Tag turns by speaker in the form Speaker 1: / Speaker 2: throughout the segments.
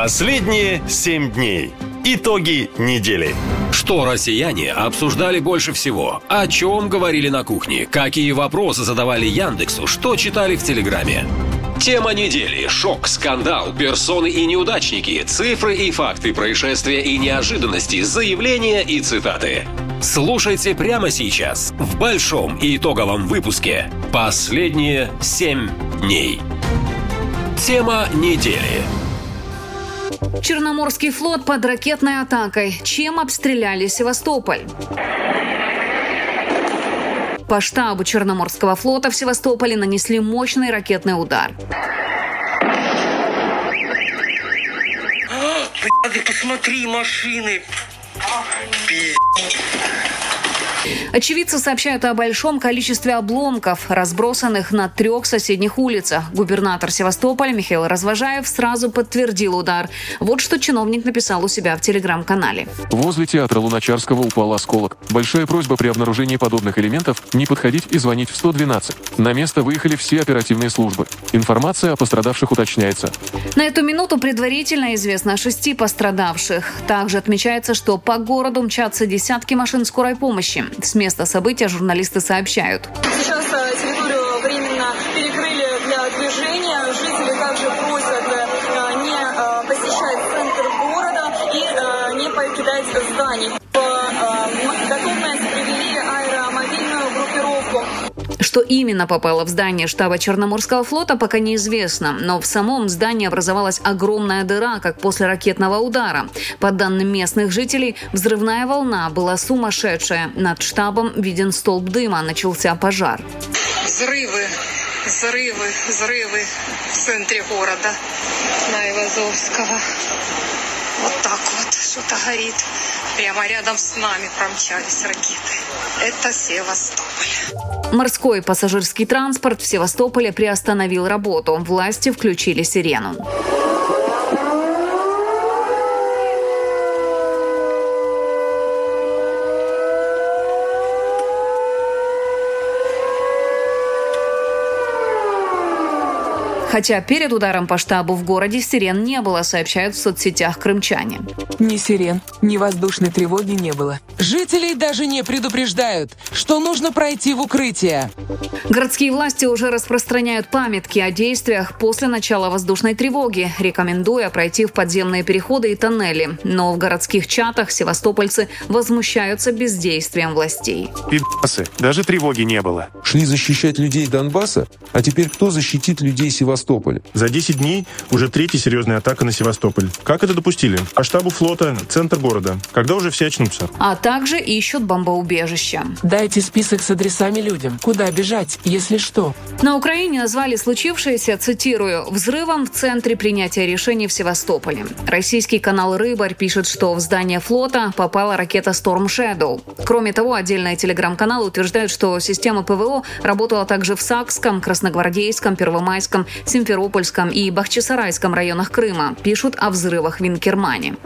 Speaker 1: Последние семь дней. Итоги недели.
Speaker 2: Что россияне обсуждали больше всего? О чем говорили на кухне? Какие вопросы задавали Яндексу? Что читали в Телеграме? Тема недели. Шок, скандал, персоны и неудачники, цифры и факты происшествия и неожиданности, заявления и цитаты. Слушайте прямо сейчас в большом и итоговом выпуске «Последние семь дней». Тема недели.
Speaker 3: Черноморский флот под ракетной атакой. Чем обстреляли Севастополь? По штабу Черноморского флота в Севастополе нанесли мощный ракетный удар.
Speaker 4: А, посмотри, машины. Пиздец.
Speaker 3: Очевидцы сообщают о большом количестве обломков, разбросанных на трех соседних улицах. Губернатор Севастополя Михаил Развожаев сразу подтвердил удар. Вот что чиновник написал у себя в телеграм-канале.
Speaker 5: Возле театра Луначарского упал осколок. Большая просьба при обнаружении подобных элементов не подходить и звонить в 112. На место выехали все оперативные службы. Информация о пострадавших уточняется.
Speaker 3: На эту минуту предварительно известно о шести пострадавших. Также отмечается, что по городу мчатся десятки машин скорой помощи. С места события журналисты сообщают.
Speaker 6: Сейчас
Speaker 3: Что именно попало в здание штаба Черноморского флота, пока неизвестно. Но в самом здании образовалась огромная дыра, как после ракетного удара. По данным местных жителей, взрывная волна была сумасшедшая. Над штабом виден столб дыма, начался пожар.
Speaker 7: Взрывы, взрывы, взрывы в центре города на. Вот так вот что-то горит. Прямо рядом с нами промчались ракеты. Это Севастополь.
Speaker 3: Морской пассажирский транспорт в Севастополе приостановил работу. Власти включили сирену. Хотя перед ударом по штабу в городе сирен не было, сообщают в соцсетях крымчане.
Speaker 8: Ни сирен, ни воздушной тревоги не было. Жителей даже не предупреждают, что нужно пройти в укрытие.
Speaker 3: Городские власти уже распространяют памятки о действиях после начала воздушной тревоги, рекомендуя пройти в подземные переходы и тоннели. Но в городских чатах севастопольцы возмущаются бездействием властей.
Speaker 9: Пидасы, даже тревоги не было.
Speaker 10: Шли защищать людей Донбасса, а теперь кто защитит людей Севастополя?
Speaker 9: За 10 дней уже третья серьезная атака на Севастополь. Как это допустили? По штабу флота, центр города. Когда уже все очнутся?
Speaker 3: А также ищут бомбоубежища.
Speaker 8: Дайте список с адресами людям. Куда бежать, если что?
Speaker 3: На Украине назвали случившееся, цитирую, «взрывом в центре принятия решений в Севастополе». Российский канал «Рыбарь» пишет, что в здание флота попала ракета Storm Shadow. Кроме того, отдельные телеграм-каналы утверждают, что система ПВО работала также в Сакском, Красногвардейском, Первомайском, Симферопольском и Бахчисарайском районах Крыма. Пишут о взрывах в Инкермане.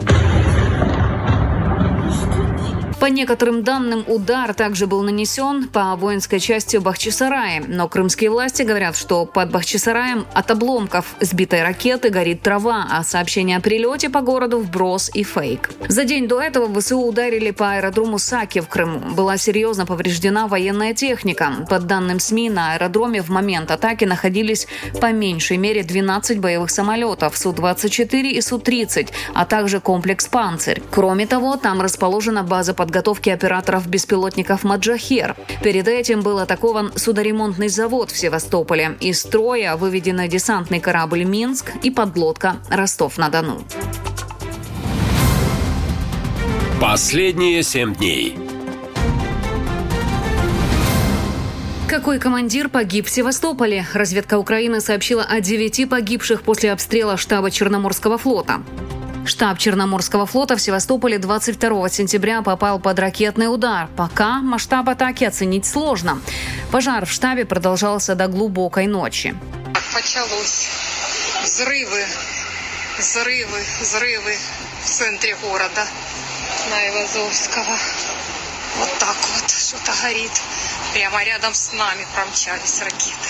Speaker 3: По некоторым данным, удар также был нанесен по воинской части Бахчисарая. Но крымские власти говорят, что под Бахчисараем от обломков сбитой ракеты горит трава, а сообщение о прилете по городу вброс и фейк. За день до этого ВСУ ударили по аэродрому Саки в Крыму. Была серьезно повреждена военная техника. Под данным СМИ, на аэродроме в момент атаки находились по меньшей мере 12 боевых самолетов Су-24 и Су-30, а также комплекс «Панцирь». Кроме того, там расположена база под подготовки операторов беспилотников «Маджахер». Перед этим был атакован судоремонтный завод в Севастополе. Из строя выведены десантный корабль «Минск» и подлодка «Ростов-на-Дону».
Speaker 2: Последние семь дней.
Speaker 3: Какой командир погиб в Севастополе? Разведка Украины сообщила о девяти погибших после обстрела штаба Черноморского флота. Штаб Черноморского флота в Севастополе 22 сентября попал под ракетный удар. Пока масштаб атаки оценить сложно. Пожар в штабе продолжался до глубокой ночи.
Speaker 7: Началось взрывы, взрывы, взрывы в центре города на Ивазовского. Вот так вот что-то горит. Прямо рядом с нами промчались ракеты.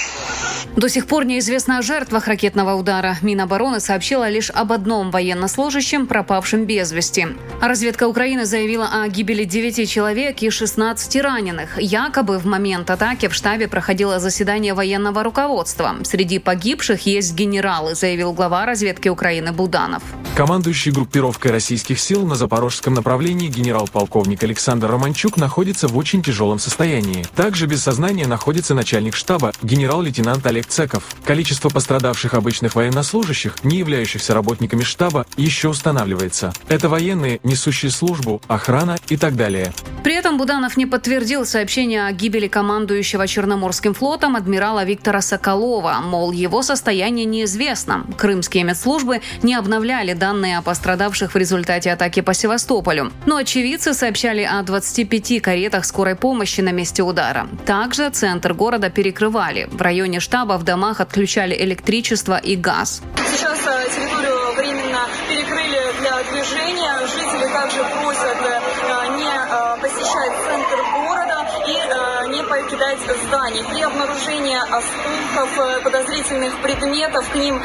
Speaker 3: До сих пор неизвестно о жертвах ракетного удара. Минобороны сообщила лишь об одном военнослужащем, пропавшем без вести. Разведка Украины заявила о гибели 9 человек и 16 раненых. Якобы в момент атаки в штабе проходило заседание военного руководства. Среди погибших есть генералы, заявил глава разведки Украины Буданов.
Speaker 5: Командующий группировкой российских сил на запорожском направлении генерал-полковник Александр Романчук находится в очень тяжелом состоянии. Также без сознания находится начальник штаба генерал-лейтенант Олег Цеков. Количество пострадавших обычных военнослужащих, не являющихся работниками штаба, еще устанавливается. Это военные, несущие службу, охрана и так далее.
Speaker 3: При этом Буданов не подтвердил сообщение о гибели командующего Черноморским флотом адмирала Виктора Соколова. Мол, его состояние неизвестно. Крымские медслужбы не обновляли данные о пострадавших в результате атаки по Севастополю. Но очевидцы сообщали о 25 каретах скорой помощи на месте удара. Также центр города перекрывали. В районе штаба в домах отключали электричество и газ.
Speaker 6: Сейчас э, территорию временно перекрыли для движения. Жители также просят э, не э, посещать центр города и не покидать зданий. При обнаружении осколков подозрительных предметов к ним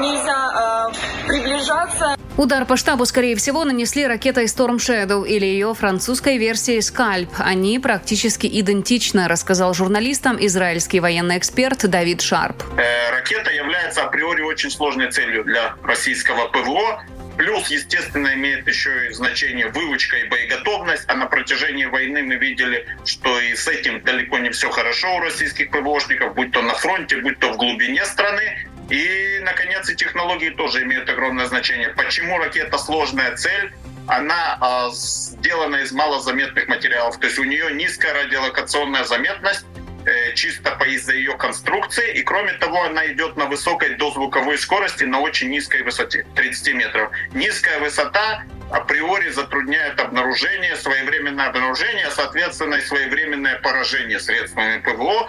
Speaker 6: нельзя приближаться.
Speaker 3: Удар по штабу, скорее всего, нанесли ракетой Storm Shadow или ее французской версией Scalp. Они практически идентичны, рассказал журналистам израильский военный эксперт Давид Шарп.
Speaker 11: Э, ракета является априори очень сложной целью для российского ПВО. Плюс, естественно, имеет еще и значение выучка и боеготовность. А на протяжении войны мы видели, что и с этим далеко не все хорошо у российских ПВОшников, будь то на фронте, будь то в глубине страны. И, наконец, и технологии тоже имеют огромное значение. Почему ракета сложная цель? Она э, сделана из малозаметных материалов, то есть у нее низкая радиолокационная заметность, э, чисто из-за ее конструкции, и кроме того, она идет на высокой дозвуковой скорости на очень низкой высоте, 30 метров. Низкая высота априори затрудняет обнаружение, своевременное обнаружение, соответственно, и своевременное поражение средствами ПВО,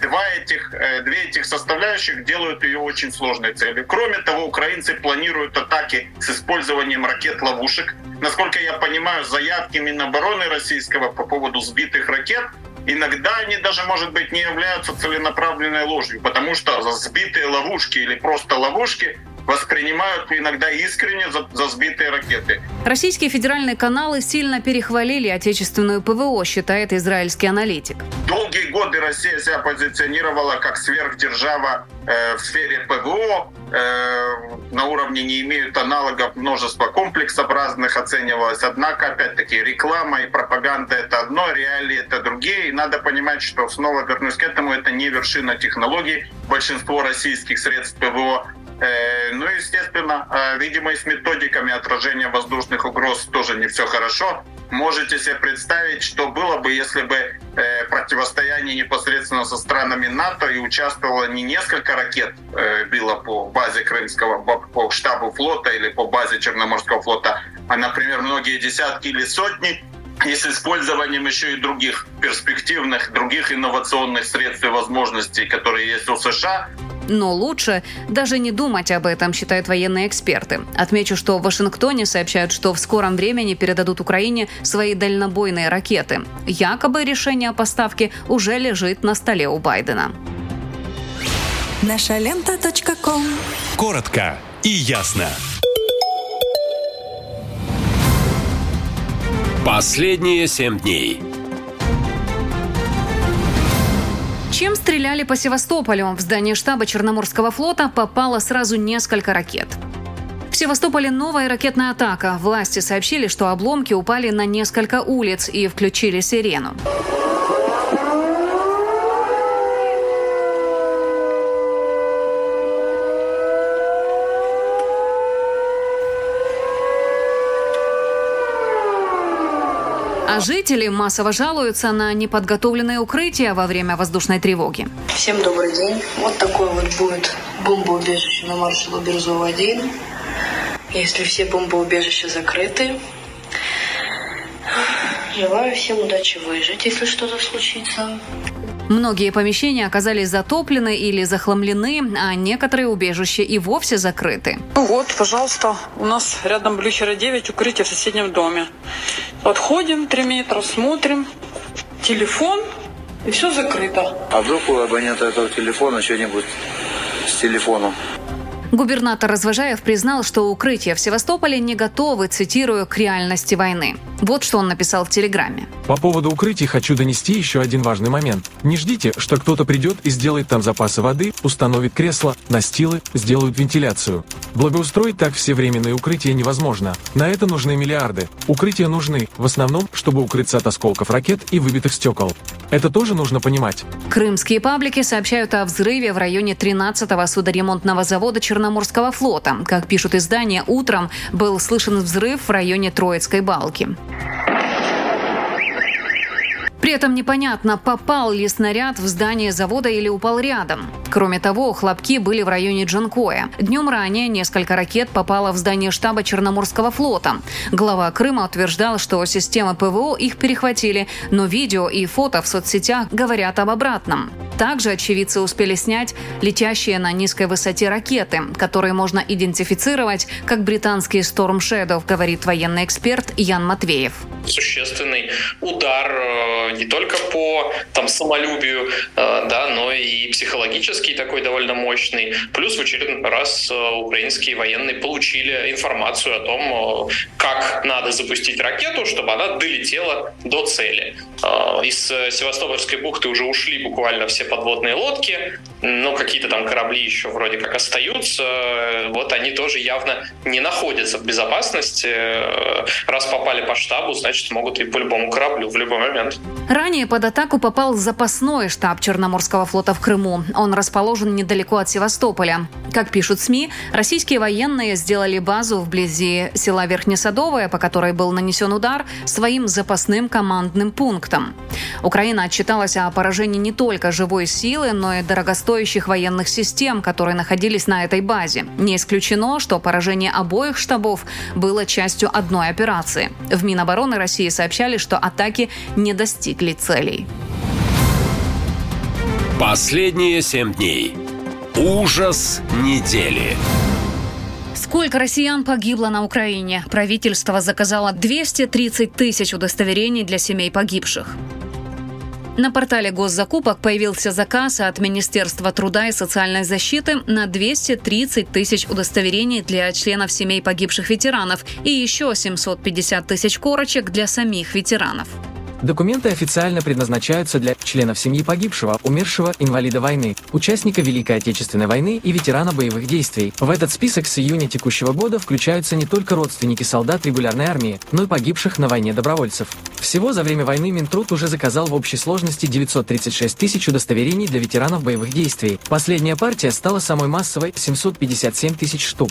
Speaker 11: два этих, э, две этих составляющих делают ее очень сложной целью. Кроме того, украинцы планируют атаки с использованием ракет-ловушек. Насколько я понимаю, заявки Минобороны российского по поводу сбитых ракет иногда они даже, может быть, не являются целенаправленной ложью, потому что сбитые ловушки или просто ловушки воспринимают иногда искренне за, за сбитые ракеты.
Speaker 3: Российские федеральные каналы сильно перехвалили отечественную ПВО, считает израильский аналитик.
Speaker 11: Долгие годы Россия себя позиционировала как сверхдержава э, в сфере ПВО. Э, на уровне не имеют аналогов множество комплексов разных оценивалось. Однако, опять-таки, реклама и пропаганда — это одно, реалии — это другие. И надо понимать, что снова вернусь к этому, это не вершина технологий. Большинство российских средств ПВО Э, ну, естественно, э, видимо, и с методиками отражения воздушных угроз тоже не все хорошо. Можете себе представить, что было бы, если бы э, противостояние непосредственно со странами НАТО и участвовало не несколько ракет, било по базе Крымского, по штабу флота или по базе Черноморского флота, а, например, многие десятки или сотни, и с использованием еще и других перспективных, других инновационных средств и возможностей, которые есть у США,
Speaker 3: но лучше даже не думать об этом, считают военные эксперты. Отмечу, что в Вашингтоне сообщают, что в скором времени передадут Украине свои дальнобойные ракеты. Якобы решение о поставке уже лежит на столе у Байдена.
Speaker 12: Наша лента.
Speaker 1: Коротко и ясно.
Speaker 2: Последние семь дней.
Speaker 3: Чем стреляли по Севастополю? В здание штаба Черноморского флота попало сразу несколько ракет. В Севастополе новая ракетная атака. Власти сообщили, что обломки упали на несколько улиц и включили сирену. А жители массово жалуются на неподготовленные укрытия во время воздушной тревоги.
Speaker 13: Всем добрый день. Вот такое вот будет бомбоубежище на маршруту Бирюзова-1. Если все бомбоубежища закрыты, желаю всем удачи выжить, если что-то случится.
Speaker 3: Многие помещения оказались затоплены или захламлены, а некоторые убежища и вовсе закрыты.
Speaker 14: Ну вот, пожалуйста, у нас рядом Блюхера 9, укрытие в соседнем доме. Подходим 3 метра, смотрим. Телефон и все закрыто.
Speaker 15: А вдруг у абонента этого телефона что-нибудь с телефоном?
Speaker 3: Губернатор Развожаев признал, что укрытия в Севастополе не готовы, цитирую, к реальности войны. Вот что он написал в Телеграме.
Speaker 5: По поводу укрытий хочу донести еще один важный момент. Не ждите, что кто-то придет и сделает там запасы воды, установит кресла, настилы, сделают вентиляцию. Благоустроить так все временные укрытия невозможно. На это нужны миллиарды. Укрытия нужны, в основном, чтобы укрыться от осколков ракет и выбитых стекол. Это тоже нужно понимать.
Speaker 3: Крымские паблики сообщают о взрыве в районе 13-го судоремонтного завода Черноморского флота. Как пишут издания, утром был слышен взрыв в районе Троицкой балки. При этом непонятно, попал ли снаряд в здание завода или упал рядом. Кроме того, хлопки были в районе Джанкоя. Днем ранее несколько ракет попало в здание штаба Черноморского флота. Глава Крыма утверждал, что системы ПВО их перехватили, но видео и фото в соцсетях говорят об обратном. Также очевидцы успели снять летящие на низкой высоте ракеты, которые можно идентифицировать как британские Storm Shadow, говорит военный эксперт Ян Матвеев
Speaker 16: существенный удар э, не только по там, самолюбию, э, да, но и психологический такой довольно мощный. Плюс в очередной раз э, украинские военные получили информацию о том, как надо запустить ракету, чтобы она долетела до цели. Из Севастопольской бухты уже ушли буквально все подводные лодки, но какие-то там корабли еще вроде как остаются. Вот они тоже явно не находятся в безопасности. Раз попали по штабу, значит, значит, могут и по любому кораблю в любой момент.
Speaker 3: Ранее под атаку попал запасной штаб Черноморского флота в Крыму. Он расположен недалеко от Севастополя. Как пишут СМИ, российские военные сделали базу вблизи села Верхнесадовое, по которой был нанесен удар, своим запасным командным пунктом. Украина отчиталась о поражении не только живой силы, но и дорогостоящих военных систем, которые находились на этой базе. Не исключено, что поражение обоих штабов было частью одной операции. В Минобороны России сообщали, что атаки не достигли целей.
Speaker 2: Последние семь дней. Ужас недели.
Speaker 3: Сколько россиян погибло на Украине? Правительство заказало 230 тысяч удостоверений для семей погибших. На портале госзакупок появился заказ от Министерства труда и социальной защиты на 230 тысяч удостоверений для членов семей погибших ветеранов и еще 750 тысяч корочек для самих ветеранов.
Speaker 17: Документы официально предназначаются для членов семьи погибшего, умершего, инвалида войны, участника Великой Отечественной войны и ветерана боевых действий. В этот список с июня текущего года включаются не только родственники солдат регулярной армии, но и погибших на войне добровольцев. Всего за время войны Минтруд уже заказал в общей сложности 936 тысяч удостоверений для ветеранов боевых действий. Последняя партия стала самой массовой – 757 тысяч штук.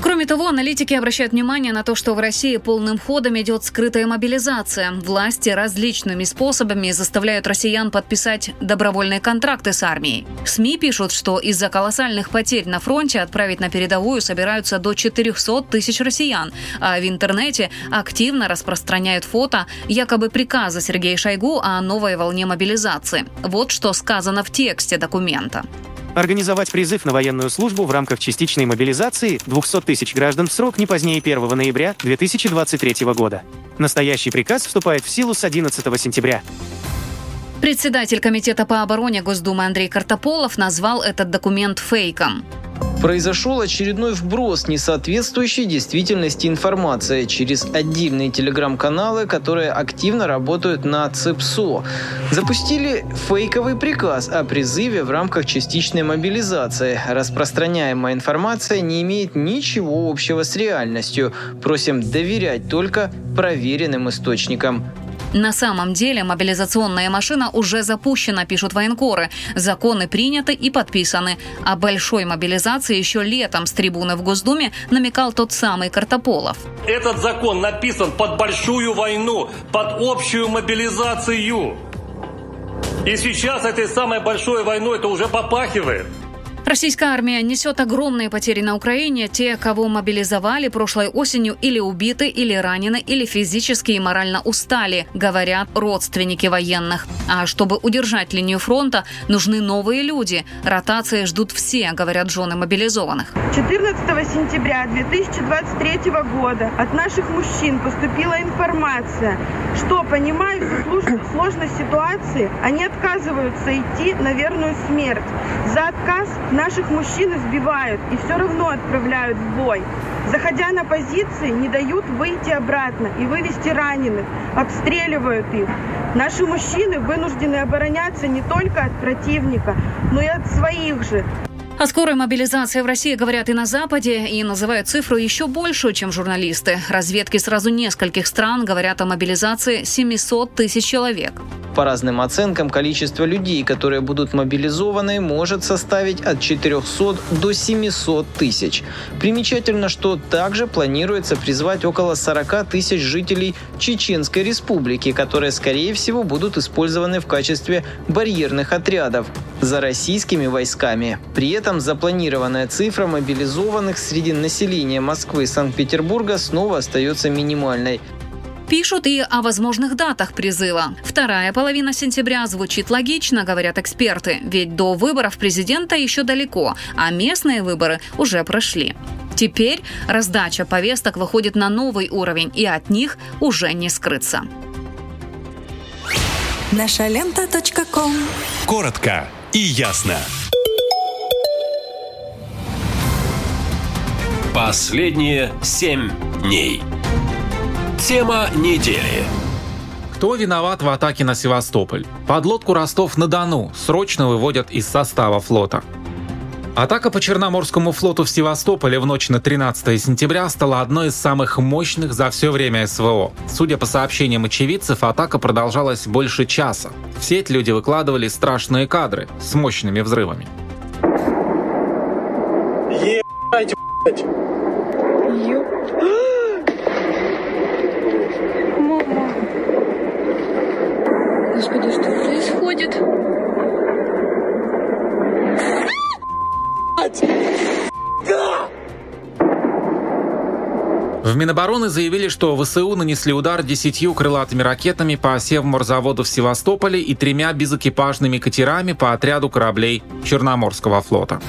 Speaker 3: Кроме того, аналитики обращают внимание на то, что в России полным ходом идет скрытая мобилизация. Власти различными способами заставляют россиян подписать добровольные контракты с армией. СМИ пишут, что из-за колоссальных потерь на фронте отправить на передовую собираются до 400 тысяч россиян, а в интернете активно распространяют фото якобы приказа Сергея Шойгу о новой волне мобилизации. Вот что сказано в тексте документа.
Speaker 18: Организовать призыв на военную службу в рамках частичной мобилизации 200 тысяч граждан в срок не позднее 1 ноября 2023 года. Настоящий приказ вступает в силу с 11 сентября.
Speaker 3: Председатель Комитета по обороне Госдумы Андрей Картополов назвал этот документ фейком.
Speaker 19: Произошел очередной вброс несоответствующей действительности информации через отдельные телеграм-каналы, которые активно работают на ЦИПСО. Запустили фейковый приказ о призыве в рамках частичной мобилизации. Распространяемая информация не имеет ничего общего с реальностью. Просим доверять только проверенным источникам.
Speaker 3: На самом деле мобилизационная машина уже запущена, пишут военкоры. Законы приняты и подписаны. О большой мобилизации еще летом с трибуны в Госдуме намекал тот самый Картополов.
Speaker 20: Этот закон написан под большую войну, под общую мобилизацию. И сейчас этой самой большой войной это уже попахивает.
Speaker 3: Российская армия несет огромные потери на Украине. Те, кого мобилизовали прошлой осенью, или убиты, или ранены, или физически и морально устали, говорят родственники военных. А чтобы удержать линию фронта, нужны новые люди. Ротации ждут все, говорят жены мобилизованных.
Speaker 21: 14 сентября 2023 года от наших мужчин поступила информация, что, понимая сложность ситуации, они отказываются идти на верную смерть. За отказ Наших мужчин избивают и все равно отправляют в бой. Заходя на позиции, не дают выйти обратно и вывести раненых, обстреливают их. Наши мужчины вынуждены обороняться не только от противника, но и от своих же.
Speaker 3: О скорой мобилизации в России говорят и на Западе, и называют цифру еще большую, чем журналисты. Разведки сразу нескольких стран говорят о мобилизации 700 тысяч человек.
Speaker 19: По разным оценкам, количество людей, которые будут мобилизованы, может составить от 400 до 700 тысяч. Примечательно, что также планируется призвать около 40 тысяч жителей Чеченской республики, которые, скорее всего, будут использованы в качестве барьерных отрядов за российскими войсками. При этом запланированная цифра мобилизованных среди населения Москвы и Санкт-Петербурга снова остается минимальной.
Speaker 3: Пишут и о возможных датах призыва. Вторая половина сентября звучит логично, говорят эксперты, ведь до выборов президента еще далеко, а местные выборы уже прошли. Теперь раздача повесток выходит на новый уровень, и от них уже не скрыться.
Speaker 12: Наша лента.
Speaker 1: Коротко и ясно. Последние семь дней. Тема недели.
Speaker 22: Кто виноват в атаке на Севастополь? Подлодку Ростов-на-Дону срочно выводят из состава флота. Атака по Черноморскому флоту в Севастополе в ночь на 13 сентября стала одной из самых мощных за все время СВО. Судя по сообщениям очевидцев, атака продолжалась больше часа. В сеть люди выкладывали страшные кадры с мощными взрывами.
Speaker 23: Ебать, блядь.
Speaker 24: Мама. Господи, что происходит?
Speaker 22: В Минобороны заявили, что ВСУ нанесли удар десятью крылатыми ракетами по Севморзаводу в Севастополе и тремя безэкипажными катерами по отряду кораблей Черноморского флота.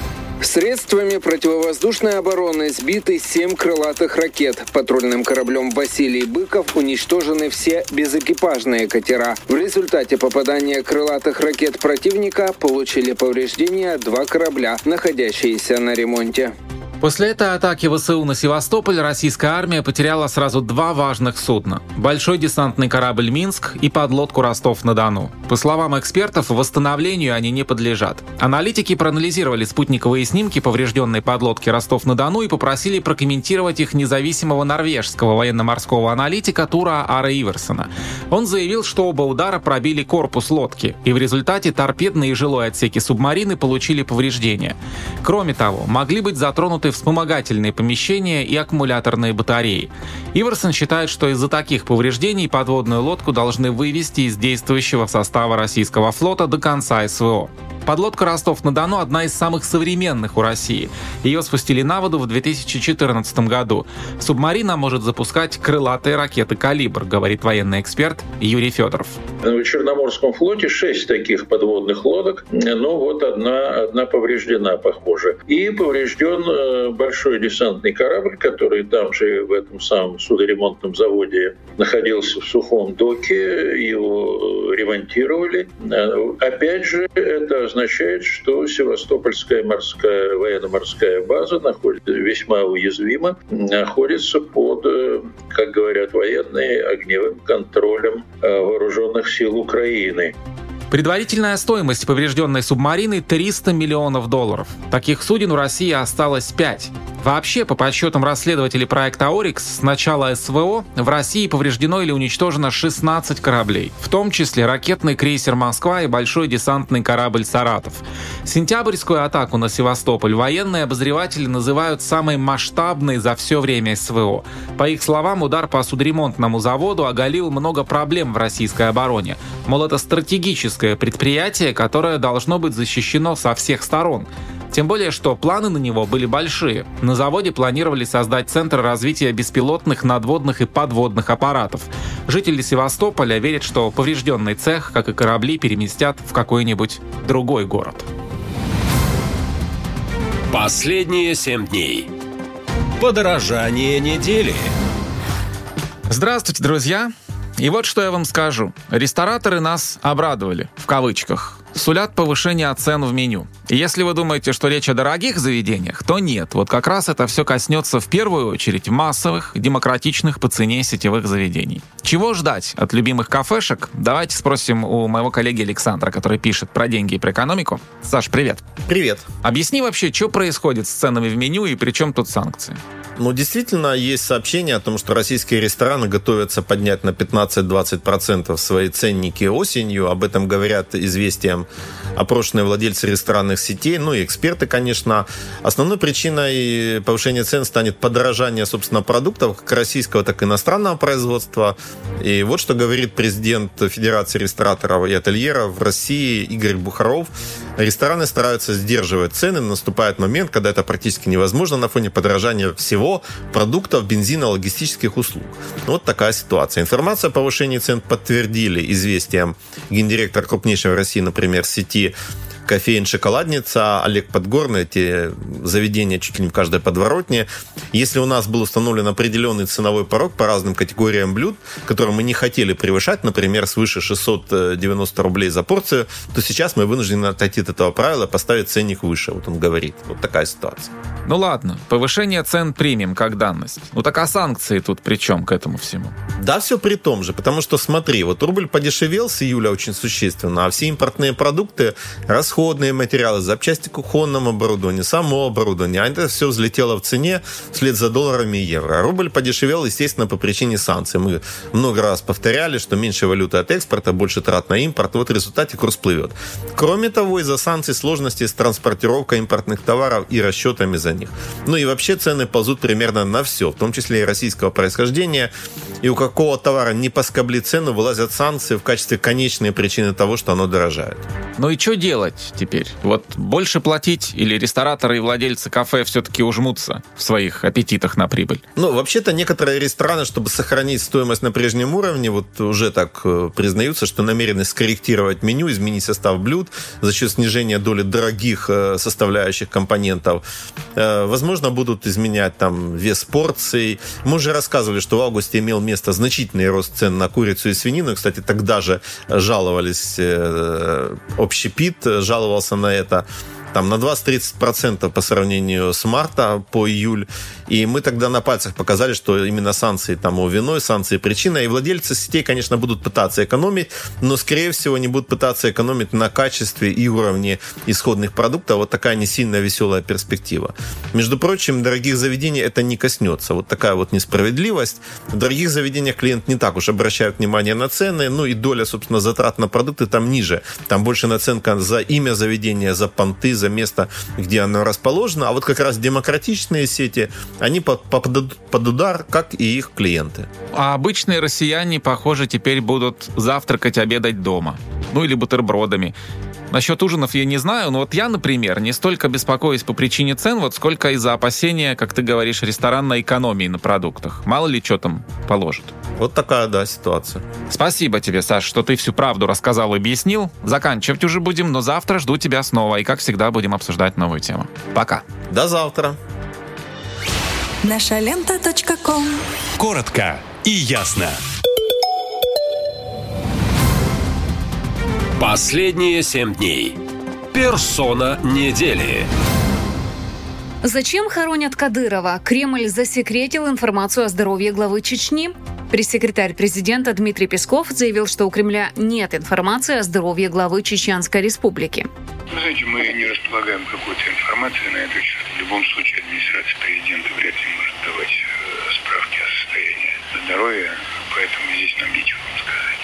Speaker 25: Средствами противовоздушной обороны сбиты семь крылатых ракет. Патрульным кораблем Василий Быков уничтожены все безэкипажные катера. В результате попадания крылатых ракет противника получили повреждения два корабля, находящиеся на ремонте.
Speaker 22: После этой атаки ВСУ на Севастополь российская армия потеряла сразу два важных судна – большой десантный корабль «Минск» и подлодку «Ростов-на-Дону». По словам экспертов, восстановлению они не подлежат. Аналитики проанализировали спутниковые снимки поврежденной подлодки «Ростов-на-Дону» и попросили прокомментировать их независимого норвежского военно-морского аналитика Тура Ара Иверсона. Он заявил, что оба удара пробили корпус лодки, и в результате торпедные и жилой отсеки субмарины получили повреждения. Кроме того, могли быть затронуты вспомогательные помещения и аккумуляторные батареи. Иверсон считает, что из-за таких повреждений подводную лодку должны вывести из действующего состава российского флота до конца СВО. Подлодка «Ростов-на-Дону» — одна из самых современных у России. Ее спустили на воду в 2014 году. Субмарина может запускать крылатые ракеты «Калибр», говорит военный эксперт Юрий Федоров.
Speaker 26: В Черноморском флоте шесть таких подводных лодок, но вот одна, одна повреждена, похоже. И поврежден э, большой десантный корабль, который там же в этом самом судоремонтном заводе находился в сухом доке, его ремонтировали. Э, опять же, это означает, что Севастопольская морская военно-морская база находится весьма уязвима, находится под, э, как говорят военные, огневым контролем вооруженных сил Украины.
Speaker 22: Предварительная стоимость поврежденной субмарины 300 миллионов долларов. Таких суден у России осталось 5. Вообще, по подсчетам расследователей проекта «Орикс», с начала СВО в России повреждено или уничтожено 16 кораблей, в том числе ракетный крейсер «Москва» и большой десантный корабль «Саратов». Сентябрьскую атаку на Севастополь военные обозреватели называют самой масштабной за все время СВО. По их словам, удар по судоремонтному заводу оголил много проблем в российской обороне. Мол, это стратегическое предприятие, которое должно быть защищено со всех сторон. Тем более, что планы на него были большие. На заводе планировали создать центр развития беспилотных надводных и подводных аппаратов. Жители Севастополя верят, что поврежденный цех, как и корабли, переместят в какой-нибудь другой город.
Speaker 1: Последние семь дней. Подорожание недели.
Speaker 22: Здравствуйте, друзья! И вот что я вам скажу. Рестораторы нас обрадовали, в кавычках. Сулят повышение цен в меню. И если вы думаете, что речь о дорогих заведениях, то нет. Вот как раз это все коснется в первую очередь массовых, демократичных по цене сетевых заведений. Чего ждать от любимых кафешек? Давайте спросим у моего коллеги Александра, который пишет про деньги и про экономику. Саш, привет.
Speaker 27: Привет.
Speaker 22: Объясни вообще, что происходит с ценами в меню и при чем тут санкции?
Speaker 27: Ну, действительно, есть сообщение о том, что российские рестораны готовятся поднять на 15-20% свои ценники осенью. Об этом говорят известиям опрошенные владельцы ресторанных сетей, ну и эксперты, конечно. Основной причиной повышения цен станет подорожание, собственно, продуктов, как российского, так и иностранного производства. И вот что говорит президент Федерации рестораторов и ательеров в России Игорь Бухаров. Рестораны стараются сдерживать цены, наступает момент, когда это практически невозможно на фоне подорожания всего продуктов, бензина, логистических услуг. Вот такая ситуация. Информация о повышении цен подтвердили известиям гендиректор крупнейшей в России, например, сети кофеин «Шоколадница», Олег Подгорный, эти заведения чуть ли не в каждой подворотне. Если у нас был установлен определенный ценовой порог по разным категориям блюд, которые мы не хотели превышать, например, свыше 690 рублей за порцию, то сейчас мы вынуждены отойти от этого правила и поставить ценник выше. Вот он говорит. Вот такая ситуация.
Speaker 22: Ну ладно, повышение цен примем как данность. Ну так а санкции тут при чем к этому всему?
Speaker 27: Да, все при том же, потому что смотри, вот рубль подешевел с июля очень существенно, а все импортные продукты расходуют расходные материалы, запчасти к кухонному оборудованию, само оборудование. А это все взлетело в цене вслед за долларами и евро. А рубль подешевел, естественно, по причине санкций. Мы много раз повторяли, что меньше валюты от экспорта, больше трат на импорт. Вот в результате курс плывет. Кроме того, из-за санкций сложности с транспортировкой импортных товаров и расчетами за них. Ну и вообще цены ползут примерно на все, в том числе и российского происхождения. И у какого товара не поскобли цену, вылазят санкции в качестве конечной причины того, что оно дорожает.
Speaker 22: Ну и что делать? Теперь? Вот больше платить или рестораторы и владельцы кафе все-таки ужмутся в своих аппетитах на прибыль?
Speaker 27: Ну, вообще-то некоторые рестораны, чтобы сохранить стоимость на прежнем уровне, вот уже так э, признаются, что намерены скорректировать меню, изменить состав блюд за счет снижения доли дорогих э, составляющих компонентов. Э, возможно, будут изменять там вес порций. Мы уже рассказывали, что в августе имел место значительный рост цен на курицу и свинину. Кстати, тогда же жаловались общепит, жаловался на это там на 20-30% по сравнению с марта по июль. И мы тогда на пальцах показали, что именно санкции тому виной, санкции причина. И владельцы сетей, конечно, будут пытаться экономить, но, скорее всего, они будут пытаться экономить на качестве и уровне исходных продуктов. Вот такая не сильно веселая перспектива. Между прочим, дорогих заведений это не коснется. Вот такая вот несправедливость. В дорогих заведениях клиент не так уж обращает внимание на цены, ну и доля, собственно, затрат на продукты там ниже. Там больше наценка за имя заведения, за понты, за место, где оно расположено. А вот как раз демократичные сети, они попадут под удар, как и их клиенты.
Speaker 22: А обычные россияне, похоже, теперь будут завтракать, обедать дома. Ну или бутербродами. Насчет ужинов я не знаю, но вот я, например, не столько беспокоюсь по причине цен, вот сколько из-за опасения, как ты говоришь, ресторанной экономии на продуктах. Мало ли что там положат.
Speaker 27: Вот такая, да, ситуация.
Speaker 22: Спасибо тебе, Саш, что ты всю правду рассказал и объяснил. Заканчивать уже будем, но завтра жду тебя снова. И, как всегда, будем обсуждать новую тему. Пока.
Speaker 27: До завтра.
Speaker 12: Наша лента.
Speaker 1: Коротко и ясно. Последние семь дней. Персона недели.
Speaker 3: Зачем хоронят Кадырова? Кремль засекретил информацию о здоровье главы Чечни. Пресс-секретарь президента Дмитрий Песков заявил, что у Кремля нет информации о здоровье главы Чеченской республики.
Speaker 28: Вы знаете, мы не располагаем какой-то информацией на этот счет. В любом случае администрация президента вряд ли может давать э, справки о состоянии здоровья, поэтому здесь нам нечего вам сказать.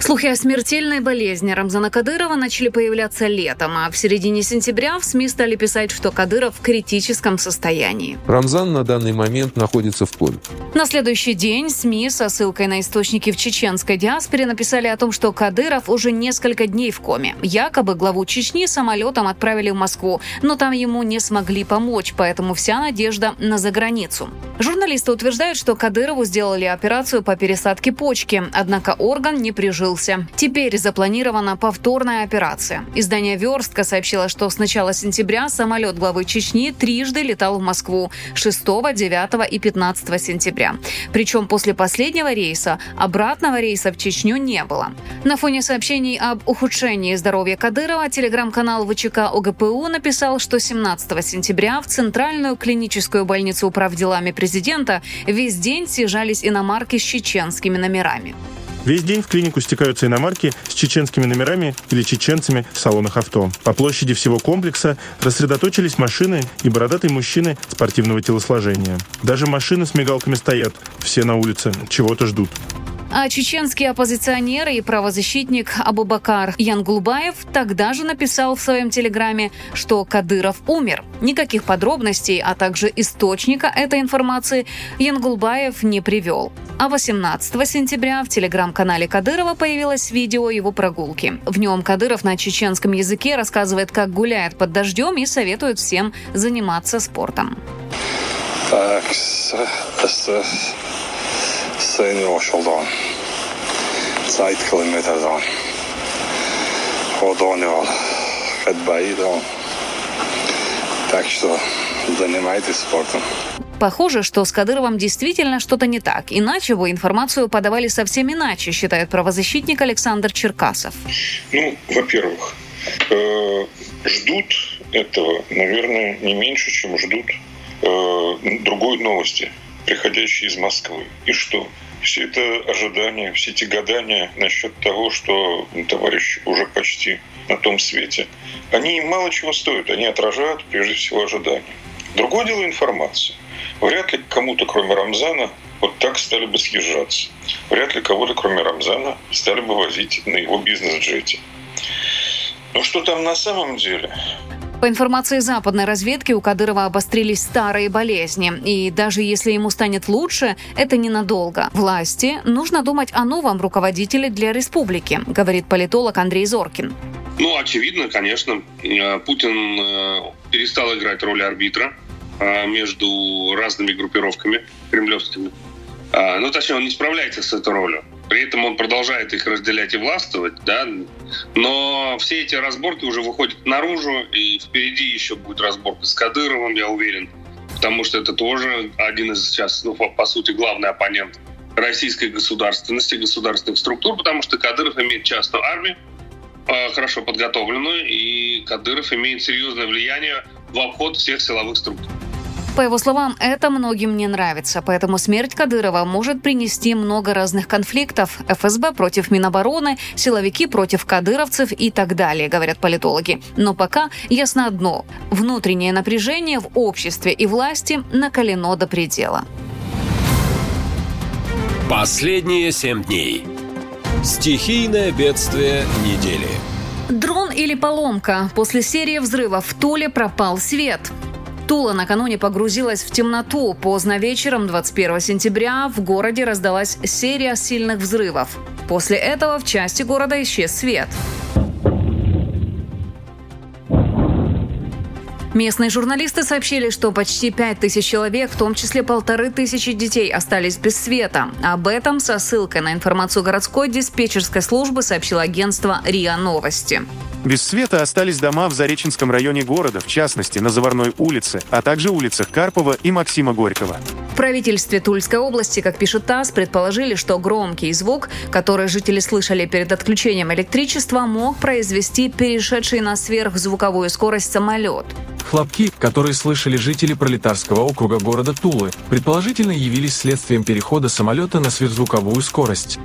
Speaker 3: Слухи о смертельной болезни Рамзана Кадырова начали появляться летом, а в середине сентября в СМИ стали писать, что Кадыров в критическом состоянии.
Speaker 29: Рамзан на данный момент находится в коме.
Speaker 3: На следующий день СМИ со ссылкой на источники в чеченской диаспоре написали о том, что Кадыров уже несколько дней в коме. Якобы главу Чечни самолетом отправили в Москву, но там ему не смогли помочь, поэтому вся надежда на заграницу. Журналисты утверждают, что Кадырову сделали операцию по пересадке почки, однако орган не прижил открылся. Теперь запланирована повторная операция. Издание «Верстка» сообщило, что с начала сентября самолет главы Чечни трижды летал в Москву 6, 9 и 15 сентября. Причем после последнего рейса обратного рейса в Чечню не было. На фоне сообщений об ухудшении здоровья Кадырова телеграм-канал ВЧК ОГПУ написал, что 17 сентября в Центральную клиническую больницу управделами президента весь день съезжались иномарки с чеченскими номерами.
Speaker 30: Весь день в клинику стекаются иномарки с чеченскими номерами или чеченцами в салонах авто. По площади всего комплекса рассредоточились машины и бородатые мужчины спортивного телосложения. Даже машины с мигалками стоят. Все на улице. Чего-то ждут.
Speaker 3: А чеченский оппозиционер и правозащитник Абубакар Янгулбаев тогда же написал в своем телеграме, что Кадыров умер. Никаких подробностей, а также источника этой информации Янгулбаев не привел. А 18 сентября в телеграм-канале Кадырова появилось видео его прогулки. В нем Кадыров на чеченском языке рассказывает, как гуляет под дождем и советует всем заниматься спортом.
Speaker 31: Sayın Yavaş Oldoğan. Sait kilometrdan. Ходонивал. Хадбаидал. Так что занимайтесь спортом.
Speaker 3: Похоже, что с Кадыровым действительно что-то не так, иначе бы информацию подавали совсем иначе, считает правозащитник Александр Черкасов.
Speaker 32: Ну, во-первых, э, ждут этого, наверное, не меньше, чем ждут э, другой новости, приходящей из Москвы. И что? все это ожидания, все эти гадания насчет того, что товарищ уже почти на том свете, они мало чего стоят, они отражают прежде всего ожидания. Другое дело информация. Вряд ли кому-то, кроме Рамзана, вот так стали бы съезжаться. Вряд ли кого-то, кроме Рамзана, стали бы возить на его бизнес-джете. Но что там на самом деле?
Speaker 3: По информации западной разведки, у Кадырова обострились старые болезни. И даже если ему станет лучше, это ненадолго. Власти нужно думать о новом руководителе для республики, говорит политолог Андрей Зоркин.
Speaker 33: Ну, очевидно, конечно. Э, Путин э, перестал играть роль арбитра э, между разными группировками кремлевскими. Ну, точнее, он не справляется с этой ролью. При этом он продолжает их разделять и властвовать, да, но все эти разборки уже выходят наружу, и впереди еще будет разборка с Кадыровым, я уверен, потому что это тоже один из сейчас, ну, по сути, главный оппонент российской государственности, государственных структур, потому что Кадыров имеет частную армию, э, хорошо подготовленную, и Кадыров имеет серьезное влияние в обход всех силовых структур.
Speaker 3: По его словам, это многим не нравится, поэтому смерть Кадырова может принести много разных конфликтов. ФСБ против Минобороны, силовики против кадыровцев и так далее, говорят политологи. Но пока ясно одно – внутреннее напряжение в обществе и власти накалено до предела.
Speaker 1: Последние семь дней. Стихийное бедствие недели.
Speaker 3: Дрон или поломка. После серии взрывов в Туле пропал свет. Тула накануне погрузилась в темноту. Поздно вечером 21 сентября в городе раздалась серия сильных взрывов. После этого в части города исчез свет. Местные журналисты сообщили, что почти пять тысяч человек, в том числе полторы тысячи детей, остались без света. Об этом со ссылкой на информацию городской диспетчерской службы сообщило агентство РИА Новости.
Speaker 30: Без света остались дома в Зареченском районе города, в частности, на Заварной улице, а также улицах Карпова и Максима Горького.
Speaker 3: В правительстве Тульской области, как пишет ТАСС, предположили, что громкий звук, который жители слышали перед отключением электричества, мог произвести перешедший на сверхзвуковую скорость самолет.
Speaker 5: Хлопки, которые слышали жители пролетарского округа города Тулы, предположительно явились следствием перехода самолета на сверхзвуковую скорость.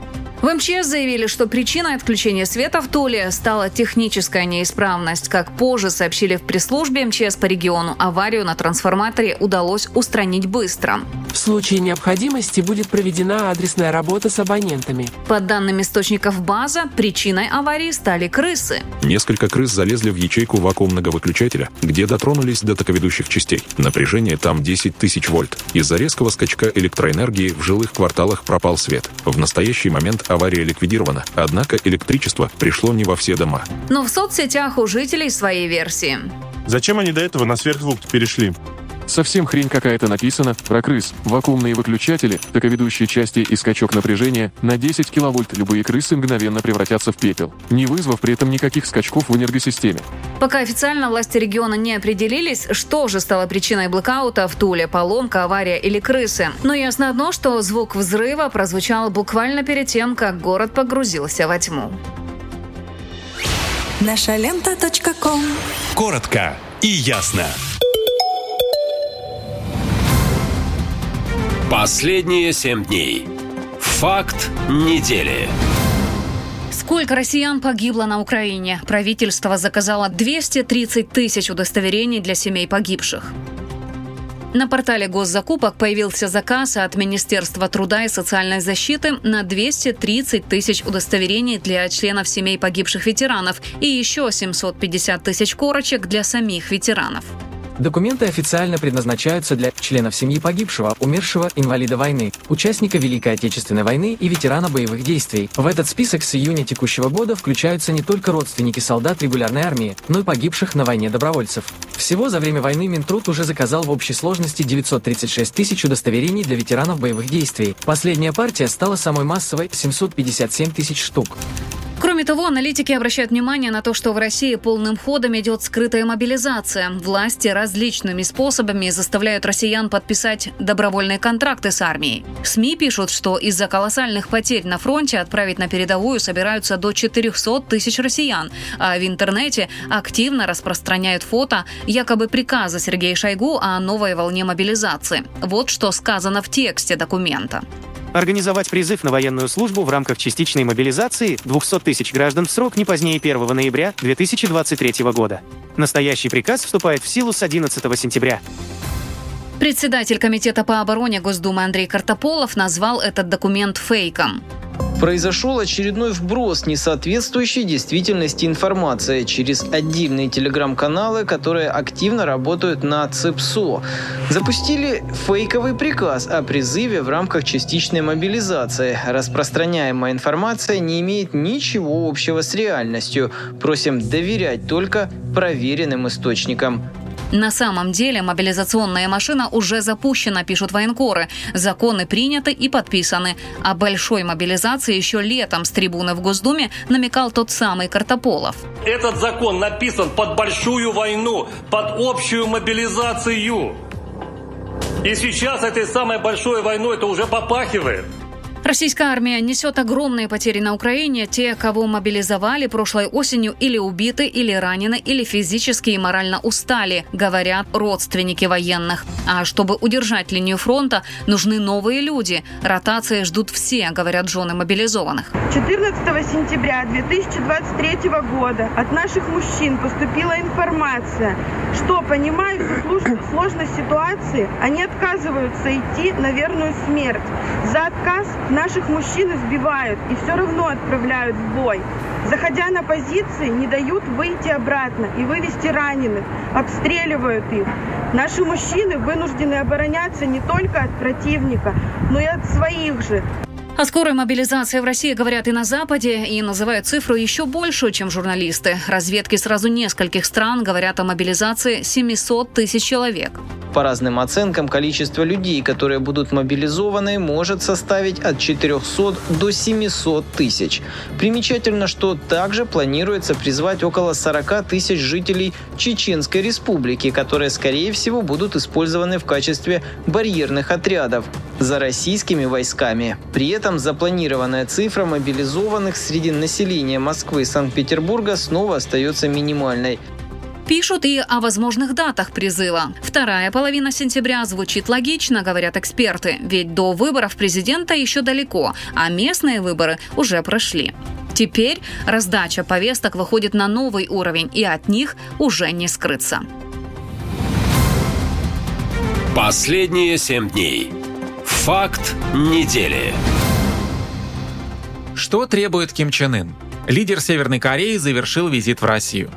Speaker 3: В МЧС заявили, что причиной отключения света в Туле стала техническая неисправность. Как позже сообщили в пресс-службе МЧС по региону, аварию на трансформаторе удалось устранить быстро.
Speaker 34: В случае необходимости будет проведена адресная работа с абонентами.
Speaker 3: По данным источников база, причиной аварии стали крысы.
Speaker 35: Несколько крыс залезли в ячейку вакуумного выключателя, где дотронулись до токоведущих частей. Напряжение там 10 тысяч вольт. Из-за резкого скачка электроэнергии в жилых кварталах пропал свет. В настоящий момент авария ликвидирована, однако электричество пришло не во все дома.
Speaker 3: Но в соцсетях у жителей свои версии.
Speaker 30: Зачем они до этого на сверхзвук перешли?
Speaker 5: Совсем хрень какая-то написана про крыс. Вакуумные выключатели, таковедущие части и скачок напряжения на 10 киловольт любые крысы мгновенно превратятся в пепел, не вызвав при этом никаких скачков в энергосистеме.
Speaker 3: Пока официально власти региона не определились, что же стало причиной блокаута в Туле – поломка, авария или крысы. Но ясно одно, что звук взрыва прозвучал буквально перед тем, как город погрузился во тьму.
Speaker 12: Наша лента.
Speaker 1: Коротко и ясно. Последние семь дней. Факт недели.
Speaker 3: Сколько россиян погибло на Украине? Правительство заказало 230 тысяч удостоверений для семей погибших. На портале госзакупок появился заказ от Министерства труда и социальной защиты на 230 тысяч удостоверений для членов семей погибших ветеранов и еще 750 тысяч корочек для самих ветеранов.
Speaker 17: Документы официально предназначаются для членов семьи погибшего, умершего, инвалида войны, участника Великой Отечественной войны и ветерана боевых действий. В этот список с июня текущего года включаются не только родственники солдат регулярной армии, но и погибших на войне добровольцев. Всего за время войны Минтруд уже заказал в общей сложности 936 тысяч удостоверений для ветеранов боевых действий. Последняя партия стала самой массовой – 757 тысяч штук.
Speaker 3: Кроме того, аналитики обращают внимание на то, что в России полным ходом идет скрытая мобилизация. Власти различными способами заставляют россиян подписать добровольные контракты с армией. СМИ пишут, что из-за колоссальных потерь на фронте отправить на передовую собираются до 400 тысяч россиян, а в интернете активно распространяют фото якобы приказа Сергея Шойгу о новой волне мобилизации. Вот что сказано в тексте документа.
Speaker 18: Организовать призыв на военную службу в рамках частичной мобилизации 200 тысяч граждан в срок не позднее 1 ноября 2023 года. Настоящий приказ вступает в силу с 11 сентября.
Speaker 3: Председатель Комитета по обороне Госдумы Андрей Картополов назвал этот документ фейком.
Speaker 19: Произошел очередной вброс несоответствующей действительности информации через отдельные телеграм-каналы, которые активно работают на ЦИПСО. Запустили фейковый приказ о призыве в рамках частичной мобилизации. Распространяемая информация не имеет ничего общего с реальностью. Просим доверять только проверенным источникам.
Speaker 3: На самом деле мобилизационная машина уже запущена, пишут военкоры. Законы приняты и подписаны. О большой мобилизации еще летом с трибуны в Госдуме намекал тот самый Картополов.
Speaker 20: Этот закон написан под большую войну, под общую мобилизацию. И сейчас этой самой большой войной это уже попахивает.
Speaker 3: Российская армия несет огромные потери на Украине. Те, кого мобилизовали прошлой осенью, или убиты, или ранены, или физически и морально устали, говорят родственники военных. А чтобы удержать линию фронта, нужны новые люди. Ротации ждут все, говорят жены мобилизованных.
Speaker 21: 14 сентября 2023 года от наших мужчин поступила информация, что, понимая всю сложность ситуации, они отказываются идти на верную смерть. За отказ Наших мужчин избивают и все равно отправляют в бой. Заходя на позиции, не дают выйти обратно и вывести раненых, обстреливают их. Наши мужчины вынуждены обороняться не только от противника, но и от своих же.
Speaker 3: О скорой мобилизации в России говорят и на Западе, и называют цифру еще большую, чем журналисты. Разведки сразу нескольких стран говорят о мобилизации 700 тысяч человек.
Speaker 19: По разным оценкам, количество людей, которые будут мобилизованы, может составить от 400 до 700 тысяч. Примечательно, что также планируется призвать около 40 тысяч жителей Чеченской республики, которые, скорее всего, будут использованы в качестве барьерных отрядов за российскими войсками. При этом запланированная цифра мобилизованных среди населения Москвы и Санкт-Петербурга снова остается минимальной.
Speaker 3: Пишут и о возможных датах призыва. Вторая половина сентября звучит логично, говорят эксперты, ведь до выборов президента еще далеко, а местные выборы уже прошли. Теперь раздача повесток выходит на новый уровень, и от них уже не скрыться.
Speaker 1: Последние семь дней. Факт недели.
Speaker 22: Что требует Ким Чен Ын? Лидер Северной Кореи завершил визит в Россию.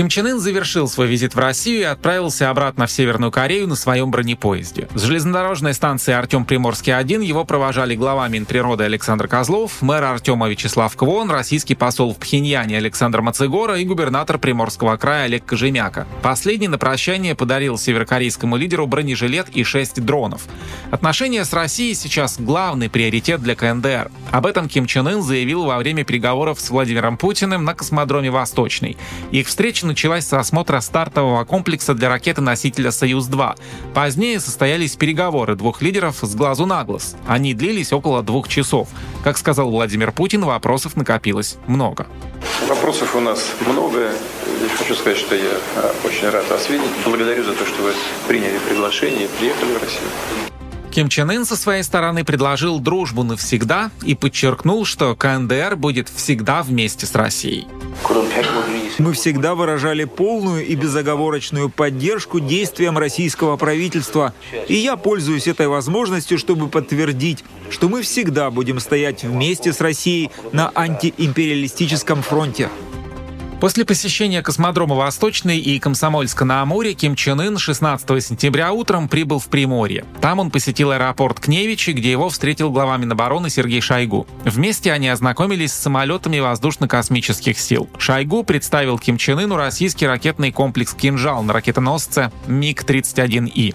Speaker 22: Ким Чен Ын завершил свой визит в Россию и отправился обратно в Северную Корею на своем бронепоезде. С железнодорожной станции Артем Приморский-1 его провожали глава Минприроды Александр Козлов, мэр Артема Вячеслав Квон, российский посол в Пхеньяне Александр Мацегора и губернатор Приморского края Олег Кожемяка. Последний на прощание подарил северокорейскому лидеру бронежилет и шесть дронов. Отношения с Россией сейчас главный приоритет для КНДР. Об этом Ким Чен Ын заявил во время переговоров с Владимиром Путиным на космодроме «Восточный». Их встреча началась с осмотра стартового комплекса для ракеты-носителя «Союз-2». Позднее состоялись переговоры двух лидеров с глазу на глаз. Они длились около двух часов. Как сказал Владимир Путин, вопросов накопилось много.
Speaker 36: Вопросов у нас много. Здесь хочу сказать, что я а, очень рад вас видеть. Благодарю за то, что вы приняли приглашение и приехали в Россию.
Speaker 22: Ким Чен Ын со своей стороны предложил дружбу навсегда и подчеркнул, что КНДР будет всегда вместе с Россией.
Speaker 37: Мы всегда выражали полную и безоговорочную поддержку действиям российского правительства, и я пользуюсь этой возможностью, чтобы подтвердить, что мы всегда будем стоять вместе с Россией на антиимпериалистическом фронте.
Speaker 22: После посещения космодрома Восточный и Комсомольска на Амуре Ким Чен Ын 16 сентября утром прибыл в Приморье. Там он посетил аэропорт Кневичи, где его встретил глава Минобороны Сергей Шойгу. Вместе они ознакомились с самолетами воздушно-космических сил. Шойгу представил Ким Чен Ыну российский ракетный комплекс «Кинжал» на ракетоносце МиГ-31И.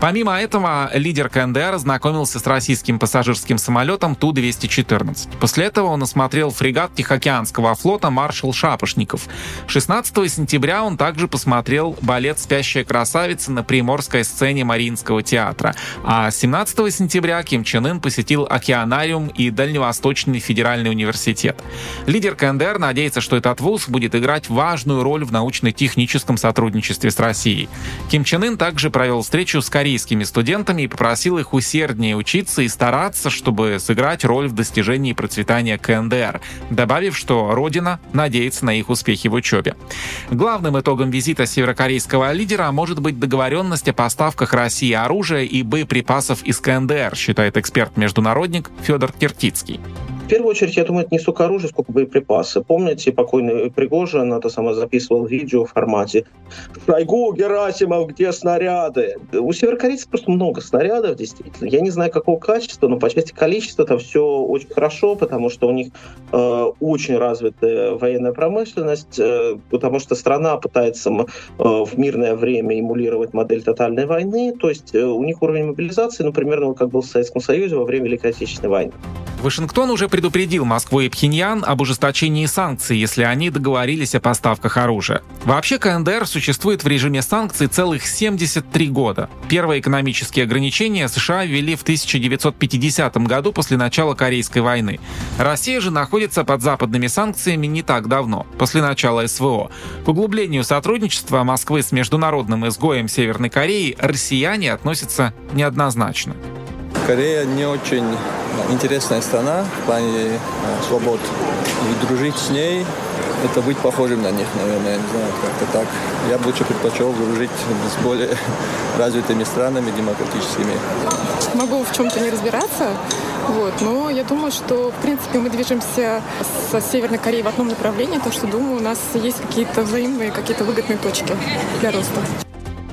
Speaker 22: Помимо этого, лидер КНДР ознакомился с российским пассажирским самолетом Ту-214. После этого он осмотрел фрегат Тихоокеанского флота «Маршал Шапошников». 16 сентября он также посмотрел балет «Спящая красавица» на приморской сцене Мариинского театра. А 17 сентября Ким Чен Ын посетил океанариум и Дальневосточный федеральный университет. Лидер КНДР надеется, что этот вуз будет играть важную роль в научно-техническом сотрудничестве с Россией. Ким Чен Ын также провел встречу с корейскими студентами и попросил их усерднее учиться и стараться, чтобы сыграть роль в достижении процветания КНДР, добавив, что Родина надеется на их успехи в учебе. Главным итогом визита северокорейского лидера может быть договоренность о поставках России оружия и боеприпасов из КНДР, считает эксперт-международник Федор Киртицкий.
Speaker 38: В первую очередь, я думаю, это не столько оружие, сколько боеприпасы. Помните, покойный Пригожин это самое записывал видео в формате «Шойгу, Герасимов, где снаряды?» У северокорейцев просто много снарядов, действительно. Я не знаю, какого качества, но по части количества это все очень хорошо, потому что у них э, очень развитая военная промышленность, э, потому что страна пытается э, в мирное время эмулировать модель тотальной войны, то есть э, у них уровень мобилизации, ну, примерно как был в Советском Союзе во время Великой Отечественной войны.
Speaker 22: Вашингтон уже предупредил Москву и Пхеньян об ужесточении санкций, если они договорились о поставках оружия. Вообще КНДР существует в режиме санкций целых 73 года. Первые экономические ограничения США ввели в 1950 году после начала Корейской войны. Россия же находится под западными санкциями не так давно, после начала СВО. К углублению сотрудничества Москвы с международным изгоем Северной Кореи россияне относятся неоднозначно.
Speaker 39: Корея не очень интересная страна в плане э, свобод. И дружить с ней – это быть похожим на них, наверное, я не знаю, как-то так. Я бы лучше предпочел дружить с более развитыми странами, демократическими.
Speaker 40: Могу в чем-то не разбираться, вот, но я думаю, что, в принципе, мы движемся со Северной Кореей в одном направлении, так что, думаю, у нас есть какие-то взаимные, какие-то выгодные точки для роста.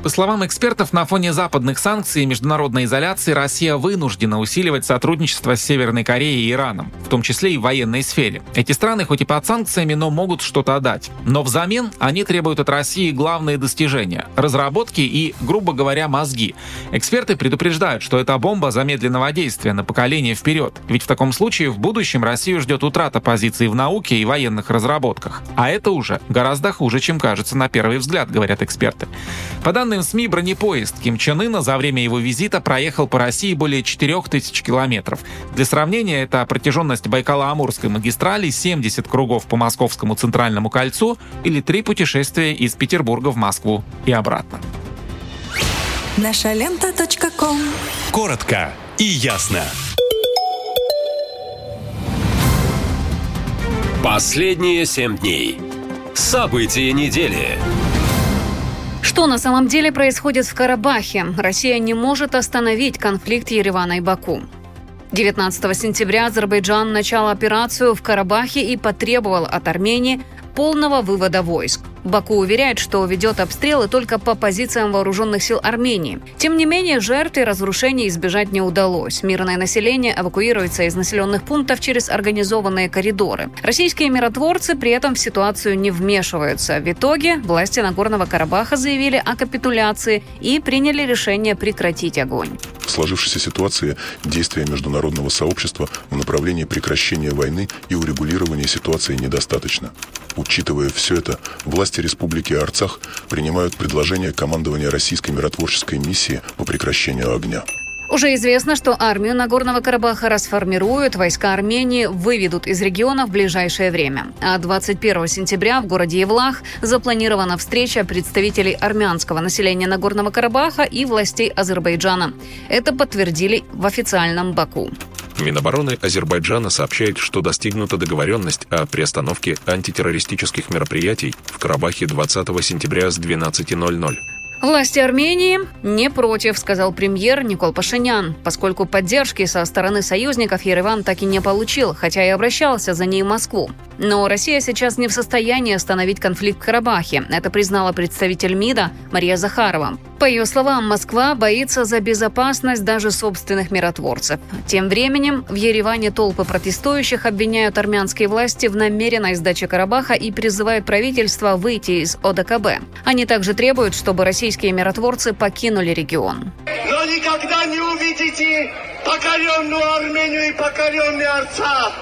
Speaker 22: По словам экспертов, на фоне западных санкций и международной изоляции Россия вынуждена усиливать сотрудничество с Северной Кореей и Ираном, в том числе и в военной сфере. Эти страны хоть и под санкциями, но могут что-то отдать. Но взамен они требуют от России главные достижения – разработки и, грубо говоря, мозги. Эксперты предупреждают, что это бомба замедленного действия на поколение вперед, ведь в таком случае в будущем Россию ждет утрата позиций в науке и военных разработках. А это уже гораздо хуже, чем кажется на первый взгляд, говорят эксперты. По данным данным СМИ, бронепоезд Ким Чен Ына за время его визита проехал по России более 4000 километров. Для сравнения, это протяженность Байкало-Амурской магистрали 70 кругов по Московскому центральному кольцу или три путешествия из Петербурга в Москву и обратно.
Speaker 12: Наша лента.
Speaker 1: Коротко и ясно. Последние семь дней. События недели.
Speaker 3: Что на самом деле происходит в Карабахе? Россия не может остановить конфликт Еревана и Баку. 19 сентября Азербайджан начал операцию в Карабахе и потребовал от Армении полного вывода войск. Баку уверяет, что ведет обстрелы только по позициям вооруженных сил Армении. Тем не менее, жертв и разрушений избежать не удалось. Мирное население эвакуируется из населенных пунктов через организованные коридоры. Российские миротворцы при этом в ситуацию не вмешиваются. В итоге власти Нагорного Карабаха заявили о капитуляции и приняли решение прекратить огонь.
Speaker 41: В сложившейся ситуации действия международного сообщества в направлении прекращения войны и урегулирования ситуации недостаточно. Учитывая все это, власти Республики Арцах принимают предложение командования российской миротворческой миссии по прекращению огня.
Speaker 3: Уже известно, что армию Нагорного Карабаха расформируют, войска Армении выведут из региона в ближайшее время. А 21 сентября в городе Евлах запланирована встреча представителей армянского населения Нагорного Карабаха и властей Азербайджана. Это подтвердили в официальном Баку.
Speaker 35: Минобороны Азербайджана сообщает, что достигнута договоренность о приостановке антитеррористических мероприятий в Карабахе 20 сентября с 12.00.
Speaker 3: Власти Армении не против, сказал премьер Никол Пашинян, поскольку поддержки со стороны союзников Ереван так и не получил, хотя и обращался за ней в Москву. Но Россия сейчас не в состоянии остановить конфликт в Карабахе. Это признала представитель МИДа Мария Захарова. По ее словам, Москва боится за безопасность даже собственных миротворцев. Тем временем в Ереване толпы протестующих обвиняют армянские власти в намеренной сдаче Карабаха и призывают правительство выйти из ОДКБ. Они также требуют, чтобы российские миротворцы покинули регион.
Speaker 42: Но никогда не увидите покоренную Армению и покоренный Арцах.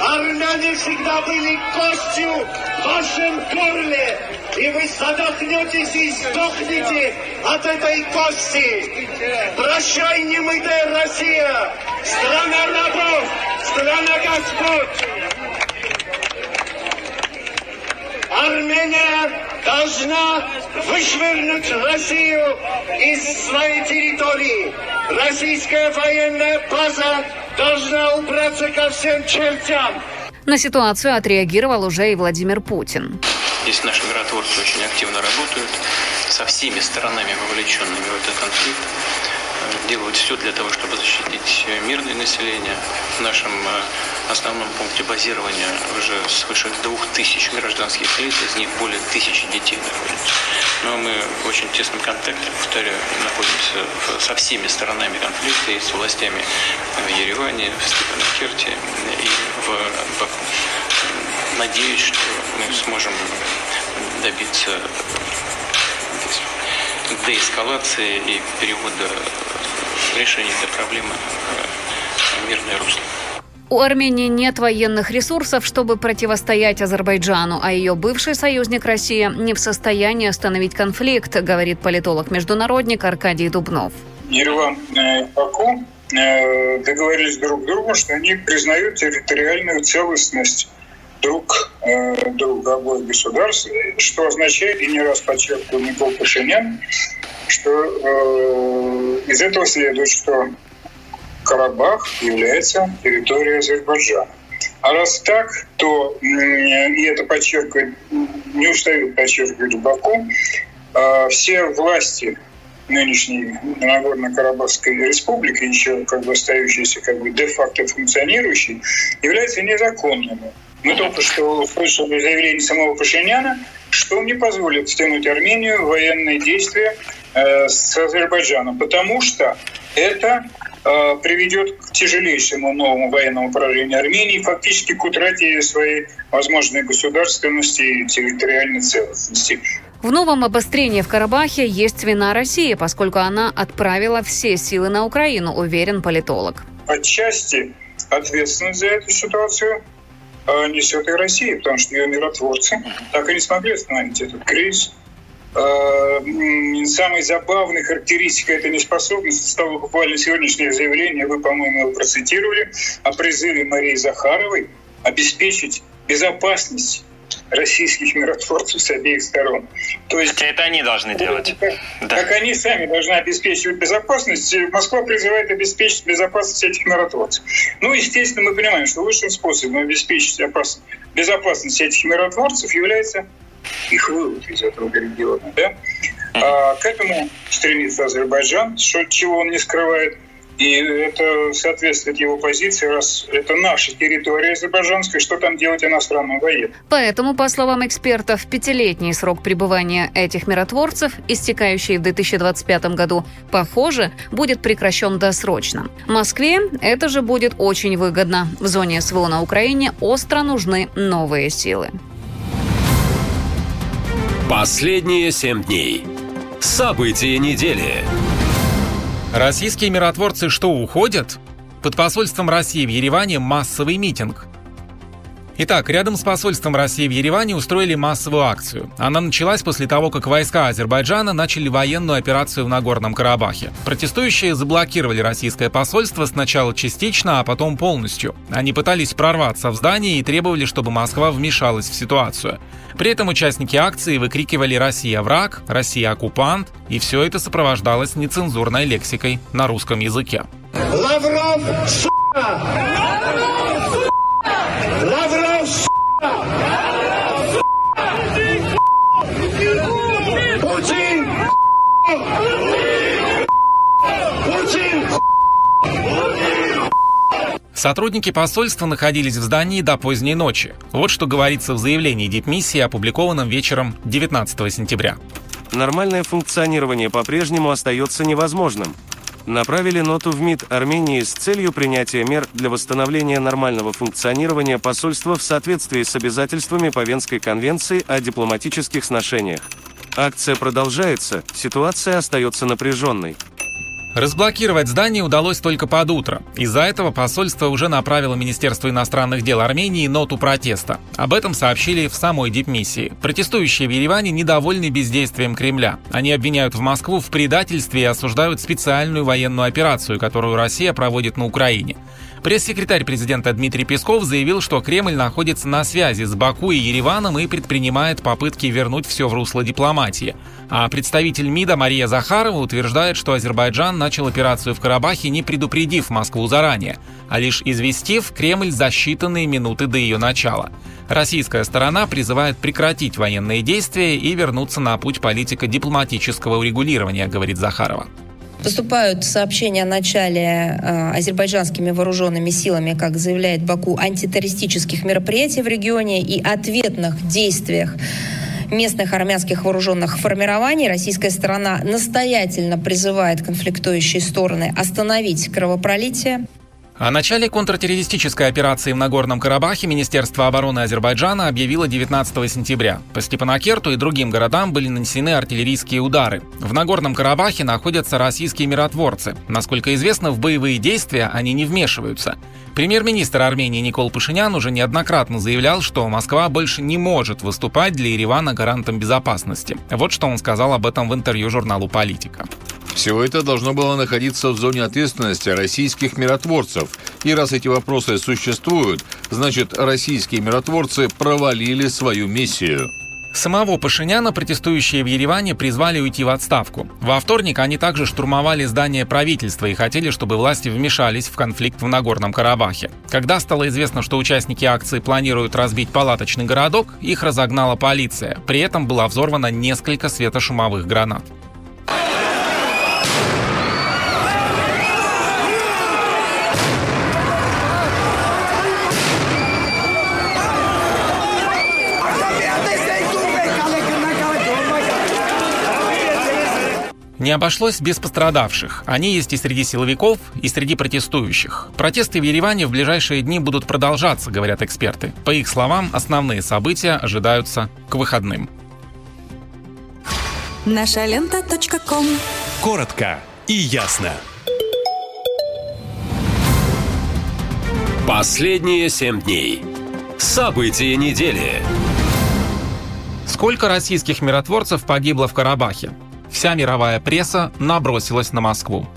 Speaker 42: Армяне всегда были костью в вашем горле, и вы задохнетесь и сдохнете от этой кости. Прощай, немытая Россия, страна рабов, страна господ. Армения должна вышвырнуть Россию из своей территории. Российская военная база должна убраться ко всем чертям.
Speaker 3: На ситуацию отреагировал уже и Владимир Путин.
Speaker 36: Здесь наши миротворцы очень активно работают со всеми сторонами, вовлеченными в этот конфликт делают все для того, чтобы защитить мирное население. В нашем э, основном пункте базирования уже свыше двух тысяч гражданских лиц, из них более тысячи детей находятся. Но мы в очень тесном контакте, повторяю, находимся со всеми сторонами конфликта и с властями в Ереване, в Степанакерте и в Баку. Надеюсь, что мы сможем добиться деэскалации и перевода решения этой проблемы в мирное русло.
Speaker 3: У Армении нет военных ресурсов, чтобы противостоять Азербайджану, а ее бывший союзник Россия не в состоянии остановить конфликт, говорит политолог-международник Аркадий Дубнов.
Speaker 43: Ереван и Баку э, договорились друг с другом, что они признают территориальную целостность друг э, друга обоих государств, что означает, и не раз подчеркивал Никол Пашинян, что э, из этого следует, что Карабах является территорией Азербайджана. А раз так, то, и это подчеркивает, не устают подчеркивать Баку, э, все власти нынешней Нагорно-Карабахской республики, еще как бы остающиеся как бы де-факто функционирующие, являются незаконными. Мы только что услышали заявление самого Пашиняна, что не позволит втянуть Армению в военные действия э, с Азербайджаном, потому что это э, приведет к тяжелейшему новому военному поражению Армении, фактически к утрате своей возможной государственности и территориальной целостности.
Speaker 3: В новом обострении в Карабахе есть вина России, поскольку она отправила все силы на Украину, уверен политолог.
Speaker 43: Отчасти ответственность за эту ситуацию несет и Россия, потому что ее миротворцы так и не смогли остановить этот кризис. э, самой забавной характеристикой этой неспособности стало буквально сегодняшнее заявление, вы, по-моему, его процитировали, о призыве Марии Захаровой обеспечить безопасность российских миротворцев с обеих сторон.
Speaker 44: То есть это они должны делать.
Speaker 43: Как, да. как они сами должны обеспечивать безопасность, Москва призывает обеспечить безопасность этих миротворцев. Ну, естественно, мы понимаем, что лучшим способом обеспечить безопасность этих миротворцев является их вывод из этого региона. Да? А, к этому стремится Азербайджан, что, чего он не скрывает – и это соответствует его позиции, раз это наша территория азербайджанская, что там делать иностранным военным.
Speaker 3: Поэтому, по словам экспертов, пятилетний срок пребывания этих миротворцев, истекающий в 2025 году, похоже, будет прекращен досрочно. Москве это же будет очень выгодно. В зоне СВО на Украине остро нужны новые силы.
Speaker 1: Последние семь дней. События недели.
Speaker 22: Российские миротворцы что, уходят? Под посольством России в Ереване массовый митинг. Итак, рядом с посольством России в Ереване устроили массовую акцию. Она началась после того, как войска Азербайджана начали военную операцию в Нагорном Карабахе. Протестующие заблокировали российское посольство сначала частично, а потом полностью. Они пытались прорваться в здание и требовали, чтобы Москва вмешалась в ситуацию. При этом участники акции выкрикивали «Россия враг», «Россия оккупант», и все это сопровождалось нецензурной лексикой на русском языке.
Speaker 42: Лавров, сука! Лавров, Путин!
Speaker 22: Сотрудники посольства находились в здании до поздней ночи. Вот что говорится в заявлении дипмиссии, опубликованном вечером 19 сентября.
Speaker 45: Нормальное функционирование по-прежнему остается невозможным направили ноту в МИД Армении с целью принятия мер для восстановления нормального функционирования посольства в соответствии с обязательствами по Венской конвенции о дипломатических сношениях. Акция продолжается, ситуация остается напряженной.
Speaker 22: Разблокировать здание удалось только под утро. Из-за этого посольство уже направило Министерству иностранных дел Армении ноту протеста. Об этом сообщили в самой дипмиссии. Протестующие в Ереване недовольны бездействием Кремля. Они обвиняют в Москву в предательстве и осуждают специальную военную операцию, которую Россия проводит на Украине. Пресс-секретарь президента Дмитрий Песков заявил, что Кремль находится на связи с Баку и Ереваном и предпринимает попытки вернуть все в русло дипломатии. А представитель МИДа Мария Захарова утверждает, что Азербайджан начал операцию в Карабахе, не предупредив Москву заранее, а лишь известив Кремль за считанные минуты до ее начала. Российская сторона призывает прекратить военные действия и вернуться на путь политико-дипломатического урегулирования, говорит Захарова.
Speaker 46: Поступают сообщения о начале э, азербайджанскими вооруженными силами, как заявляет Баку, антитеррористических мероприятий в регионе и ответных действиях местных армянских вооруженных формирований. Российская сторона настоятельно призывает конфликтующие стороны остановить кровопролитие.
Speaker 22: О начале контртеррористической операции в Нагорном Карабахе Министерство обороны Азербайджана объявило 19 сентября. По Степанакерту и другим городам были нанесены артиллерийские удары. В Нагорном Карабахе находятся российские миротворцы. Насколько известно, в боевые действия они не вмешиваются. Премьер-министр Армении Никол Пашинян уже неоднократно заявлял, что Москва больше не может выступать для Еревана гарантом безопасности. Вот что он сказал об этом в интервью журналу «Политика».
Speaker 47: Все это должно было находиться в зоне ответственности российских миротворцев. И раз эти вопросы существуют, значит, российские миротворцы провалили свою миссию.
Speaker 22: Самого Пашиняна протестующие в Ереване призвали уйти в отставку. Во вторник они также штурмовали здание правительства и хотели, чтобы власти вмешались в конфликт в Нагорном Карабахе. Когда стало известно, что участники акции планируют разбить палаточный городок, их разогнала полиция. При этом было взорвано несколько светошумовых гранат. Не обошлось без пострадавших. Они есть и среди силовиков, и среди протестующих. Протесты в Ереване в ближайшие дни будут продолжаться, говорят эксперты. По их словам, основные события ожидаются к выходным.
Speaker 12: Наша лента.
Speaker 1: Коротко и ясно. Последние семь дней. События недели.
Speaker 22: Сколько российских миротворцев погибло в Карабахе? Вся мировая пресса набросилась на Москву.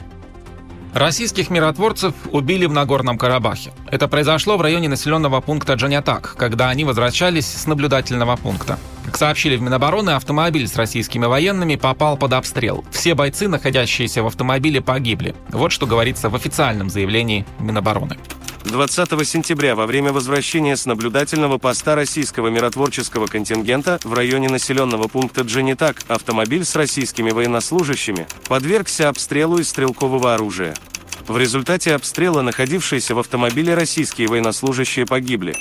Speaker 22: Российских миротворцев убили в Нагорном Карабахе. Это произошло в районе населенного пункта Джанятак, когда они возвращались с наблюдательного пункта. Как сообщили в Минобороны, автомобиль с российскими военными попал под обстрел. Все бойцы, находящиеся в автомобиле, погибли. Вот что говорится в официальном заявлении Минобороны.
Speaker 45: 20 сентября во время возвращения с наблюдательного поста российского миротворческого контингента в районе населенного пункта Джанитак автомобиль с российскими военнослужащими подвергся обстрелу из стрелкового оружия. В результате обстрела находившиеся в автомобиле российские военнослужащие погибли.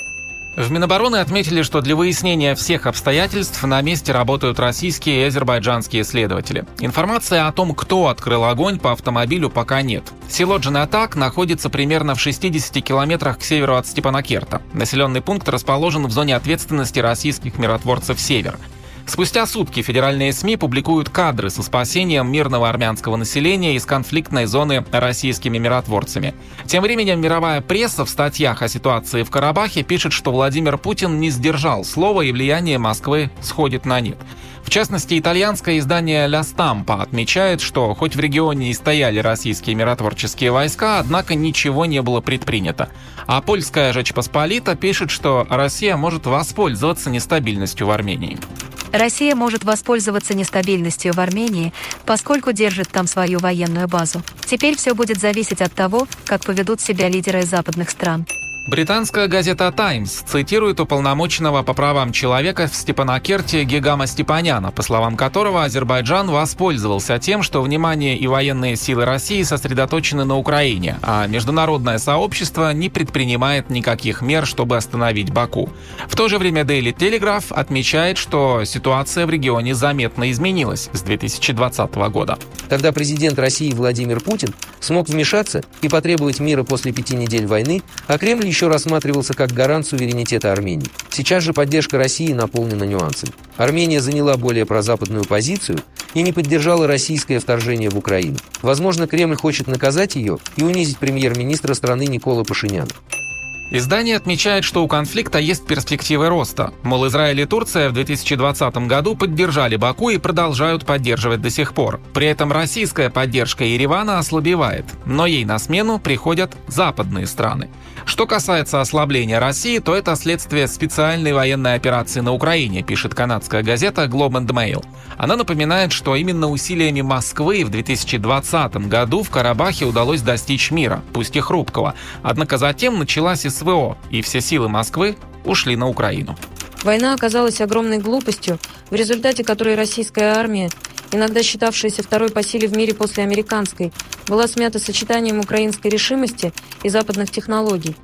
Speaker 22: В Минобороны отметили, что для выяснения всех обстоятельств на месте работают российские и азербайджанские следователи. Информация о том, кто открыл огонь по автомобилю, пока нет. Село Джанатак находится примерно в 60 километрах к северу от Степанакерта. Населенный пункт расположен в зоне ответственности российских миротворцев «Север». Спустя сутки федеральные СМИ публикуют кадры со спасением мирного армянского населения из конфликтной зоны российскими миротворцами. Тем временем мировая пресса в статьях о ситуации в Карабахе пишет, что Владимир Путин не сдержал слова и влияние Москвы сходит на нет. В частности, итальянское издание «Ля Стампа» отмечает, что хоть в регионе и стояли российские миротворческие войска, однако ничего не было предпринято. А польская «Жечь Посполита» пишет, что Россия может воспользоваться нестабильностью в Армении.
Speaker 48: Россия может воспользоваться нестабильностью в Армении, поскольку держит там свою военную базу. Теперь все будет зависеть от того, как поведут себя лидеры западных стран.
Speaker 22: Британская газета «Таймс» цитирует уполномоченного по правам человека в Степанакерте Гигама Степаняна, по словам которого Азербайджан воспользовался тем, что внимание и военные силы России сосредоточены на Украине, а международное сообщество не предпринимает никаких мер, чтобы остановить Баку. В то же время Daily Telegraph отмечает, что ситуация в регионе заметно изменилась с 2020 года.
Speaker 49: Тогда президент России Владимир Путин смог вмешаться и потребовать мира после пяти недель войны, а Кремль еще рассматривался как гарант суверенитета Армении. Сейчас же поддержка России наполнена нюансами. Армения заняла более прозападную позицию и не поддержала российское вторжение в Украину. Возможно, Кремль хочет наказать ее и унизить премьер-министра страны Никола Пашиняна.
Speaker 22: Издание отмечает, что у конфликта есть перспективы роста. Мол, Израиль и Турция в 2020 году поддержали Баку и продолжают поддерживать до сих пор. При этом российская поддержка Еревана ослабевает, но ей на смену приходят западные страны. Что касается ослабления России, то это следствие специальной военной операции на Украине, пишет канадская газета Globe and Mail. Она напоминает, что именно усилиями Москвы в 2020 году в Карабахе удалось достичь мира, пусть и хрупкого. Однако затем началась СВО, и все силы Москвы ушли на Украину.
Speaker 48: Война оказалась огромной глупостью, в результате которой российская армия, иногда считавшаяся второй по силе в мире после американской, была смята сочетанием украинской решимости и западных технологий.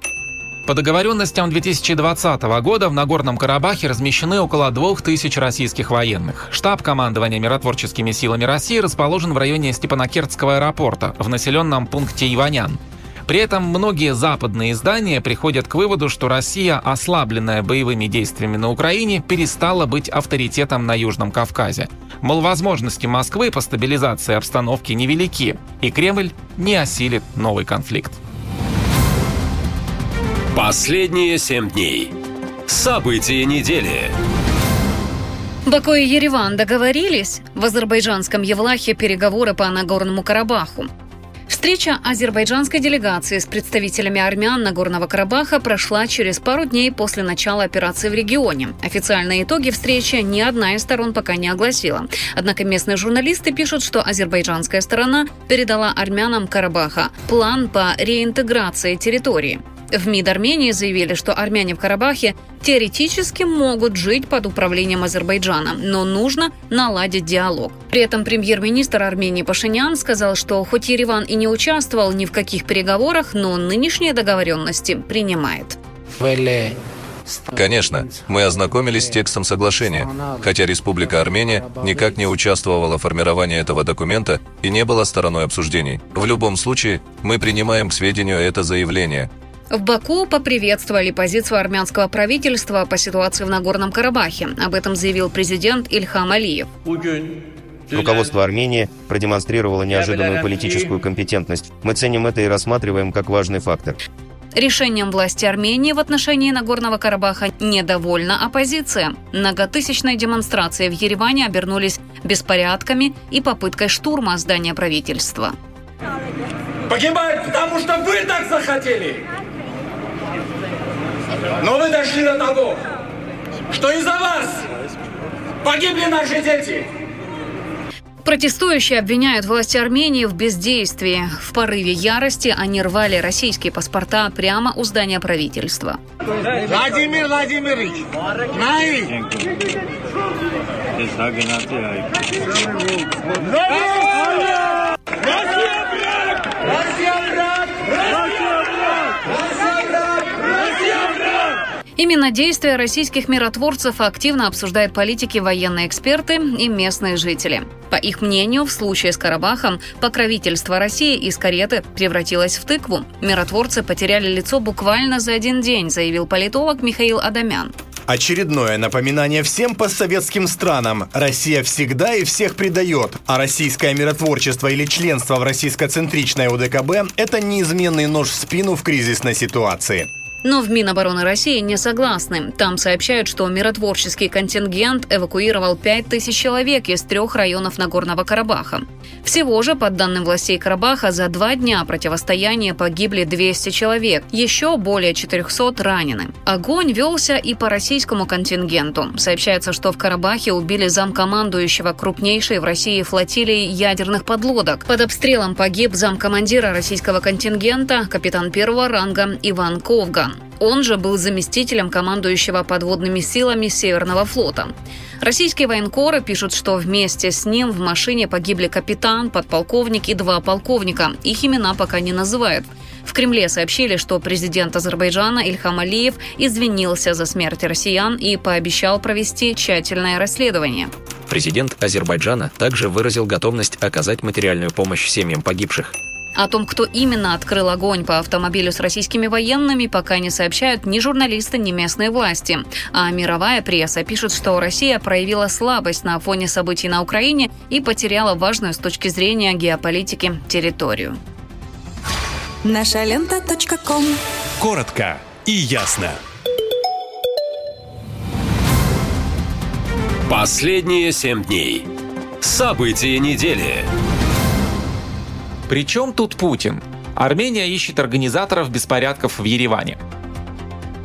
Speaker 22: По договоренностям 2020 года в Нагорном Карабахе размещены около 2000 российских военных. Штаб командования миротворческими силами России расположен в районе Степанакертского аэропорта, в населенном пункте Иванян. При этом многие западные издания приходят к выводу, что Россия, ослабленная боевыми действиями на Украине, перестала быть авторитетом на Южном Кавказе. Мол, возможности Москвы по стабилизации обстановки невелики, и Кремль не осилит новый конфликт.
Speaker 1: Последние семь дней. События недели.
Speaker 3: Баку и Ереван договорились. В азербайджанском Евлахе переговоры по Нагорному Карабаху. Встреча азербайджанской делегации с представителями армян Нагорного Карабаха прошла через пару дней после начала операции в регионе. Официальные итоги встречи ни одна из сторон пока не огласила. Однако местные журналисты пишут, что азербайджанская сторона передала армянам Карабаха план по реинтеграции территории. В МИД Армении заявили, что армяне в Карабахе теоретически могут жить под управлением Азербайджана, но нужно наладить диалог. При этом премьер-министр Армении Пашинян сказал, что хоть Ереван и не участвовал ни в каких переговорах, но нынешние договоренности принимает.
Speaker 50: Конечно, мы ознакомились с текстом соглашения, хотя Республика Армения никак не участвовала в формировании этого документа и не была стороной обсуждений. В любом случае, мы принимаем к сведению это заявление,
Speaker 3: в Баку поприветствовали позицию армянского правительства по ситуации в Нагорном Карабахе. Об этом заявил президент Ильхам Алиев.
Speaker 51: Руководство Армении продемонстрировало неожиданную политическую компетентность. Мы ценим это и рассматриваем как важный фактор.
Speaker 3: Решением власти Армении в отношении Нагорного Карабаха недовольна оппозиция. Многотысячные демонстрации в Ереване обернулись беспорядками и попыткой штурма здания правительства.
Speaker 52: Погибать, потому что вы так захотели. Но вы дошли до того, что из-за вас погибли наши дети.
Speaker 3: Протестующие обвиняют власти Армении в бездействии. В порыве ярости они рвали российские паспорта прямо у здания правительства.
Speaker 52: Владимир Владимирович, Наи! Россия брат! Россия брат! Россия брат! Россия брат! Россия брат!
Speaker 3: Именно действия российских миротворцев активно обсуждают политики, военные эксперты и местные жители. По их мнению, в случае с Карабахом покровительство России из кареты превратилось в тыкву. Миротворцы потеряли лицо буквально за один день, заявил политолог Михаил Адамян.
Speaker 53: Очередное напоминание всем постсоветским странам. Россия всегда и всех предает, а российское миротворчество или членство в российско-центричной ОДКБ – это неизменный нож в спину в кризисной ситуации.
Speaker 3: Но в Минобороны России не согласны. Там сообщают, что миротворческий контингент эвакуировал 5 тысяч человек из трех районов Нагорного Карабаха. Всего же, по данным властей Карабаха, за два дня противостояния погибли 200 человек, еще более 400 ранены. Огонь велся и по российскому контингенту. Сообщается, что в Карабахе убили замкомандующего крупнейшей в России флотилии ядерных подлодок. Под обстрелом погиб замкомандира российского контингента, капитан первого ранга Иван Он же был заместителем командующего подводными силами Северного флота. Российские военкоры пишут, что вместе с ним в машине погибли капитан, подполковник и два полковника. Их имена пока не называют. В Кремле сообщили, что президент Азербайджана Ильхам Алиев извинился за смерть россиян и пообещал провести тщательное расследование.
Speaker 54: Президент Азербайджана также выразил готовность оказать материальную помощь семьям погибших.
Speaker 3: О том, кто именно открыл огонь по автомобилю с российскими военными, пока не сообщают ни журналисты, ни местные власти. А мировая пресса пишет, что Россия проявила слабость на фоне событий на Украине и потеряла важную с точки зрения геополитики территорию.
Speaker 12: Наша лента.
Speaker 1: Коротко и ясно. Последние семь дней. События недели.
Speaker 22: Причем тут Путин? Армения ищет организаторов беспорядков в Ереване.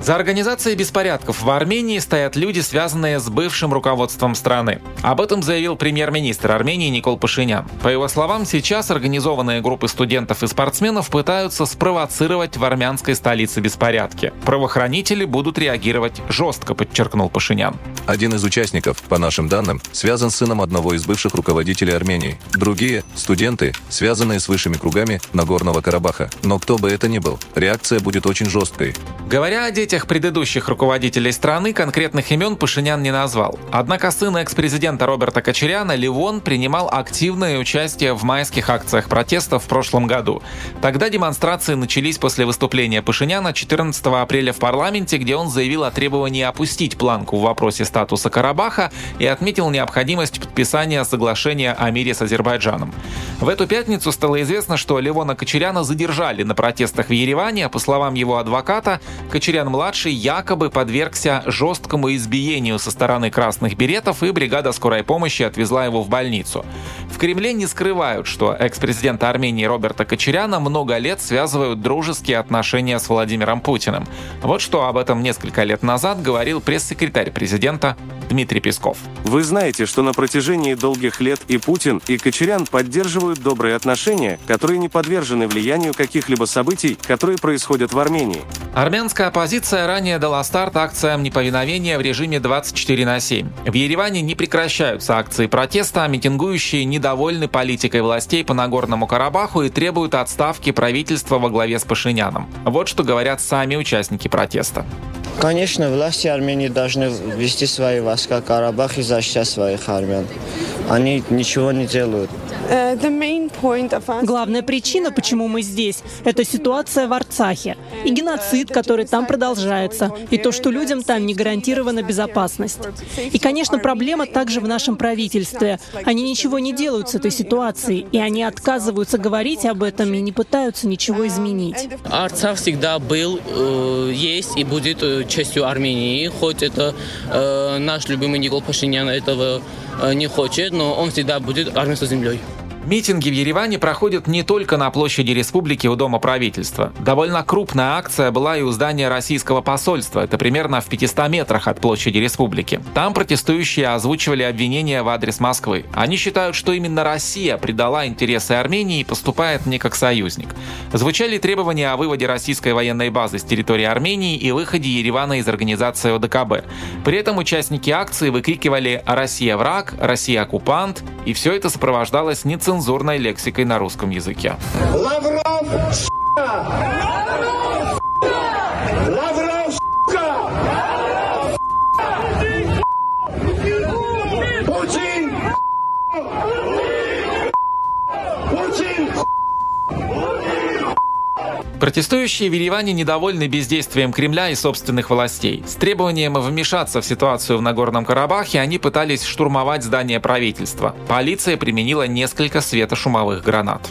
Speaker 22: За организацией беспорядков в Армении стоят люди, связанные с бывшим руководством страны. Об этом заявил премьер-министр Армении Никол Пашинян. По его словам, сейчас организованные группы студентов и спортсменов пытаются спровоцировать в армянской столице беспорядки. Правоохранители будут реагировать жестко, подчеркнул Пашинян.
Speaker 50: Один из участников, по нашим данным, связан с сыном одного из бывших руководителей Армении. Другие – студенты, связанные с высшими кругами Нагорного Карабаха. Но кто бы это ни был, реакция будет очень жесткой.
Speaker 22: Говоря о детях предыдущих руководителей страны, конкретных имен Пашинян не назвал. Однако сын экс-президента Роберта Кочеряна, Ливон, принимал активное участие в майских акциях протеста в прошлом году. Тогда демонстрации начались после выступления Пашиняна 14 апреля в парламенте, где он заявил о требовании опустить планку в вопросе статуса Карабаха и отметил необходимость подписания соглашения о мире с Азербайджаном. В эту пятницу стало известно, что Ливона Кочеряна задержали на протестах в Ереване, по словам его адвоката, Кочерян-младший якобы подвергся жесткому избиению со стороны красных беретов, и бригада скорой помощи отвезла его в больницу. В Кремле не скрывают, что экс-президента Армении Роберта Кочеряна много лет связывают дружеские отношения с Владимиром Путиным. Вот что об этом несколько лет назад говорил пресс-секретарь президента Дмитрий Песков.
Speaker 45: Вы знаете, что на протяжении долгих лет и Путин, и Кочерян поддерживают добрые отношения, которые не подвержены влиянию каких-либо событий, которые происходят в Армении.
Speaker 22: Армянская оппозиция ранее дала старт акциям неповиновения в режиме 24 на 7. В Ереване не прекращаются акции протеста, а митингующие недовольны политикой властей по Нагорному Карабаху и требуют отставки правительства во главе с Пашиняном. Вот что говорят сами участники протеста.
Speaker 53: Конечно, власти Армении должны вести свои войска в Карабах и защищать своих армян. Они ничего не делают.
Speaker 55: Главная причина, почему мы здесь, это ситуация в Арцахе и геноцид, который там продолжается, и то, что людям там не гарантирована безопасность. И, конечно, проблема также в нашем правительстве. Они ничего не делают с этой ситуацией, и они отказываются говорить об этом и не пытаются ничего изменить.
Speaker 56: Арцах всегда был, э, есть и будет э, частью Армении, хоть это э, наш любимый Никол Пашинян этого не хочет, но он всегда будет армейской землей.
Speaker 22: Митинги в Ереване проходят не только на площади республики у Дома правительства. Довольно крупная акция была и у здания российского посольства. Это примерно в 500 метрах от площади республики. Там протестующие озвучивали обвинения в адрес Москвы. Они считают, что именно Россия предала интересы Армении и поступает не как союзник. Звучали требования о выводе российской военной базы с территории Армении и выходе Еревана из организации ОДКБ. При этом участники акции выкрикивали «Россия враг», «Россия оккупант», и все это сопровождалось нецензурой нецензурной лексикой на русском языке.
Speaker 57: Лавров,
Speaker 22: Протестующие в Ереване недовольны бездействием Кремля и собственных властей. С требованием вмешаться в ситуацию в Нагорном Карабахе они пытались штурмовать здание правительства. Полиция применила несколько светошумовых гранат.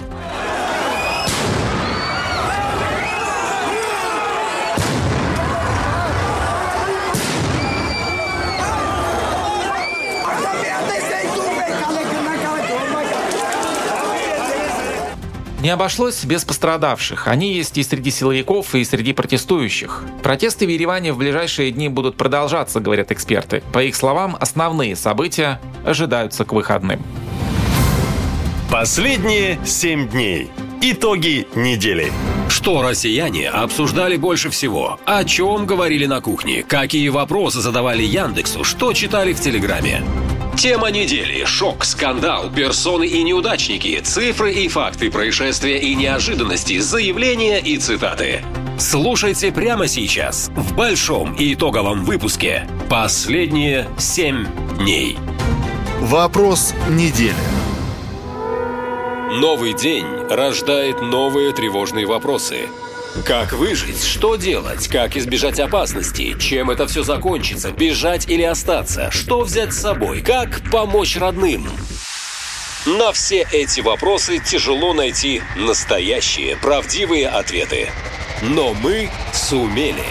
Speaker 22: Не обошлось без пострадавших. Они есть и среди силовиков, и среди протестующих. Протесты в Ереване в ближайшие дни будут продолжаться, говорят эксперты. По их словам, основные события ожидаются к выходным.
Speaker 1: Последние семь дней. Итоги недели. Что россияне обсуждали больше всего? О чем говорили на кухне? Какие вопросы задавали Яндексу? Что читали в Телеграме? Тема недели. Шок, скандал, персоны и неудачники, цифры и факты происшествия и неожиданности, заявления и цитаты. Слушайте прямо сейчас в большом и итоговом выпуске «Последние семь дней».
Speaker 58: Вопрос недели.
Speaker 1: Новый день рождает новые тревожные вопросы – как выжить? Что делать? Как избежать опасности? Чем это все закончится? Бежать или остаться? Что взять с собой? Как помочь родным? На все эти вопросы тяжело найти настоящие, правдивые ответы. Но мы сумели.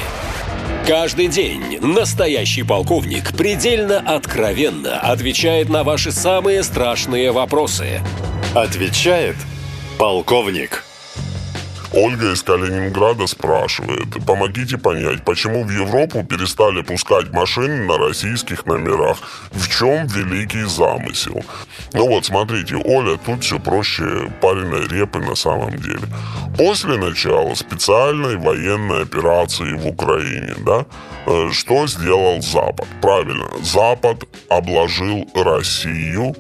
Speaker 1: Каждый день настоящий полковник предельно откровенно отвечает на ваши самые страшные вопросы.
Speaker 59: Отвечает полковник.
Speaker 60: Ольга из Калининграда спрашивает, помогите понять, почему в Европу перестали пускать машины на российских номерах? В чем великий замысел? Ну вот, смотрите, Оля, тут все проще пареной репы на самом деле. После начала специальной военной операции в Украине, да, э, что сделал Запад? Правильно, Запад обложил Россию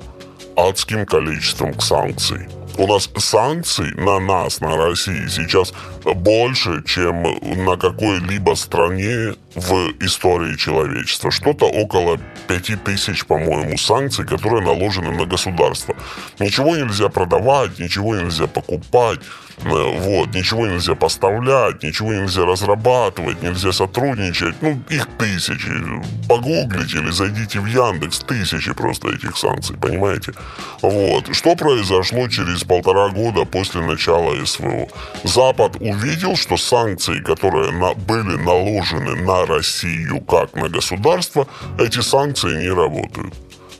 Speaker 60: адским количеством санкций у нас санкций на нас, на России сейчас больше, чем на какой-либо стране в истории человечества. Что-то около пяти тысяч, по-моему, санкций, которые наложены на государство. Ничего нельзя продавать, ничего нельзя покупать, вот, ничего нельзя поставлять, ничего нельзя разрабатывать, нельзя сотрудничать. Ну, их тысячи. Погуглите или зайдите в Яндекс, тысячи просто этих санкций, понимаете? Вот. Что произошло через полтора года после начала СВО? Запад увидел, что санкции, которые на, были наложены на Россию как на государство, эти санкции не работают.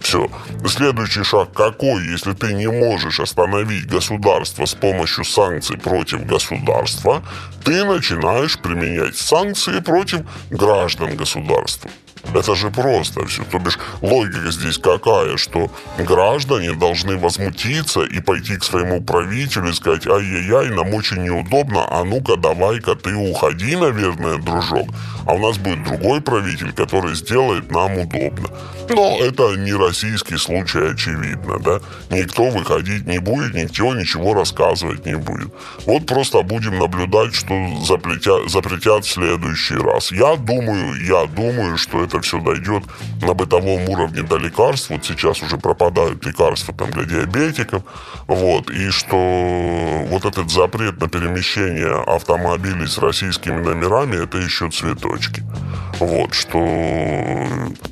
Speaker 60: Все. Следующий шаг какой, если ты не можешь остановить государство с помощью санкций против государства, ты начинаешь применять санкции против граждан государства. Это же просто все. То бишь логика здесь какая, что граждане должны возмутиться и пойти к своему правителю и сказать, ай-яй-яй, нам очень неудобно, а ну-ка давай-ка ты уходи, наверное, дружок. а у нас будет другой правитель, который сделает нам удобно. Но это не российский случай, очевидно, да. Никто выходить не будет, никто ничего рассказывать не будет. Вот просто будем наблюдать, что запретят, запретят в следующий раз. Я думаю, я думаю, что это все дойдет на бытовом уровне до лекарств. Вот сейчас уже пропадают лекарства там для диабетиков. Вот. И что вот этот запрет на перемещение автомобилей с российскими номерами, это еще цветочки. Вот, что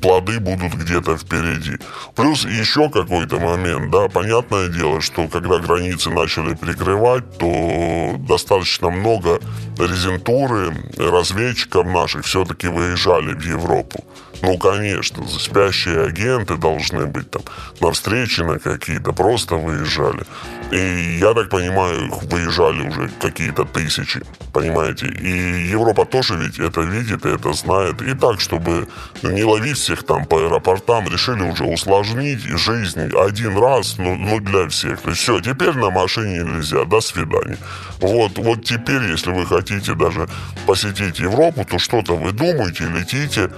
Speaker 60: плоды будут где-то впереди. Плюс еще какой-то момент, да, понятное дело, что когда границы начали прикрывать, то достаточно много резентуры разведчиков наших все-таки выезжали в Европу. Ну, конечно, спящие агенты должны быть там на встрече на какие-то, просто выезжали. И я так понимаю, выезжали уже какие-то тысячи, понимаете. И Европа тоже ведь это видит и это знает. И так, чтобы не ловить всех там по аэропортам, решили уже усложнить жизнь один раз, ну, ну для всех. То есть все, теперь на машине нельзя, до свидания. Вот, вот теперь, если вы хотите даже посетить Европу, то что-то вы думаете, летите,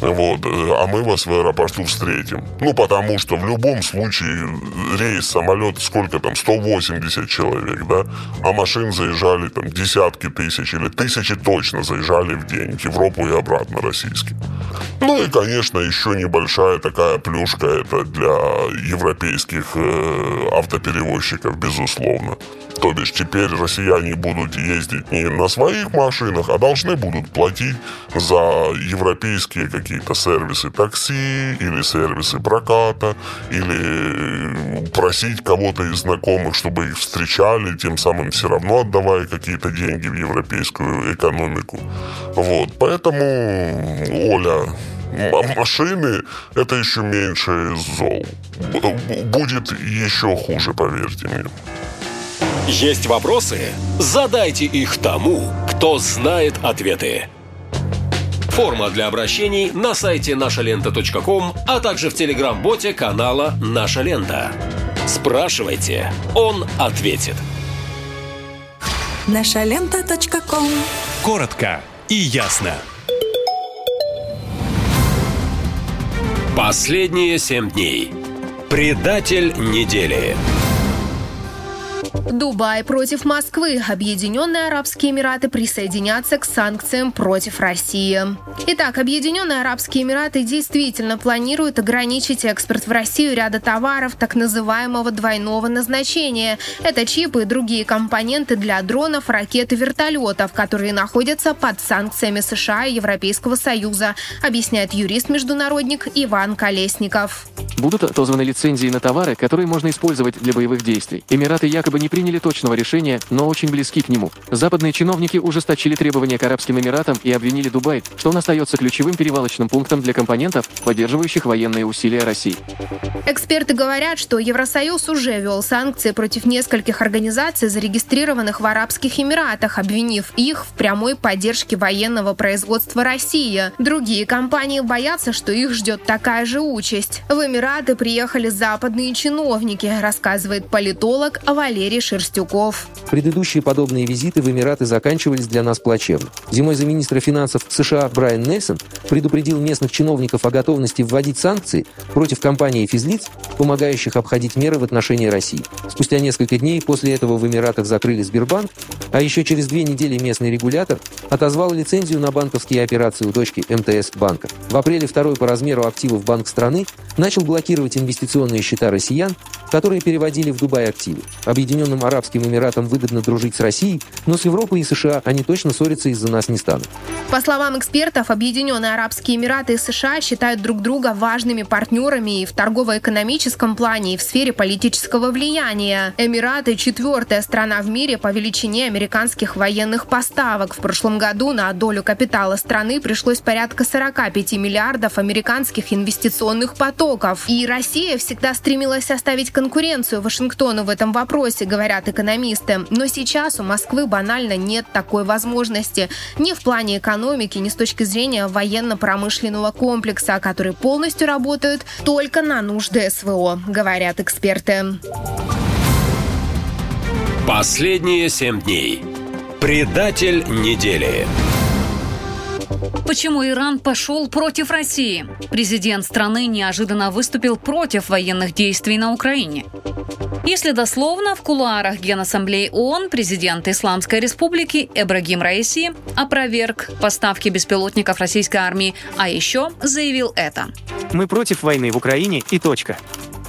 Speaker 60: вот, э, а мы вас в аэропорту встретим. Ну, потому что в любом случае рейс, самолет, сколько там, 180 человек, да, а машин заезжали там десятки тысяч или тысячи точно заезжали в день в Европу и обратно российские. Ну и, конечно, еще небольшая такая плюшка это для европейских э, автоперевозчиков, безусловно. То бишь теперь россияне будут ездить не на своих машинах, а должны будут платить за европейские какие-то сервисы такси или сервисы проката, или просить кого-то из знакомых, чтобы их встречали, тем самым все равно отдавая какие-то деньги в европейскую экономику. Вот, поэтому, Оля, машины это еще меньше зол. Будет еще хуже, поверьте мне.
Speaker 1: Есть вопросы? Задайте их тому, кто знает ответы. Форма для обращений на сайте нашалента.ком, а также в телеграм-боте канала «Наша лента». Спрашивайте, он ответит.
Speaker 12: Нашалента.ком
Speaker 61: Коротко и ясно.
Speaker 1: Последние семь дней. Предатель недели.
Speaker 62: Дубай против Москвы. Объединенные Арабские Эмираты присоединятся к санкциям против России. Итак, Объединенные Арабские Эмираты действительно планируют ограничить экспорт в Россию ряда товаров так называемого двойного назначения. Это чипы и другие компоненты для дронов, ракет и вертолетов, которые находятся под санкциями США и Европейского Союза, объясняет юрист-международник Иван Колесников.
Speaker 63: Будут отозваны лицензии на товары, которые можно использовать для боевых действий. Эмираты якобы не приняли точного решения, но очень близки к нему. Западные чиновники ужесточили требования к Арабским Эмиратам и обвинили Дубай, что он остается ключевым перевалочным пунктом для компонентов, поддерживающих военные усилия России.
Speaker 62: Эксперты говорят, что Евросоюз уже ввел санкции против нескольких организаций, зарегистрированных в Арабских Эмиратах, обвинив их в прямой поддержке военного производства России. Другие компании боятся, что их ждет такая же участь. В Эмираты приехали западные чиновники, рассказывает политолог Валерий Шерстюков.
Speaker 49: Предыдущие подобные визиты в Эмираты заканчивались для нас плачевно. Зимой за министра финансов США Брайан Нельсон предупредил местных чиновников о готовности вводить санкции против компаний и физлиц, помогающих обходить меры в отношении России. Спустя несколько дней после этого в Эмиратах закрыли Сбербанк, а еще через две недели местный регулятор отозвал лицензию на банковские операции у дочки МТС банка. В апреле второй по размеру активов банк страны начал блокировать инвестиционные счета россиян, которые переводили в Дубай активы. Объединенным Арабским Эмиратам выгодно дружить с Россией, но с Европой и США они точно ссориться из-за нас не станут.
Speaker 62: По словам экспертов, Объединенные Арабские Эмираты и США считают друг друга важными партнерами и в торгово-экономическом плане, и в сфере политического влияния. Эмираты – четвертая страна в мире по величине американских военных поставок. В прошлом году на долю капитала страны пришлось порядка 45 миллиардов американских инвестиционных потоков. И Россия всегда стремилась оставить конкуренцию Вашингтону в этом вопросе, говорят экономисты. Но сейчас у Москвы банально нет такой возможности. Ни в плане экономики, ни с точки зрения военно-промышленного комплекса, который полностью работает только на нужды СВО, говорят эксперты.
Speaker 1: Последние семь дней. Предатель недели.
Speaker 3: Почему Иран пошел против России? Президент страны неожиданно выступил против военных действий на Украине. Если дословно, в кулуарах Генассамблеи ООН президент Исламской Республики Эбрагим Раиси опроверг поставки беспилотников российской армии, а еще заявил это.
Speaker 64: Мы против войны в Украине и точка.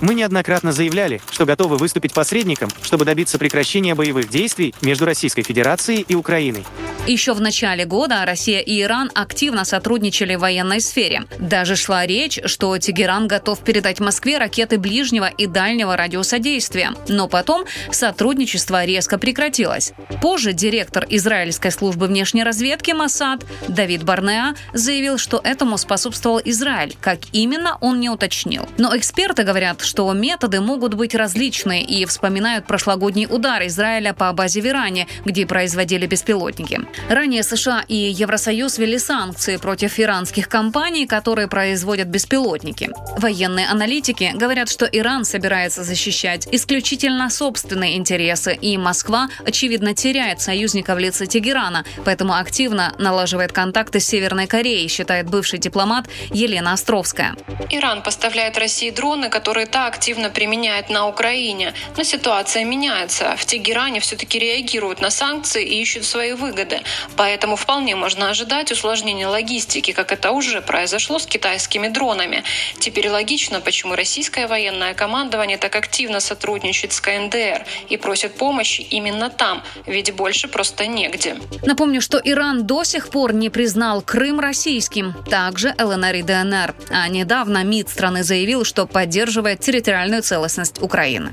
Speaker 64: Мы неоднократно заявляли, что готовы выступить посредником, чтобы добиться прекращения боевых действий между Российской Федерацией и Украиной.
Speaker 3: Еще в начале года Россия и Иран активно сотрудничали в военной сфере. Даже шла речь, что Тегеран готов передать Москве ракеты ближнего и дальнего радиуса действия. Но потом сотрудничество резко прекратилось. Позже директор израильской службы внешней разведки Масад Давид Барнеа заявил, что этому способствовал Израиль. Как именно, он не уточнил. Но эксперты говорят, что методы могут быть различные и вспоминают прошлогодний удар Израиля по базе в Иране, где производили беспилотники. Ранее США и Евросоюз ввели санкции против иранских компаний, которые производят беспилотники. Военные аналитики говорят, что Иран собирается защищать исключительно собственные интересы, и Москва, очевидно, теряет союзника в лице Тегерана, поэтому активно налаживает контакты с Северной Кореей, считает бывший дипломат Елена Островская.
Speaker 65: Иран поставляет России дроны, которые та активно применяет на Украине, но ситуация меняется. В Тегеране все-таки реагируют на санкции и ищут свои выгоды. Поэтому вполне можно ожидать усложнения логистики, как это уже произошло с китайскими дронами. Теперь логично, почему российское военное командование так активно сотрудничает с КНДР и просит помощи именно там, ведь больше просто негде.
Speaker 3: Напомню, что Иран до сих пор не признал Крым российским, также ЛНР и ДНР. А недавно МИД страны заявил, что поддерживает территориальную целостность Украины.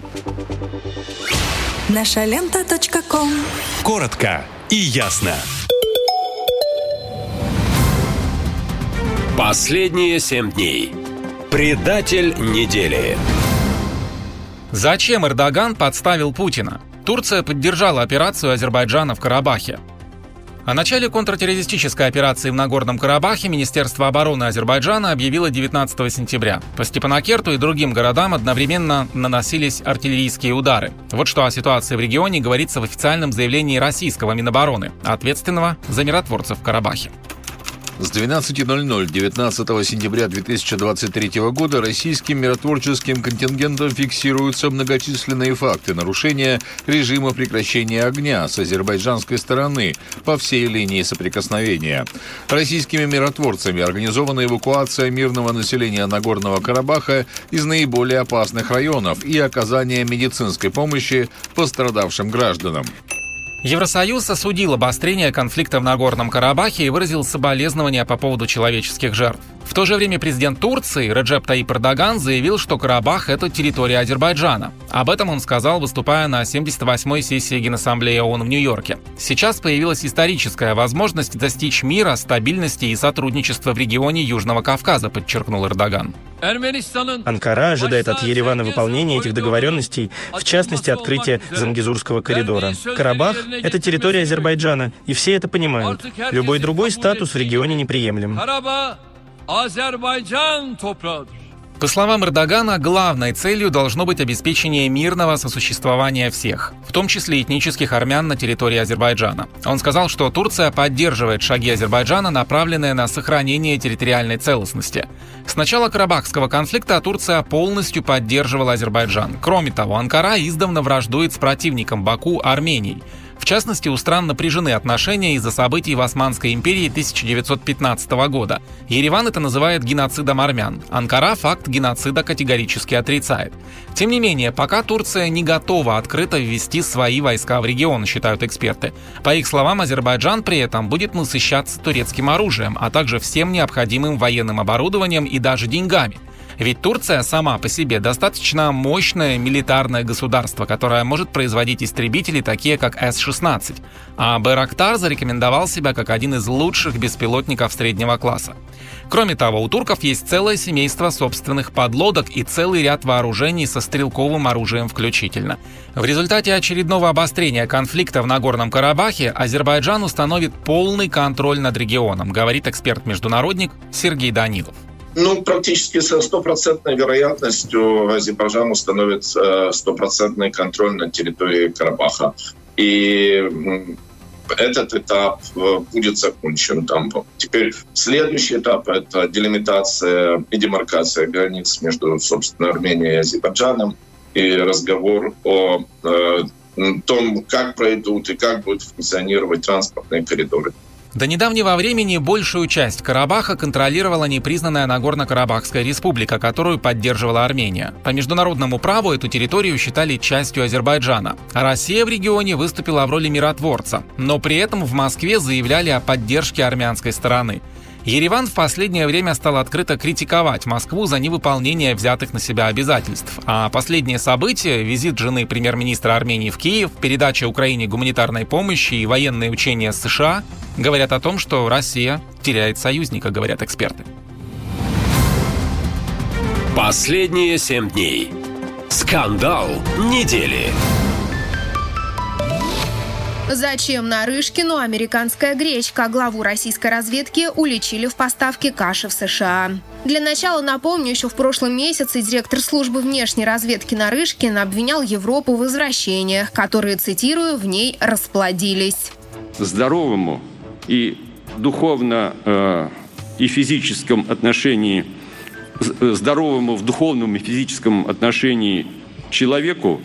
Speaker 12: Наша лента.
Speaker 61: Коротко и ясно.
Speaker 1: Последние семь дней. Предатель недели.
Speaker 22: Зачем Эрдоган подставил Путина? Турция поддержала операцию Азербайджана в Карабахе. О начале контртеррористической операции в Нагорном Карабахе Министерство обороны Азербайджана объявило 19 сентября. По Степанакерту и другим городам одновременно наносились артиллерийские удары. Вот что о ситуации в регионе говорится в официальном заявлении российского Минобороны, ответственного за миротворцев в Карабахе.
Speaker 58: С 12.00 19 сентября 2023 года российским миротворческим контингентом фиксируются многочисленные факты нарушения режима прекращения огня с азербайджанской стороны по всей линии соприкосновения. Российскими миротворцами организована эвакуация мирного населения Нагорного Карабаха из наиболее опасных районов и оказание медицинской помощи пострадавшим гражданам.
Speaker 22: Евросоюз осудил обострение конфликта в Нагорном Карабахе и выразил соболезнования по поводу человеческих жертв. В то же время президент Турции Реджеп Таип Эрдоган заявил, что Карабах – это территория Азербайджана. Об этом он сказал, выступая на 78-й сессии Генассамблеи ООН в Нью-Йорке. Сейчас появилась историческая возможность достичь мира, стабильности и сотрудничества в регионе Южного Кавказа, подчеркнул Эрдоган.
Speaker 64: Анкара ожидает от Еревана выполнения этих договоренностей, в частности, открытия Зангизурского коридора. Карабах – это территория Азербайджана, и все это понимают. Любой другой статус в регионе неприемлем.
Speaker 22: Азербайджан toprağıdır. По словам Эрдогана, главной целью должно быть обеспечение мирного сосуществования всех, в том числе этнических армян на территории Азербайджана. Он сказал, что Турция поддерживает шаги Азербайджана, направленные на сохранение территориальной целостности. С начала Карабахского конфликта Турция полностью поддерживала Азербайджан. Кроме того, Анкара издавна враждует с противником Баку Арменией. В частности, у стран напряжены отношения из-за событий в Османской империи 1915 года. Ереван это называет геноцидом армян. Анкара факт геноцида категорически отрицает. Тем не менее, пока Турция не готова открыто ввести свои войска в регион, считают эксперты. По их словам, Азербайджан при этом будет насыщаться турецким оружием, а также всем необходимым военным оборудованием и даже деньгами – ведь Турция сама по себе достаточно мощное милитарное государство, которое может производить истребители, такие как С-16. А Байрактар зарекомендовал себя как один из лучших беспилотников среднего класса. Кроме того, у турков есть целое семейство собственных подлодок и целый ряд вооружений со стрелковым оружием включительно. В результате очередного обострения конфликта в Нагорном Карабахе Азербайджан установит полный контроль над регионом, говорит эксперт-международник Сергей Данилов.
Speaker 66: Ну, практически со стопроцентной вероятностью Азербайджан установит э, стопроцентный контроль на территории Карабаха. И этот этап э, будет закончен. Там, теперь следующий этап – это делимитация и демаркация границ между, собственно, Арменией и Азербайджаном и разговор о э, том, как пройдут и как будут функционировать транспортные коридоры.
Speaker 22: До недавнего времени большую часть Карабаха контролировала непризнанная Нагорно-Карабахская республика, которую поддерживала Армения. По международному праву эту территорию считали частью Азербайджана. А Россия в регионе выступила в роли миротворца, но при этом в Москве заявляли о поддержке армянской стороны. Ереван в последнее время стал открыто критиковать Москву за невыполнение взятых на себя обязательств. А последнее событие – визит жены премьер-министра Армении в Киев, передача Украине гуманитарной помощи и военные учения США – говорят о том, что Россия теряет союзника, говорят эксперты.
Speaker 1: Последние семь дней. Скандал недели.
Speaker 62: Зачем Нарышкину американская гречка? Главу российской разведки уличили в поставке каши в США. Для начала напомню, еще в прошлом месяце директор службы внешней разведки Нарышкин обвинял Европу в извращениях, которые, цитирую, в ней расплодились.
Speaker 67: Здоровому и духовно э, и физическом отношении, э, здоровому в духовном и физическом отношении человеку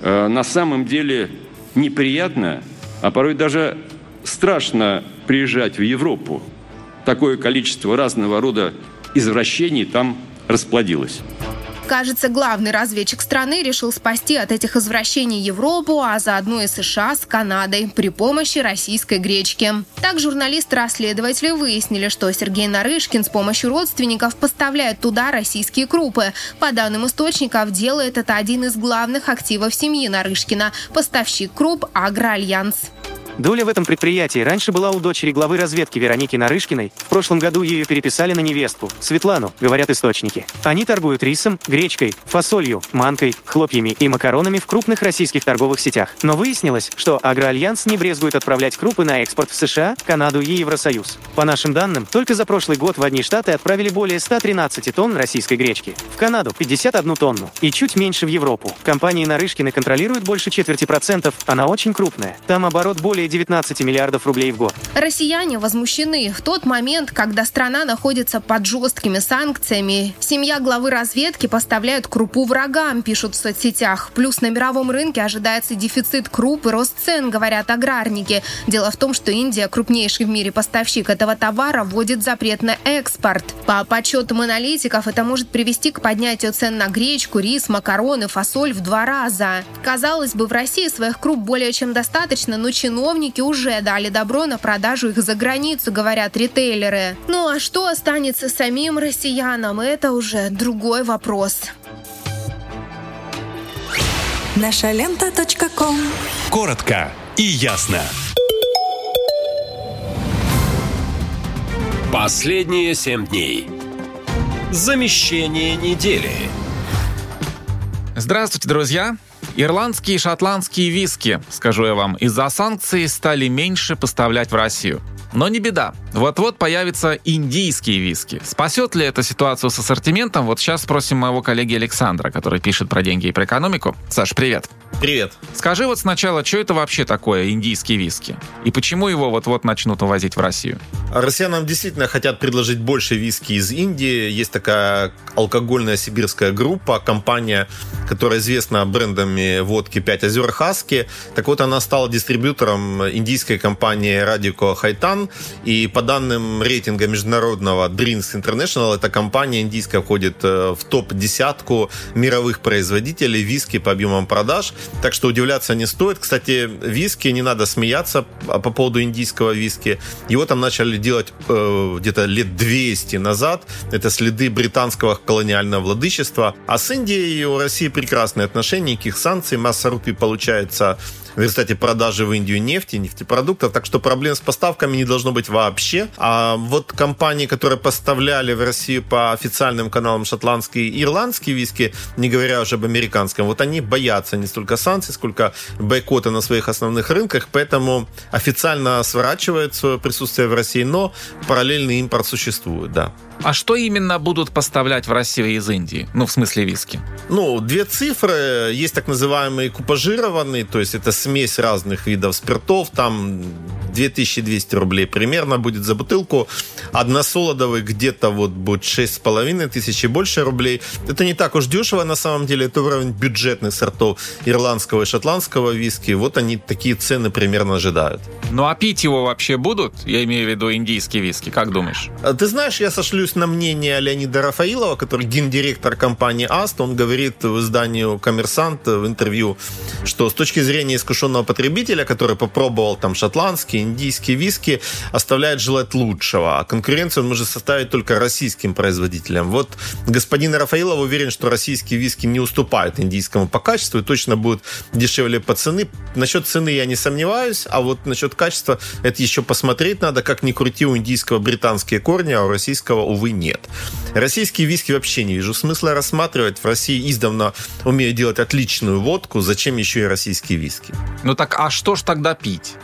Speaker 67: э, на самом деле неприятно, а порой даже страшно приезжать в Европу. Такое количество разного рода извращений там расплодилось.
Speaker 62: Кажется, главный разведчик страны решил спасти от этих извращений Европу, а заодно и США с Канадой при помощи российской гречки. Так журналисты-расследователи выяснили, что Сергей Нарышкин с помощью родственников поставляет туда российские крупы. По данным источников, делает это один из главных активов семьи Нарышкина – поставщик круп «Агроальянс».
Speaker 68: Доля в этом предприятии раньше была у дочери главы разведки Вероники Нарышкиной. В прошлом году ее переписали на невестку, Светлану, говорят источники. Они торгуют рисом, гречкой, фасолью, манкой, хлопьями и макаронами в крупных российских торговых сетях. Но выяснилось, что Агроальянс не брезгует отправлять крупы на экспорт в США, Канаду и Евросоюз. По нашим данным, только за прошлый год в одни штаты отправили более 113 тонн российской гречки. В Канаду 51 тонну. И чуть меньше в Европу. Компании Нарышкины контролируют больше четверти процентов, она очень крупная. Там оборот более 19 миллиардов рублей в год.
Speaker 62: Россияне возмущены. В тот момент, когда страна находится под жесткими санкциями, семья главы разведки поставляет крупу врагам, пишут в соцсетях. Плюс на мировом рынке ожидается дефицит круп и рост цен, говорят аграрники. Дело в том, что Индия, крупнейший в мире поставщик этого товара, вводит запрет на экспорт. По подсчетам аналитиков, это может привести к поднятию цен на гречку, рис, макароны, фасоль в два раза. Казалось бы, в России своих круп более чем достаточно, но чиновники чиновники уже дали добро на продажу их за границу, говорят ритейлеры. Ну а что останется самим россиянам, это уже другой вопрос.
Speaker 12: Наша лента. ком.
Speaker 61: Коротко и ясно.
Speaker 1: Последние семь дней. Замещение недели.
Speaker 22: Здравствуйте, друзья! Ирландские и шотландские виски, скажу я вам, из-за санкций стали меньше поставлять в Россию. Но не беда. Вот-вот появятся индийские виски. Спасет ли это ситуацию с ассортиментом? Вот сейчас спросим моего коллеги Александра, который пишет про деньги и про экономику. Саш, привет.
Speaker 27: Привет.
Speaker 22: Скажи вот сначала, что это вообще такое индийские виски? И почему его вот-вот начнут увозить в Россию?
Speaker 27: Россиянам действительно хотят предложить больше виски из Индии. Есть такая алкогольная сибирская группа, компания, которая известна брендами водки «Пять озер Хаски». Так вот, она стала дистрибьютором индийской компании Радико Хайтан. И по данным рейтинга международного Drinks International, эта компания индийская входит э, в топ-десятку мировых производителей виски по объемам продаж. Так что удивляться не стоит. Кстати, виски, не надо смеяться по поводу индийского виски. Его там начали делать э, где-то лет 200 назад. Это следы британского колониального владычества. А с Индией у России прекрасные отношения, никаких санкций, масса рупий получается в результате продажи в Индию нефти, нефтепродуктов, так что проблем с поставками не должно быть вообще. А вот компании, которые поставляли в Россию по официальным каналам шотландские и ирландские виски, не говоря уже об американском, вот они боятся не столько санкций, сколько бойкота на своих основных рынках, поэтому официально сворачивают свое присутствие в России, но параллельный импорт существует, да.
Speaker 22: А что именно будут поставлять в Россию из Индии? Ну, в смысле виски.
Speaker 27: Ну, две цифры. Есть так называемые купажированные, то есть это смесь разных видов спиртов. Там 2200 рублей примерно будет за бутылку. Односолодовый где-то вот будет 6,5 тысяч и больше рублей. Это не так уж дешево на самом деле. Это уровень бюджетных сортов ирландского и шотландского виски. Вот они такие цены примерно ожидают.
Speaker 22: Ну а пить его вообще будут? Я имею в виду индийские виски. Как думаешь?
Speaker 27: А Ты знаешь, я сошлюсь на мнение Леонида Рафаилова, который гендиректор компании АСТ. Он говорит в изданию «Коммерсант» в интервью, что с точки зрения искушенного потребителя, который попробовал там шотландские, индийские виски, оставляет желать лучшего. А конкуренцию он может составить только российским производителям. Вот господин Рафаилов уверен, что российские виски не уступают индийскому по качеству и точно будут дешевле по цены. Насчет цены я не сомневаюсь, а вот насчет качества это еще посмотреть надо. Как ни крути, у индийского британские корни, а у российского, увы, нет. Российские виски вообще не вижу смысла рассматривать. В России издавна умеют делать отличную водку. Зачем еще и российские виски?
Speaker 22: Ну так, а что ж тогда пить?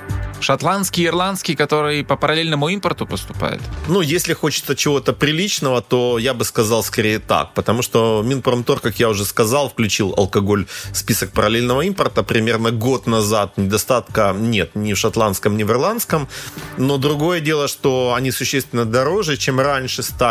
Speaker 22: Шотландский, ирландский, который по параллельному импорту поступает?
Speaker 27: Ну, если хочется чего-то приличного, то я бы сказал скорее так. Потому что Минпромтор, как я уже сказал, включил алкоголь в список параллельного импорта примерно год назад. Недостатка нет ни в шотландском, ни в ирландском. Но другое дело, что они существенно дороже, чем раньше стали.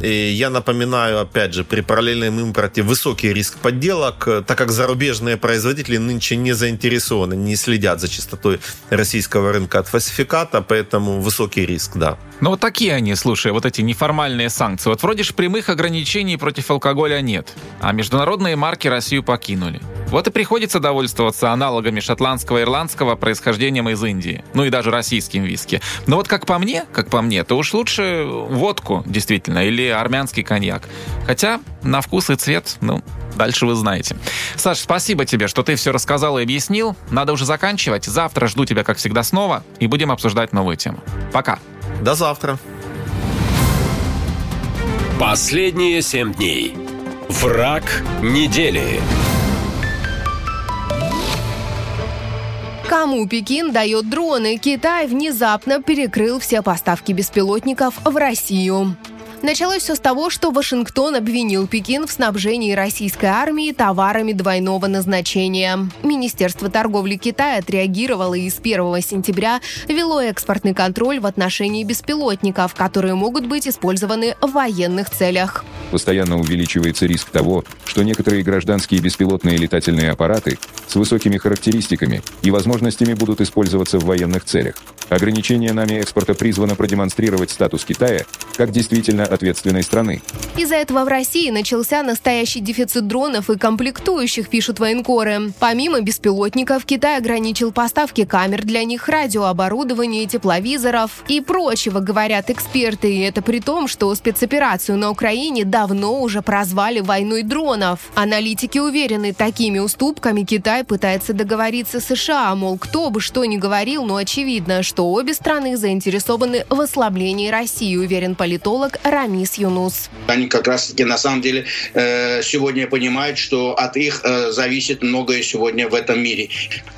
Speaker 27: И я напоминаю, опять же, при параллельном импорте высокий риск подделок, так как зарубежные производители нынче не заинтересованы, не следят за чистотой российского рынка от фальсификата, поэтому высокий риск, да.
Speaker 22: Ну вот такие они, слушай, вот эти неформальные санкции. Вот вроде ж прямых ограничений против алкоголя нет, а международные марки Россию покинули. Вот и приходится довольствоваться аналогами шотландского и ирландского происхождением из Индии. Ну и даже российским виски. Но вот как по мне, как по мне, то уж лучше водку, действительно, или армянский коньяк. Хотя на вкус и цвет, ну, Дальше вы знаете. Саш, спасибо тебе, что ты все рассказал и объяснил. Надо уже заканчивать. Завтра жду тебя, как всегда, снова, и будем обсуждать новую тему. Пока.
Speaker 27: До завтра.
Speaker 1: Последние семь дней. Враг недели.
Speaker 62: Кому Пекин дает дроны? Китай внезапно перекрыл все поставки беспилотников в Россию. Началось все с того, что Вашингтон обвинил Пекин в снабжении российской армии товарами двойного назначения. Министерство торговли Китая отреагировало и с 1 сентября вело экспортный контроль в отношении беспилотников, которые могут быть использованы в военных целях.
Speaker 69: Постоянно увеличивается риск того, что некоторые гражданские беспилотные летательные аппараты с высокими характеристиками и возможностями будут использоваться в военных целях. Ограничение нами экспорта призвано продемонстрировать статус Китая как действительно ответственной страны.
Speaker 62: Из-за этого в России начался настоящий дефицит дронов и комплектующих, пишут военкоры. Помимо беспилотников, Китай ограничил поставки камер для них, радиооборудования, тепловизоров и прочего, говорят эксперты. И это при том, что спецоперацию на Украине давно уже прозвали войной дронов. Аналитики уверены, такими уступками Китай пытается договориться с США, мол, кто бы что ни говорил, но очевидно, что обе страны заинтересованы в ослаблении России, уверен политолог Рамис Юнус.
Speaker 70: Они как раз-таки на самом деле э, сегодня понимают, что от их э, зависит многое сегодня в этом мире.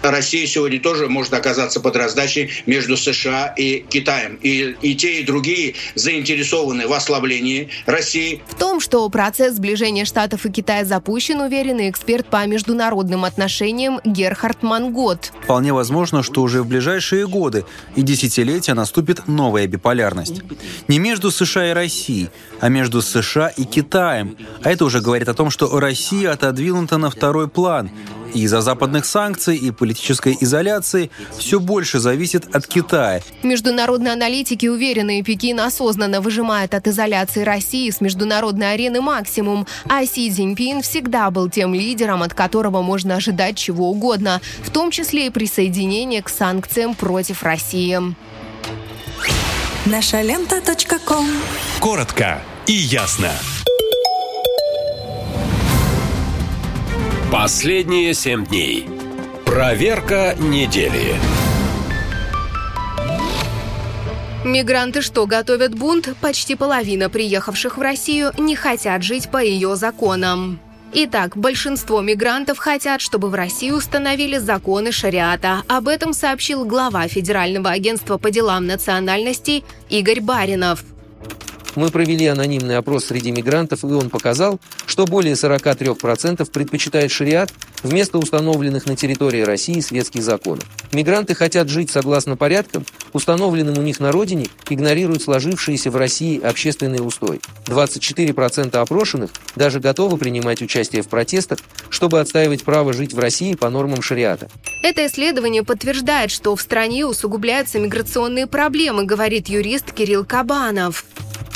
Speaker 70: Россия сегодня тоже может оказаться под раздачей между США и Китаем. И, и те, и другие заинтересованы в ослаблении России.
Speaker 62: В том, что процесс сближения Штатов и Китая запущен, уверенный эксперт по международным отношениям Герхард Мангот.
Speaker 71: Вполне возможно, что уже в ближайшие годы и десятилетия наступит новая биполярность. Не между США и Россией, а между США и Китаем. А это уже говорит о том, что Россия отодвинута на второй план. И из-за западных санкций и политической изоляции все больше зависит от Китая.
Speaker 62: Международные аналитики уверены, Пекин осознанно выжимает от изоляции России с международной арены максимум, а Си Цзиньпин всегда был тем лидером, от которого можно ожидать чего угодно, в том числе и присоединение к санкциям против России.
Speaker 12: Наша лента. ком.
Speaker 61: Коротко и ясно.
Speaker 1: Последние семь дней. Проверка недели.
Speaker 62: Мигранты что, готовят бунт? Почти половина приехавших в Россию не хотят жить по ее законам. Итак, большинство мигрантов хотят, чтобы в России установили законы шариата. Об этом сообщил глава Федерального агентства по делам национальностей Игорь Баринов.
Speaker 49: Мы провели анонимный опрос среди мигрантов, и он показал, что более 43% предпочитают шариат вместо установленных на территории России светских законов. Мигранты хотят жить согласно порядкам, установленным у них на родине, игнорируют сложившиеся в России общественные устои. 24% опрошенных даже готовы принимать участие в протестах, чтобы отстаивать право жить в России по нормам шариата.
Speaker 62: Это исследование подтверждает, что в стране усугубляются миграционные проблемы, говорит юрист Кирилл Кабанов.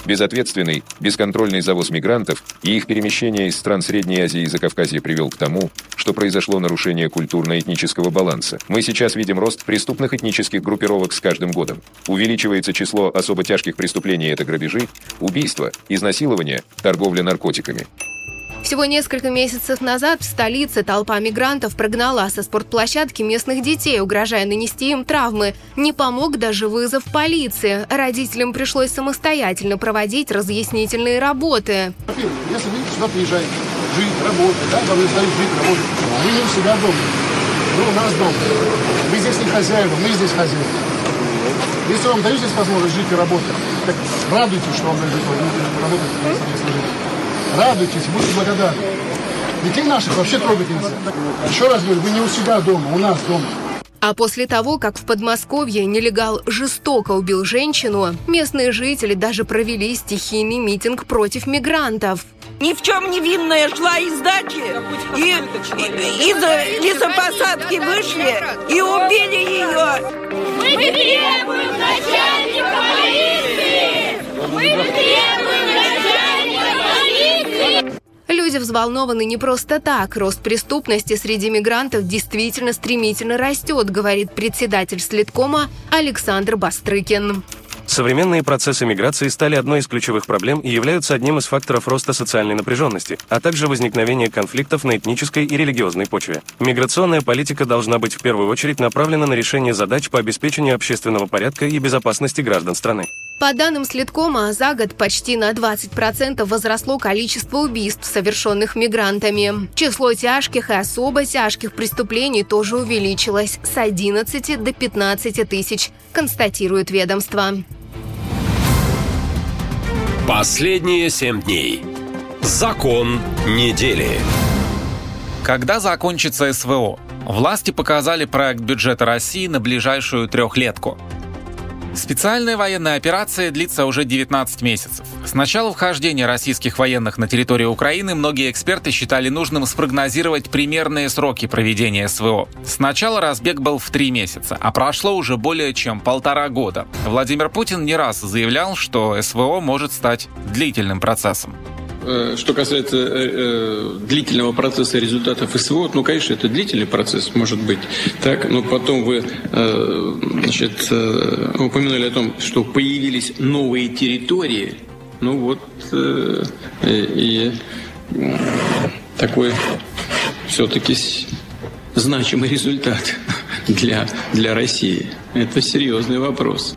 Speaker 70: Безответственный, бесконтрольный завоз мигрантов и их перемещение из стран Средней Азии и Закавказья привел к тому, что произошло нарушение культурно-этнического баланса. Мы сейчас видим рост преступных этнических группировок с каждым годом. Увеличивается число особо тяжких преступлений – это грабежи, убийства, изнасилования, торговля наркотиками.
Speaker 62: Всего несколько месяцев назад в столице толпа мигрантов прогнала со спортплощадки местных детей, угрожая нанести им травмы. Не помог даже вызов полиции. Родителям пришлось самостоятельно проводить разъяснительные работы.
Speaker 72: Если вы сюда приезжаете, жить, работать, да, вы сдают жить, работать, вы не у себя дома, вы у нас дома. Вы здесь не хозяева, мы здесь хозяева. Если вам дают здесь возможность жить и работать, так радуйтесь, что вам дают работать, если жить. Радуйтесь, будьте благодарны. Детей наших вообще трогать нельзя. Еще раз говорю, вы не у себя дома, у нас дома.
Speaker 62: А после того, как в Подмосковье нелегал жестоко убил женщину, местные жители даже провели стихийный митинг против мигрантов.
Speaker 73: Ни в чем невинная шла из дачи, и, и из лесопосадки вышли и убили ее.
Speaker 74: Мы требуем начальника полиции! Мы требуем
Speaker 62: Люди взволнованы не просто так. Рост преступности среди мигрантов действительно стремительно растет, говорит председатель Следкома Александр Бастрыкин.
Speaker 75: Современные процессы миграции стали одной из ключевых проблем и являются одним из факторов роста социальной напряженности, а также возникновения конфликтов на этнической и религиозной почве. Миграционная политика должна быть в первую очередь направлена на решение задач по обеспечению общественного порядка и безопасности граждан страны.
Speaker 62: По данным Следкома, за год почти на 20% возросло количество убийств, совершенных мигрантами. Число тяжких и особо тяжких преступлений тоже увеличилось с 11 до 15 тысяч, констатирует ведомство.
Speaker 1: Последние семь дней. Закон недели.
Speaker 22: Когда закончится СВО? Власти показали проект бюджета России на ближайшую трехлетку – Специальная военная операция длится уже 19 месяцев. С начала вхождения российских военных на территорию Украины многие эксперты считали нужным спрогнозировать примерные сроки проведения СВО. Сначала разбег был в три месяца, а прошло уже более чем полтора года. Владимир Путин не раз заявлял, что СВО может стать длительным процессом.
Speaker 76: Э, что касается э, э, длительного процесса результатов СВО, ну, конечно, это длительный процесс, может быть. Так, но потом вы значит, упомянули о том, что появились новые территории. Ну вот и такой все-таки значимый результат для, для России. Это серьезный вопрос.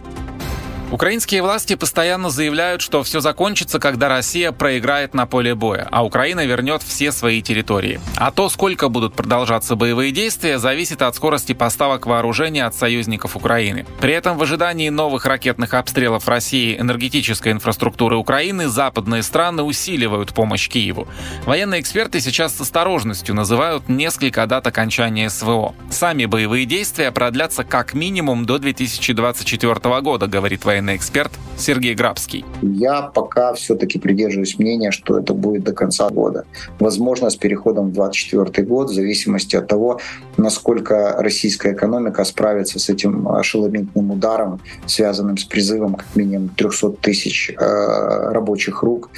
Speaker 22: Украинские власти постоянно заявляют, что все закончится, когда Россия проиграет на поле боя, а Украина вернет все свои территории. А то, сколько будут продолжаться боевые действия, зависит от скорости поставок вооружения от союзников Украины. При этом в ожидании новых ракетных обстрелов России энергетической инфраструктуры Украины западные страны усиливают помощь Киеву. Военные эксперты сейчас с осторожностью называют несколько дат окончания СВО. Сами боевые действия продлятся как минимум до 2024 года, говорит военный военный эксперт Сергей Грабский.
Speaker 77: Я пока все-таки придерживаюсь мнения, что это будет до конца года. Возможно, с переходом в 2024 год, в зависимости от того, насколько российская экономика справится с этим ошеломительным ударом, связанным с призывом как минимум 300 тысяч э, рабочих рук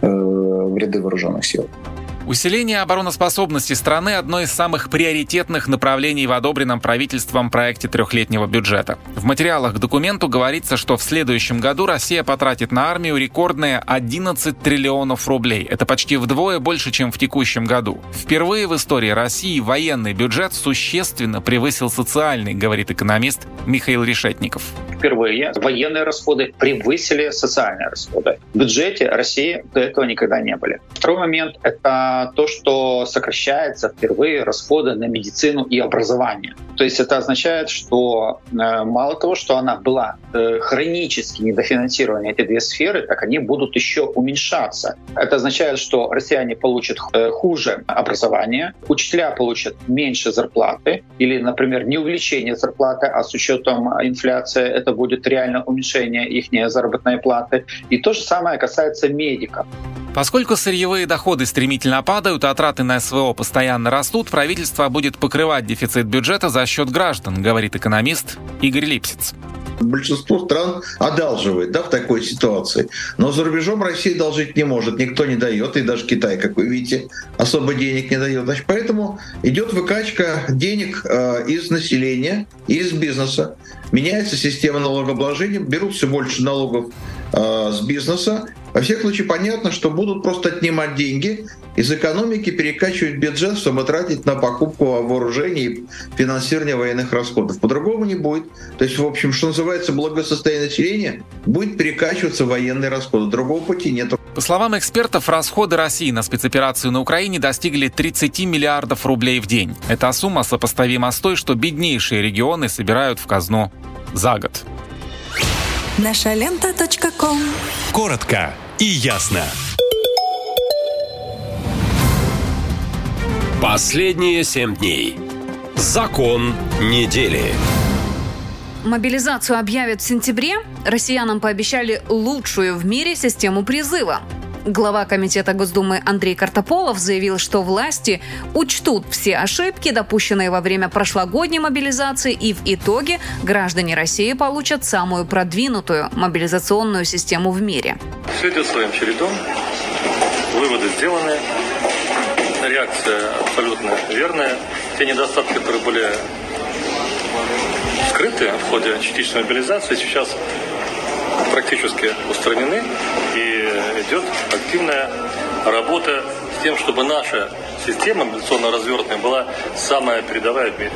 Speaker 77: э, в ряды вооруженных сил.
Speaker 22: Усиление обороноспособности страны – одно из самых приоритетных направлений в одобренном правительством проекте трехлетнего бюджета. В материалах к документу говорится, что в следующем году Россия потратит на армию рекордные 11 триллионов рублей. Это почти вдвое больше, чем в текущем году. Впервые в истории России военный бюджет существенно превысил социальный, говорит экономист Михаил Решетников.
Speaker 78: Впервые военные расходы превысили социальные расходы. В бюджете России до этого никогда не были. Второй момент – это
Speaker 79: то, что сокращается впервые расходы на медицину и образование. То есть это означает, что э, мало того, что она была э, хронически недофинансирована, эти две сферы, так они будут еще уменьшаться. Это означает, что россияне получат э, хуже образование, учителя получат меньше зарплаты или, например, не увеличение зарплаты, а с учетом инфляции это будет реально уменьшение их заработной платы. И то же самое касается медиков.
Speaker 22: Поскольку сырьевые доходы стремительно падают, а на СВО постоянно растут, правительство будет покрывать дефицит бюджета за счет граждан, говорит экономист Игорь Липсиц.
Speaker 77: Большинство стран одалживает да, в такой ситуации. Но за рубежом Россия должить не может, никто не дает, и даже Китай, как вы видите, особо денег не дает. Значит, поэтому идет выкачка денег э, из населения, из бизнеса. Меняется система налогообложения, берут все больше налогов э, с бизнеса, во всех случаях понятно, что будут просто отнимать деньги из экономики, перекачивать бюджет, чтобы тратить на покупку вооружений и финансирование военных расходов. По-другому не будет. То есть, в общем, что называется, благосостояние населения будет перекачиваться военные расходы. Другого пути нет.
Speaker 22: По словам экспертов, расходы России на спецоперацию на Украине достигли 30 миллиардов рублей в день. Эта сумма сопоставима с той, что беднейшие регионы собирают в казну за год.
Speaker 12: Наша лента.
Speaker 61: Коротко и ясно.
Speaker 1: Последние семь дней. Закон недели.
Speaker 3: Мобилизацию объявят в сентябре. Россиянам пообещали лучшую в мире систему призыва. Глава Комитета Госдумы Андрей Картополов заявил, что власти учтут все ошибки, допущенные во время прошлогодней мобилизации, и в итоге граждане России получат самую продвинутую мобилизационную систему в мире.
Speaker 80: Все идет своим чередом. Выводы сделаны. Реакция абсолютно верная. Те недостатки, которые были скрыты в ходе частичной мобилизации, сейчас практически устранены и идет активная работа с тем, чтобы наша система мобилизационно-развернутая была самая передовая в мире.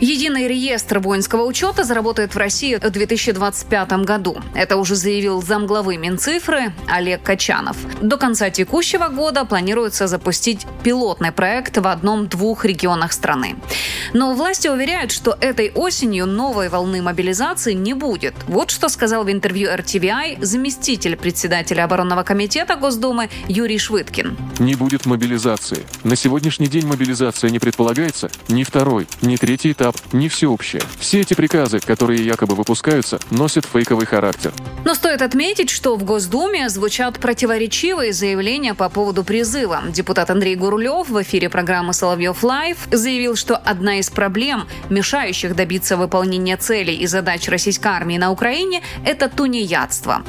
Speaker 3: Единый реестр воинского учета заработает в России в 2025 году. Это уже заявил замглавы Минцифры Олег Качанов. До конца текущего года планируется запустить пилотный проект в одном-двух регионах страны. Но власти уверяют, что этой осенью новой волны мобилизации не будет. Вот что сказал в интервью RTVI заместитель председателя оборонного комитета Госдумы Юрий Швыдкин.
Speaker 17: Не будет мобилизации. На сегодняшний день мобилизация не предполагается ни второй, ни третий этап этап не всеобщее. Все эти приказы, которые якобы выпускаются, носят фейковый характер.
Speaker 3: Но стоит отметить, что в Госдуме звучат противоречивые заявления по поводу призыва. Депутат Андрей Гурлев в эфире программы «Соловьев Лайв» заявил, что одна из проблем, мешающих добиться выполнения целей и задач российской армии на Украине, это тунеядство.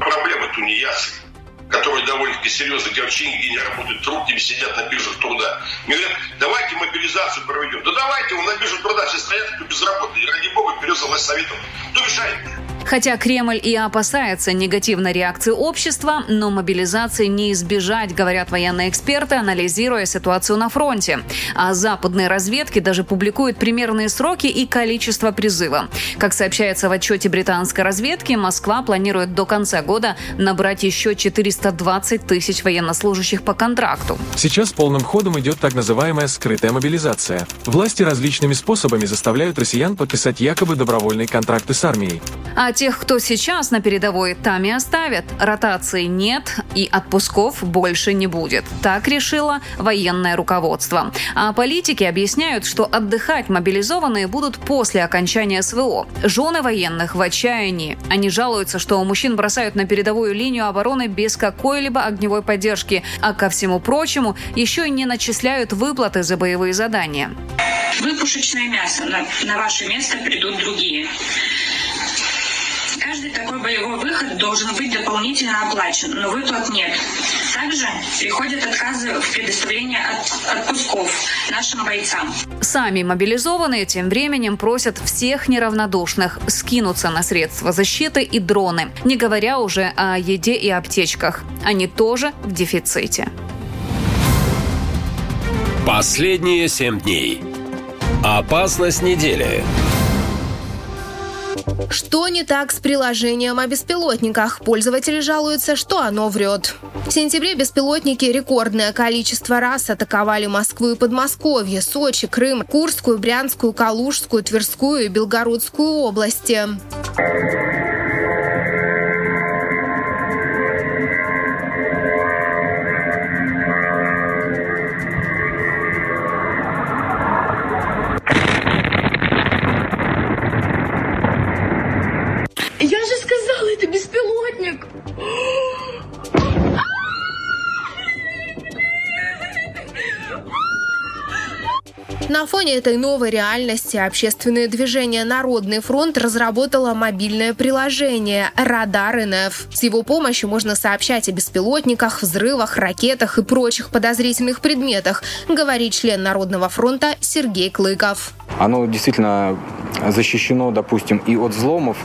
Speaker 70: Проблема тунеядства которые довольно-таки серьезно нигде не работают, трудными сидят на биржах труда. Мне говорят, давайте мобилизацию проведем. Да давайте, он на бирже труда все стоят, кто безработный. И ради бога, за власть советом. Кто мешает?
Speaker 3: Хотя Кремль и опасается негативной реакции общества, но мобилизации не избежать, говорят военные эксперты, анализируя ситуацию на фронте. А западные разведки даже публикуют примерные сроки и количество призыва. Как сообщается в отчете британской разведки, Москва планирует до конца года набрать еще 420 тысяч военнослужащих по контракту.
Speaker 17: Сейчас полным ходом идет так называемая скрытая мобилизация. Власти различными способами заставляют россиян подписать якобы добровольные контракты с армией.
Speaker 3: А тех, кто сейчас на передовой, там и оставят. Ротации нет и отпусков больше не будет. Так решило военное руководство. А политики объясняют, что отдыхать мобилизованные будут после окончания СВО. Жены военных в отчаянии. Они жалуются, что мужчин бросают на передовую линию обороны без какой-либо огневой поддержки, а ко всему прочему еще и не начисляют выплаты за боевые задания.
Speaker 81: Вы пушечное мясо, на, на ваше место придут другие. Каждый такой боевой выход должен быть дополнительно оплачен, но выплат нет. Также приходят отказы в предоставлении от, отпусков нашим бойцам.
Speaker 3: Сами мобилизованные тем временем просят всех неравнодушных скинуться на средства защиты и дроны, не говоря уже о еде и аптечках. Они тоже в дефиците.
Speaker 1: Последние семь дней. Опасность недели.
Speaker 62: Что не так с приложением о беспилотниках? Пользователи жалуются, что оно врет. В сентябре беспилотники рекордное количество раз атаковали Москву и Подмосковье, Сочи, Крым, Курскую, Брянскую, Калужскую, Тверскую и Белгородскую области. Фоне этой новой реальности общественное движение «Народный фронт» разработало мобильное приложение «Радар НФ». С его помощью можно сообщать о беспилотниках, взрывах, ракетах и прочих подозрительных предметах, говорит член Народного фронта Сергей Клыков.
Speaker 82: Оно действительно защищено, допустим, и от взломов,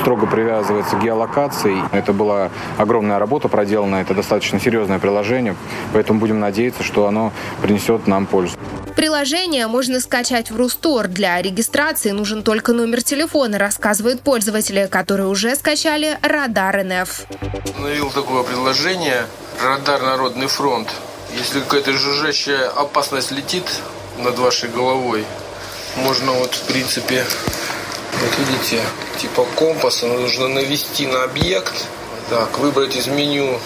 Speaker 82: строго привязывается к геолокации. Это была огромная работа проделана, это достаточно серьезное приложение, поэтому будем надеяться, что оно принесет нам пользу.
Speaker 62: Приложение можно скачать в Рустор. Для регистрации нужен только номер телефона, рассказывают пользователи, которые уже скачали Радар НФ.
Speaker 83: Установил такое приложение «Радар Народный фронт». Если какая-то жужжащая опасность летит над вашей головой, можно вот в принципе, вот видите, типа компаса, нужно навести на объект, так, выбрать из меню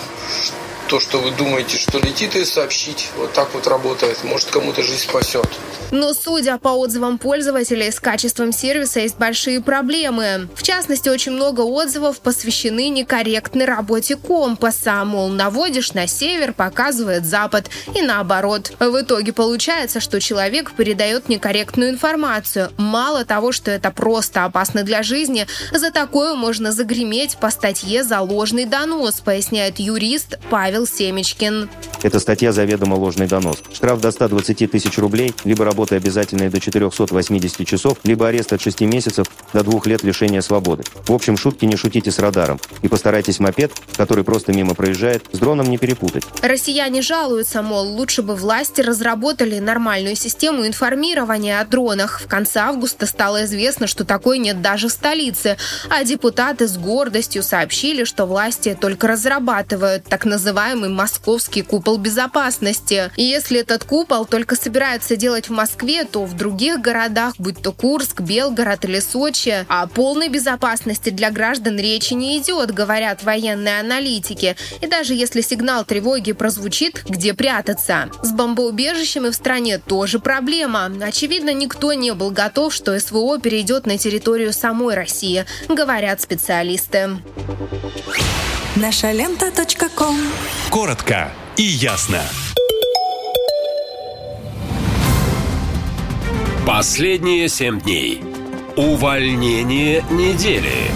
Speaker 83: то, что вы думаете, что летит, и сообщить. Вот так вот работает. Может, кому-то жизнь спасет.
Speaker 62: Но, судя по отзывам пользователей, с качеством сервиса есть большие проблемы. В частности, очень много отзывов посвящены некорректной работе компаса. Мол, наводишь на север, показывает запад, и наоборот. В итоге получается, что человек передает некорректную информацию. Мало того, что это просто опасно для жизни, за такое можно загреметь по статье за ложный донос, поясняет юрист Павел Семечкин.
Speaker 70: Эта статья заведомо ложный донос. Штраф до 120 тысяч рублей, либо работа обязательная до 480 часов, либо арест от 6 месяцев до 2 лет лишения свободы. В общем, шутки не шутите с радаром. И постарайтесь мопед, который просто мимо проезжает, с дроном не перепутать.
Speaker 62: Россияне жалуются, мол, лучше бы власти разработали нормальную систему информирования о дронах. В конце августа стало известно, что такой нет даже в столице, а депутаты с гордостью сообщили, что власти только разрабатывают так называемый московский купол безопасности. И если этот купол только собирается делать в Москве, то в других городах, будь то Курск, Белгород или Сочи, о полной безопасности для граждан речи не идет, говорят военные аналитики. И даже если сигнал тревоги прозвучит, где прятаться? С бомбоубежищами в стране тоже проблема. Очевидно, никто не был готов, что СВО перейдет на территорию самой России, говорят специалисты.
Speaker 12: Наша лента.ком
Speaker 61: Коротко и ясно.
Speaker 1: Последние семь дней. Увольнение недели.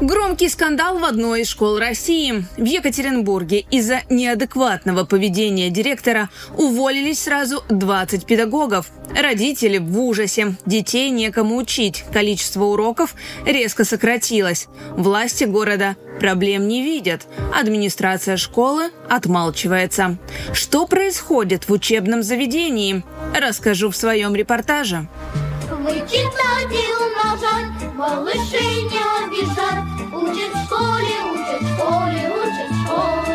Speaker 84: Громкий скандал в одной из школ России. В Екатеринбурге из-за неадекватного поведения директора уволились сразу 20 педагогов. Родители в ужасе. Детей некому учить. Количество уроков резко сократилось. Власти города проблем не видят. Администрация школы отмалчивается. Что происходит в учебном заведении? Расскажу в своем репортаже.
Speaker 85: Читать и умножать, малышей не. Учат в школе, учат в школе, учат в школе.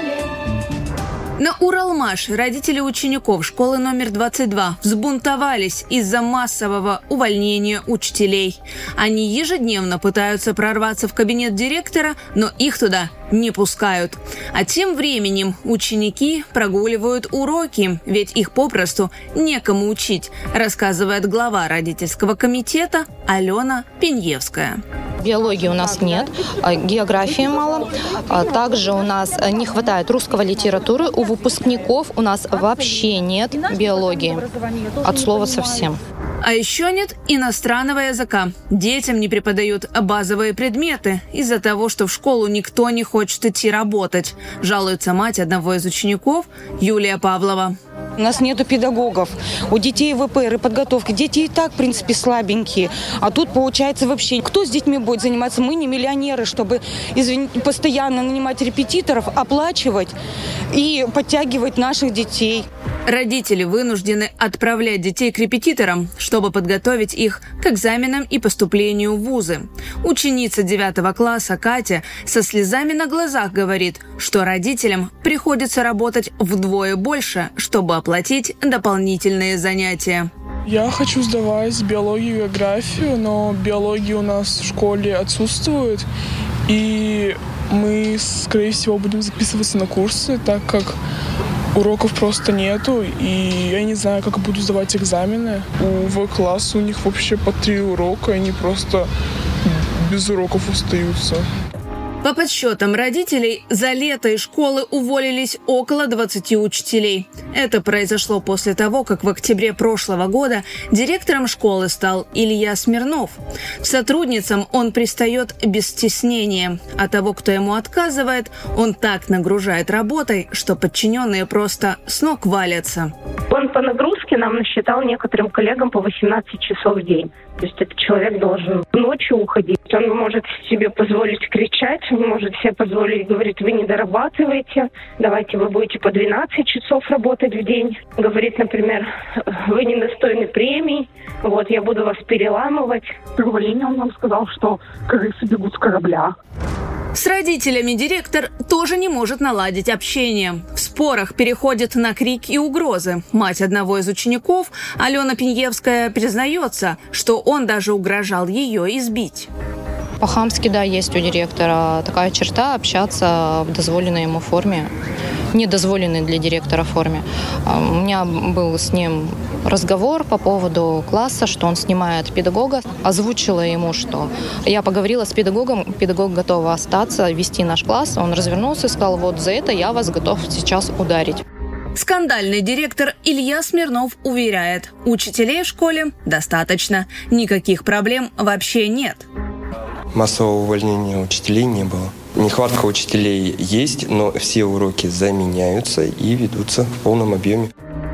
Speaker 84: На Уралмаш родители учеников школы номер 22 взбунтовались из-за массового увольнения учителей. Они ежедневно пытаются прорваться в кабинет директора, но их туда не пускают. А тем временем ученики прогуливают уроки, ведь их попросту некому учить, рассказывает глава родительского комитета Алена Пеньевская.
Speaker 80: Биологии у нас нет, а географии мало. А Также у нас не хватает русского литературы. У выпускников у нас вообще нет биологии. От слова совсем.
Speaker 84: А еще нет иностранного языка. Детям не преподают базовые предметы из-за того, что в школу никто не хочет идти работать, жалуется мать одного из учеников Юлия Павлова.
Speaker 86: У нас нету педагогов. У детей ВПР и подготовки. Дети и так, в принципе, слабенькие. А тут, получается, вообще, кто с детьми будет заниматься? Мы не миллионеры, чтобы извините, постоянно нанимать репетиторов, оплачивать и подтягивать наших детей.
Speaker 84: Родители вынуждены отправлять детей к репетиторам, чтобы подготовить их к экзаменам и поступлению в вузы. Ученица 9 класса Катя со слезами на глазах говорит, что родителям приходится работать вдвое больше, чтобы оплатить дополнительные занятия.
Speaker 87: Я хочу сдавать биологию и географию, но биология у нас в школе отсутствует. И мы, скорее всего, будем записываться на курсы, так как уроков просто нету, и я не знаю, как буду сдавать экзамены. У В-класса у них вообще по три урока, и они просто без уроков остаются.
Speaker 84: По подсчетам родителей, за лето из школы уволились около 20 учителей. Это произошло после того, как в октябре прошлого года директором школы стал Илья Смирнов. К сотрудницам он пристает без стеснения, а того, кто ему отказывает, он так нагружает работой, что подчиненные просто с ног валятся.
Speaker 80: Он по нагрузке нам насчитал некоторым коллегам по 18 часов в день. То есть этот человек должен ночью уходить. Он может себе позволить кричать, не может себе позволить говорить, вы не дорабатываете, давайте вы будете по 12 часов работать в день. Говорит, например, вы недостойны премий, вот я буду вас переламывать.
Speaker 88: К он нам сказал, что крысы бегут с корабля.
Speaker 84: С родителями директор тоже не может наладить общение. В спорах переходит на крик и угрозы. Мать одного из учеников, Алена Пеньевская, признается, что он даже угрожал ее избить.
Speaker 89: По-хамски, да, есть у директора такая черта общаться в дозволенной ему форме, недозволенной для директора форме. А, у меня был с ним разговор по поводу класса, что он снимает педагога. Озвучила ему, что я поговорила с педагогом, педагог готов остаться, вести наш класс. Он развернулся и сказал, вот за это я вас готов сейчас ударить.
Speaker 84: Скандальный директор Илья Смирнов уверяет, учителей в школе достаточно, никаких проблем вообще нет
Speaker 90: массового увольнения учителей не было. Нехватка учителей есть, но все уроки заменяются и ведутся в полном объеме.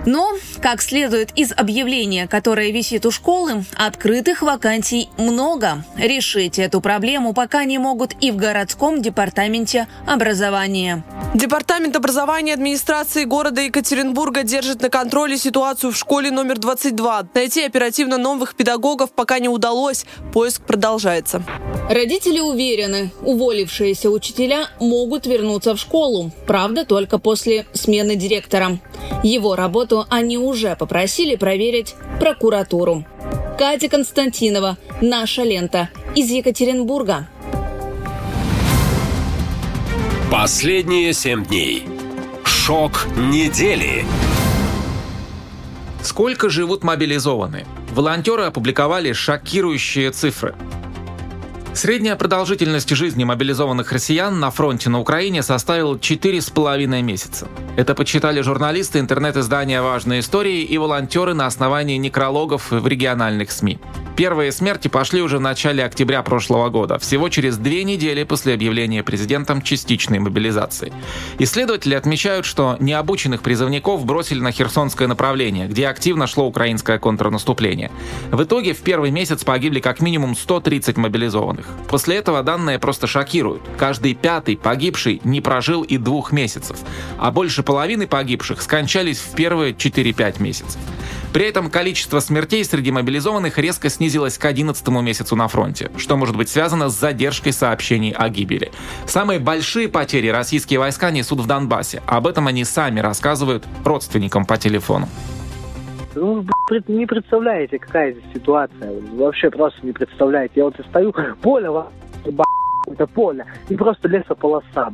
Speaker 84: Но, как следует из объявления, которое висит у школы, открытых вакансий много. Решить эту проблему пока не могут и в городском департаменте образования.
Speaker 91: Департамент образования администрации города Екатеринбурга держит на контроле ситуацию в школе номер 22. Найти оперативно новых педагогов пока не удалось. Поиск продолжается.
Speaker 84: Родители уверены, уволившиеся учителя могут вернуться в школу. Правда, только после смены директора. Его работу они уже попросили проверить прокуратуру. Катя Константинова, «Наша лента» из Екатеринбурга.
Speaker 1: Последние семь дней. Шок недели.
Speaker 22: Сколько живут мобилизованные? Волонтеры опубликовали шокирующие цифры. Средняя продолжительность жизни мобилизованных россиян на фронте на Украине составила 4,5 месяца. Это подсчитали журналисты интернет-издания «Важные истории» и волонтеры на основании некрологов в региональных СМИ. Первые смерти пошли уже в начале октября прошлого года, всего через две недели после объявления президентом частичной мобилизации. Исследователи отмечают, что необученных призывников бросили на Херсонское направление, где активно шло украинское контрнаступление. В итоге в первый месяц погибли как минимум 130 мобилизованных. После этого данные просто шокируют. Каждый пятый погибший не прожил и двух месяцев, а больше половины погибших скончались в первые 4-5 месяцев. При этом количество смертей среди мобилизованных резко снизилось к 11 месяцу на фронте, что может быть связано с задержкой сообщений о гибели. Самые большие потери российские войска несут в Донбассе. Об этом они сами рассказывают родственникам по телефону.
Speaker 81: Ну, не представляете, какая здесь ситуация. Вообще просто не представляете. Я вот стою, поле, это поле, и просто лесополоса,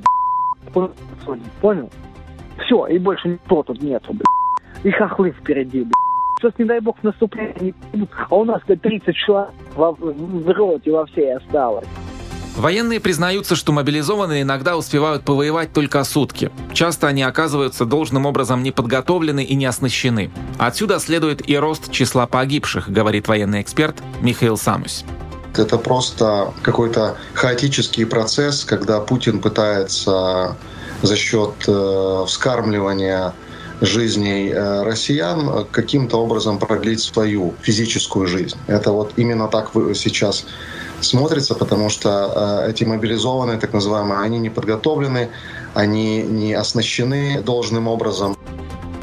Speaker 81: понял? Все, и больше никто тут нету, И хохлы впереди, блядь. Сейчас, не дай бог, наступление не а у нас, как 30 человек в, в роте во всей осталось.
Speaker 22: Военные признаются, что мобилизованные иногда успевают повоевать только сутки. Часто они оказываются должным образом не подготовлены и не оснащены. Отсюда следует и рост числа погибших, говорит военный эксперт Михаил Самусь.
Speaker 70: Это просто какой-то хаотический процесс, когда Путин пытается за счет э, вскармливания жизней э, россиян каким-то образом продлить свою физическую жизнь. Это вот именно так сейчас смотрится, потому что э, эти мобилизованные, так называемые, они не подготовлены, они не оснащены должным образом.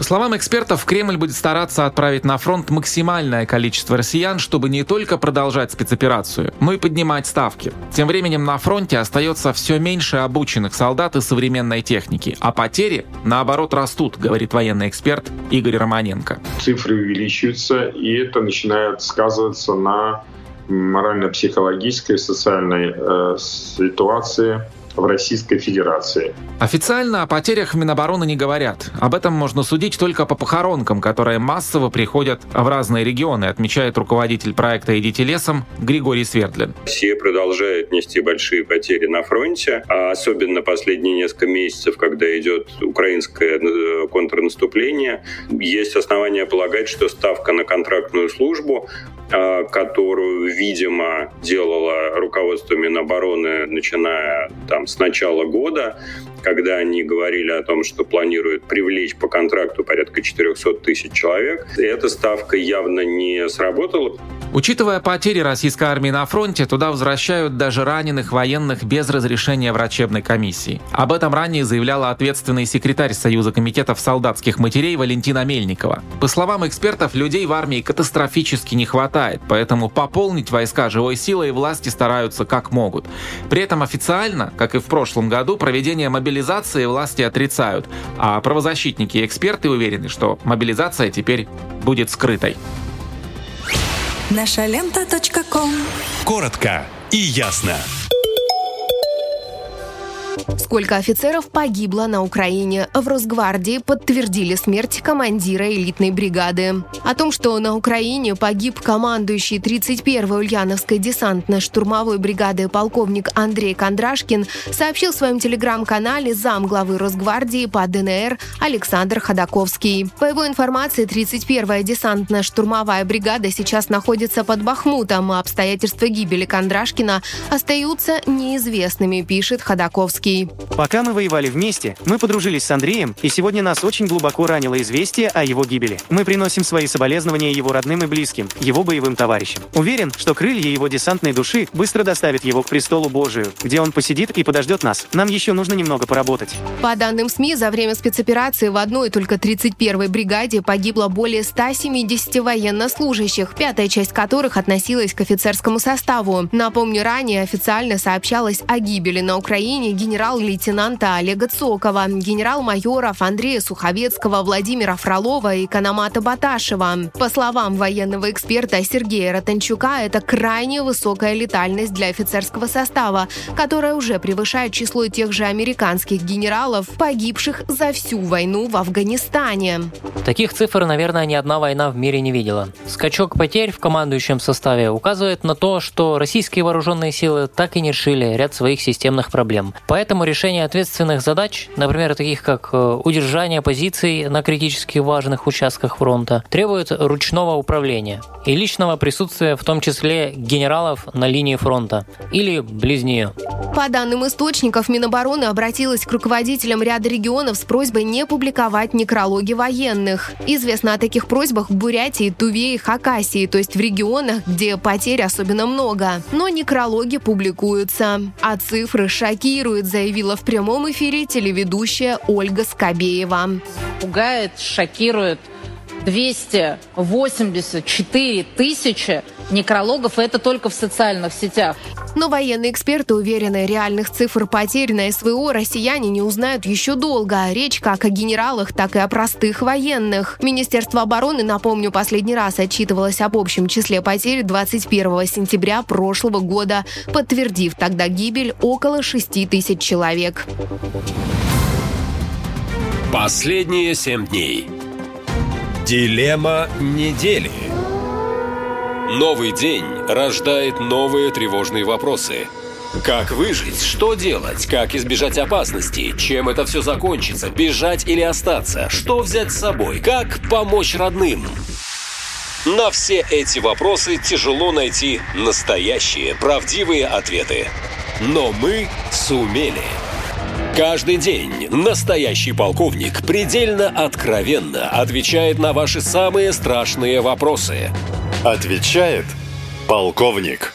Speaker 22: По словам экспертов, Кремль будет стараться отправить на фронт максимальное количество россиян, чтобы не только продолжать спецоперацию, но и поднимать ставки. Тем временем на фронте остается все меньше обученных солдат и современной техники, а потери, наоборот, растут, говорит военный эксперт Игорь Романенко.
Speaker 92: Цифры увеличиваются, и это начинает сказываться на морально-психологической, социальной э, ситуации в Российской Федерации.
Speaker 22: Официально о потерях в Минобороны не говорят. Об этом можно судить только по похоронкам, которые массово приходят в разные регионы, отмечает руководитель проекта «Идите лесом» Григорий Свердлин.
Speaker 93: Россия продолжает нести большие потери на фронте, а особенно последние несколько месяцев, когда идет украинское э, контрнаступление. Есть основания полагать, что ставка на контрактную службу которую, видимо, делало руководство Минобороны, начиная там, с начала года, когда они говорили о том, что планируют привлечь по контракту порядка 400 тысяч человек. Эта ставка явно не сработала.
Speaker 22: Учитывая потери российской армии на фронте, туда возвращают даже раненых военных без разрешения врачебной комиссии. Об этом ранее заявляла ответственный секретарь Союза комитетов солдатских матерей Валентина Мельникова. По словам экспертов, людей в армии катастрофически не хватает, поэтому пополнить войска живой силой власти стараются как могут. При этом официально, как и в прошлом году, проведение мобилизации власти отрицают, а правозащитники и эксперты уверены, что мобилизация теперь будет скрытой.
Speaker 12: Наша лента.
Speaker 61: Коротко и ясно.
Speaker 62: Сколько офицеров погибло на Украине? В Росгвардии подтвердили смерть командира элитной бригады. О том, что на Украине погиб командующий 31-й Ульяновской десантно-штурмовой бригады полковник Андрей Кондрашкин, сообщил в своем телеграм-канале зам главы Росгвардии по ДНР Александр Ходаковский. По его информации, 31-я десантно-штурмовая бригада сейчас находится под Бахмутом, а обстоятельства гибели Кондрашкина остаются неизвестными, пишет Ходаковский.
Speaker 94: Пока мы воевали вместе, мы подружились с Андреем, и сегодня нас очень глубоко ранило известие о его гибели. Мы приносим свои соболезнования его родным и близким, его боевым товарищам. Уверен, что крылья его десантной души быстро доставят его к престолу Божию, где он посидит и подождет нас. Нам еще нужно немного поработать.
Speaker 62: По данным СМИ, за время спецоперации в одной только 31-й бригаде погибло более 170 военнослужащих, пятая часть которых относилась к офицерскому составу. Напомню, ранее официально сообщалось о гибели на Украине генерал генерал-лейтенанта Олега Цокова, генерал-майоров Андрея Суховецкого, Владимира Фролова и Канамата Баташева. По словам военного эксперта Сергея Ротанчука, это крайне высокая летальность для офицерского состава, которая уже превышает число тех же американских генералов, погибших за всю войну в Афганистане.
Speaker 80: Таких цифр, наверное, ни одна война в мире не видела. Скачок потерь в командующем составе указывает на то, что российские вооруженные силы так и не решили ряд своих системных проблем. Поэтому Поэтому решение ответственных задач, например, таких как э, удержание позиций на критически важных участках фронта, требует ручного управления и личного присутствия, в том числе генералов на линии фронта или близ нее.
Speaker 62: По данным источников, Минобороны обратилась к руководителям ряда регионов с просьбой не публиковать некрологи военных. Известно о таких просьбах в Бурятии, Туве и Хакасии, то есть в регионах, где потерь особенно много. Но некрологи публикуются. А цифры шокируют, заявила в прямом эфире телеведущая Ольга Скобеева.
Speaker 95: Пугает, шокирует 284 тысячи некрологов, и это только в социальных сетях.
Speaker 62: Но военные эксперты уверены, реальных цифр потерь на СВО россияне не узнают еще долго. Речь как о генералах, так и о простых военных. Министерство обороны, напомню, последний раз отчитывалось об общем числе потерь 21 сентября прошлого года, подтвердив тогда гибель около 6 тысяч человек.
Speaker 1: Последние семь дней. Дилемма недели. Новый день рождает новые тревожные вопросы. Как выжить? Что делать? Как избежать опасности? Чем это все закончится? Бежать или остаться? Что взять с собой? Как помочь родным? На все эти вопросы тяжело найти настоящие, правдивые ответы. Но мы сумели. Каждый день настоящий полковник предельно откровенно отвечает на ваши самые страшные вопросы.
Speaker 96: Отвечает полковник.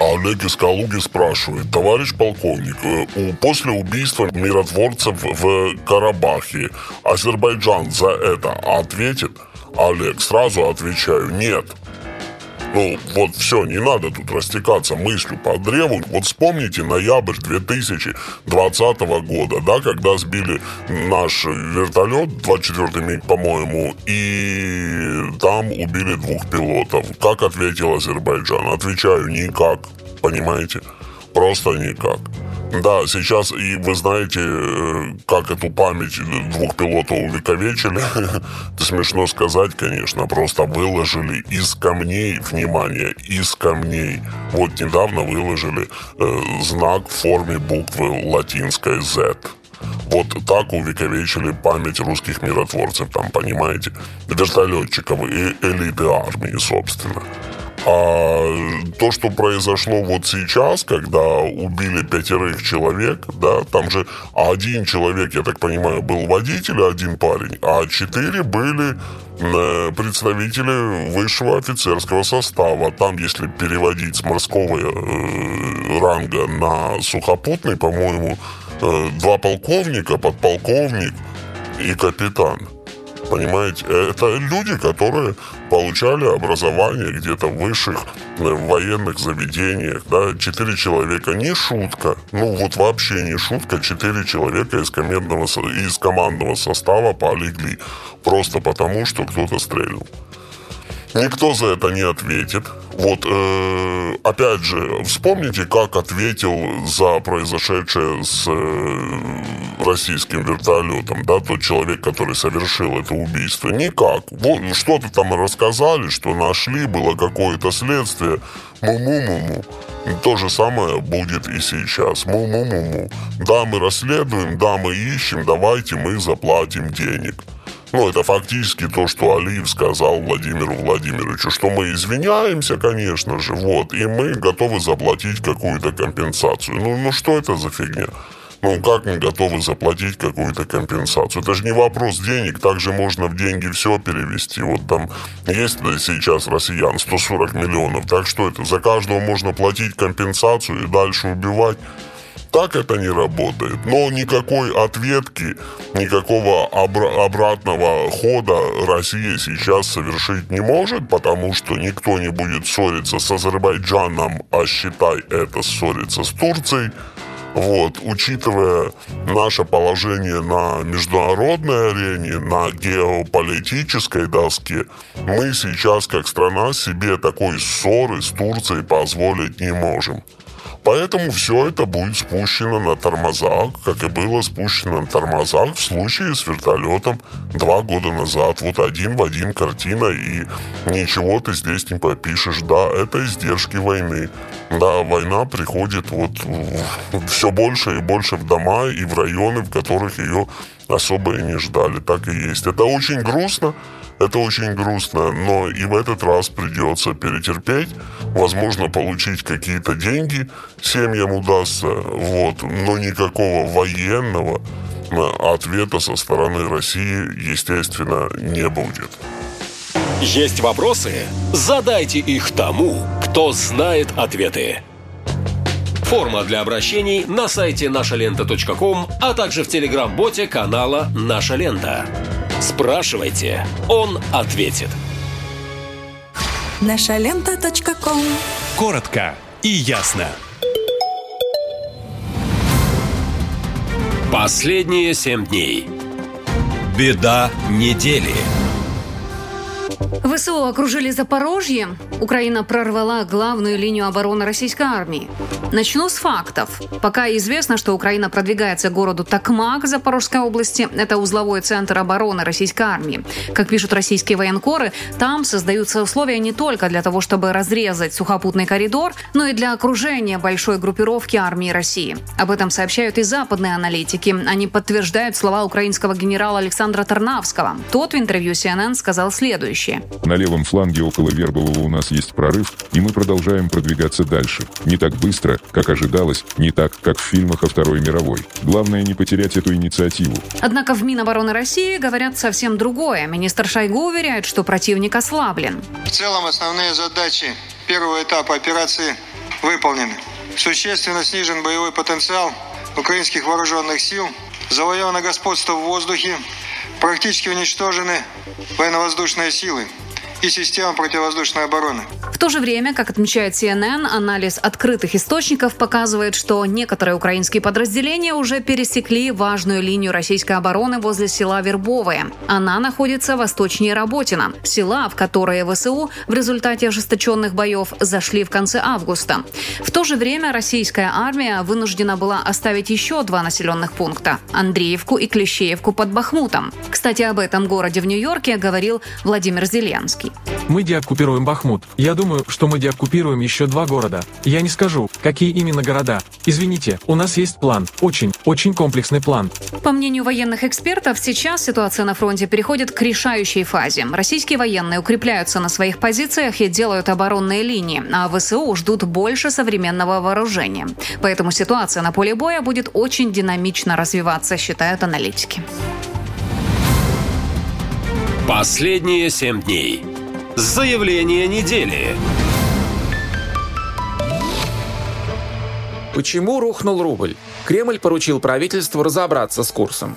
Speaker 60: Олег из Калуги спрашивает, товарищ полковник, э, после убийства миротворцев в Карабахе Азербайджан за это ответит? Олег, сразу отвечаю, нет. Ну, вот все, не надо тут растекаться мыслью по древу. Вот вспомните ноябрь 2020 года, да, когда сбили наш вертолет, 24-й миг, по-моему, и там убили двух пилотов. Как ответил Азербайджан? Отвечаю, никак, понимаете? Просто никак. Да, сейчас, и вы знаете, э, как эту память двух пилотов увековечили. Это смешно сказать, конечно, просто выложили из камней, внимание, из камней. Вот недавно выложили э, знак в форме буквы латинской Z. Вот так увековечили память русских миротворцев, там, понимаете, вертолетчиков и элиты армии, собственно. А то, что произошло вот сейчас, когда убили пятерых человек, да, там же один человек, я так понимаю, был водитель, один парень, а четыре были э, представители высшего офицерского состава. Там, если переводить с морского э, ранга на сухопутный, по-моему, два полковника, подполковник и капитан. Понимаете, это люди, которые получали образование где-то в высших э, военных заведениях, да, четыре человека, не шутка, ну вот вообще не шутка, четыре человека из командного, из командного состава полегли, просто потому, что кто-то стрельнул. Никто за это не ответит. Вот, э, опять же, вспомните, как ответил за произошедшее с э, российским вертолетом, да, тот человек, который совершил это убийство. Никак. Вот, что-то там рассказали, что нашли, было какое-то следствие. Му-му-му-му. То же самое будет и сейчас. Му-му-му-му. Да, мы расследуем, да, мы ищем, давайте мы заплатим денег. Ну, это фактически то, что Алиев сказал Владимиру Владимировичу, что мы извиняемся, конечно же, вот, и мы готовы заплатить какую-то компенсацию. Ну, ну что это за фигня? Ну, как мы готовы заплатить какую-то компенсацию? Это же не вопрос денег, также можно в деньги все перевести. Вот там есть сейчас россиян 140 миллионов, так что это, за каждого можно платить компенсацию и дальше убивать? Так это не работает. Но никакой ответки, никакого обра- обратного хода Россия сейчас совершить не может, потому что никто не будет ссориться с Азербайджаном, а считай это ссориться с Турцией. Вот, учитывая наше положение на международной арене, на геополитической доске, мы сейчас, как страна, себе такой ссоры с Турцией позволить не можем. Поэтому все это будет спущено на тормозах, как и было спущено на тормозах в случае с вертолетом два года назад. Вот один в один картина, и ничего ты здесь не попишешь. Да, это издержки войны. Да, война приходит вот все больше и больше в дома и в районы, в которых ее особо и не ждали. Так и есть. Это очень грустно, это очень грустно, но и в этот раз придется перетерпеть, возможно, получить какие-то деньги семьям удастся, вот, но никакого военного э, ответа со стороны России, естественно, не будет.
Speaker 1: Есть вопросы? Задайте их тому, кто знает ответы. Форма для обращений на сайте нашалента.ком, а также в телеграм-боте канала «Наша лента». Спрашивайте, он ответит.
Speaker 12: Нашалента.ком
Speaker 61: Коротко и ясно.
Speaker 1: Последние семь дней.
Speaker 61: Беда недели.
Speaker 3: ВСУ окружили Запорожье. Украина прорвала главную линию обороны российской армии. Начну с фактов. Пока известно, что Украина продвигается к городу Такмак Запорожской области. Это узловой центр обороны российской армии. Как пишут российские военкоры, там создаются условия не только для того, чтобы разрезать сухопутный коридор, но и для окружения большой группировки армии России. Об этом сообщают и западные аналитики. Они подтверждают слова украинского генерала Александра Тарнавского. Тот в интервью CNN сказал следующее.
Speaker 70: На левом фланге около Вербового у нас есть прорыв, и мы продолжаем продвигаться дальше. Не так быстро, как ожидалось, не так, как в фильмах о Второй мировой. Главное не потерять эту инициативу.
Speaker 3: Однако в Минобороны России говорят совсем другое. Министр Шойгу уверяет, что противник ослаблен.
Speaker 82: В целом основные задачи первого этапа операции выполнены. Существенно снижен боевой потенциал украинских вооруженных сил, завоевано господство в воздухе, практически уничтожены военно-воздушные силы и система противовоздушной обороны.
Speaker 3: В то же время, как отмечает CNN, анализ открытых источников показывает, что некоторые украинские подразделения уже пересекли важную линию российской обороны возле села Вербовое. Она находится восточнее Работина, села, в которые ВСУ в результате ожесточенных боев зашли в конце августа. В то же время российская армия вынуждена была оставить еще два населенных пункта – Андреевку и Клещеевку под Бахмутом. Кстати, об этом городе в Нью-Йорке говорил Владимир Зеленский.
Speaker 17: Мы деоккупируем Бахмут. Я думаю, что мы деоккупируем еще два города. Я не скажу, какие именно города. Извините, у нас есть план. Очень, очень комплексный план.
Speaker 3: По мнению военных экспертов, сейчас ситуация на фронте переходит к решающей фазе. Российские военные укрепляются на своих позициях и делают оборонные линии, а ВСУ ждут больше современного вооружения. Поэтому ситуация на поле боя будет очень динамично развиваться, считают аналитики.
Speaker 1: Последние семь дней. Заявление недели.
Speaker 22: Почему рухнул рубль? Кремль поручил правительству разобраться с курсом.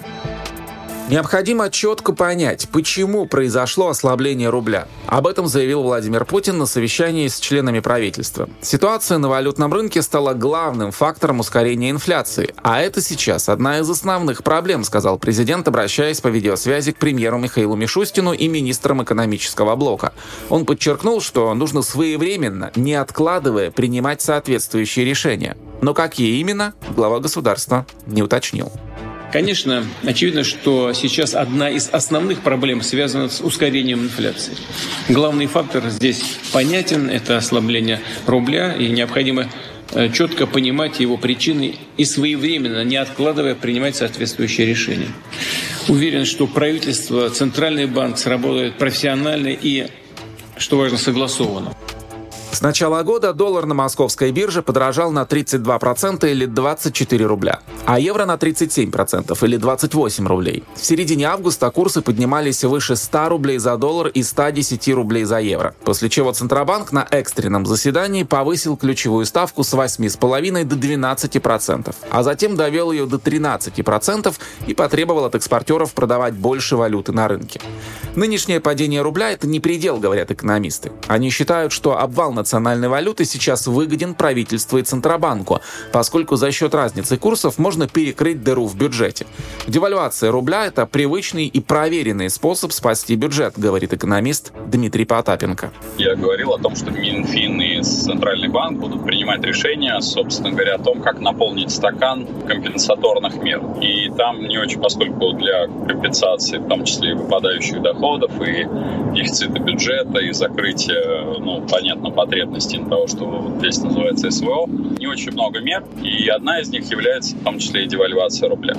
Speaker 22: Необходимо четко понять, почему произошло ослабление рубля. Об этом заявил Владимир Путин на совещании с членами правительства. Ситуация на валютном рынке стала главным фактором ускорения инфляции, а это сейчас одна из основных проблем, сказал президент, обращаясь по видеосвязи к премьеру Михаилу Мишустину и министрам экономического блока. Он подчеркнул, что нужно своевременно, не откладывая, принимать соответствующие решения. Но какие именно, глава государства не уточнил.
Speaker 76: Конечно, очевидно, что сейчас одна из основных проблем связана с ускорением инфляции. Главный фактор здесь понятен – это ослабление рубля, и необходимо э, четко понимать его причины и своевременно, не откладывая, принимать соответствующие решения. Уверен, что правительство, Центральный банк сработают профессионально и, что важно, согласованно.
Speaker 22: С начала года доллар на московской бирже подорожал на 32% или 24 рубля, а евро на 37% или 28 рублей. В середине августа курсы поднимались выше 100 рублей за доллар и 110 рублей за евро, после чего Центробанк на экстренном заседании повысил ключевую ставку с 8,5 до 12%, а затем довел ее до 13% и потребовал от экспортеров продавать больше валюты на рынке. Нынешнее падение рубля – это не предел, говорят экономисты. Они считают, что обвал национальной валюты сейчас выгоден правительству и Центробанку, поскольку за счет разницы курсов можно перекрыть дыру в бюджете. Девальвация рубля – это привычный и проверенный способ спасти бюджет, говорит экономист Дмитрий Потапенко.
Speaker 97: Я говорил о том, что Минфин и Центральный банк будут принимать решения, собственно говоря, о том, как наполнить стакан компенсаторных мер. И там не очень, поскольку для компенсации, в том числе и выпадающих доходов, и дефицита бюджета, и закрытия, ну, понятно, потребностей того, что здесь называется СВО, не очень много мер, и одна из них является в том числе и девальвация рубля.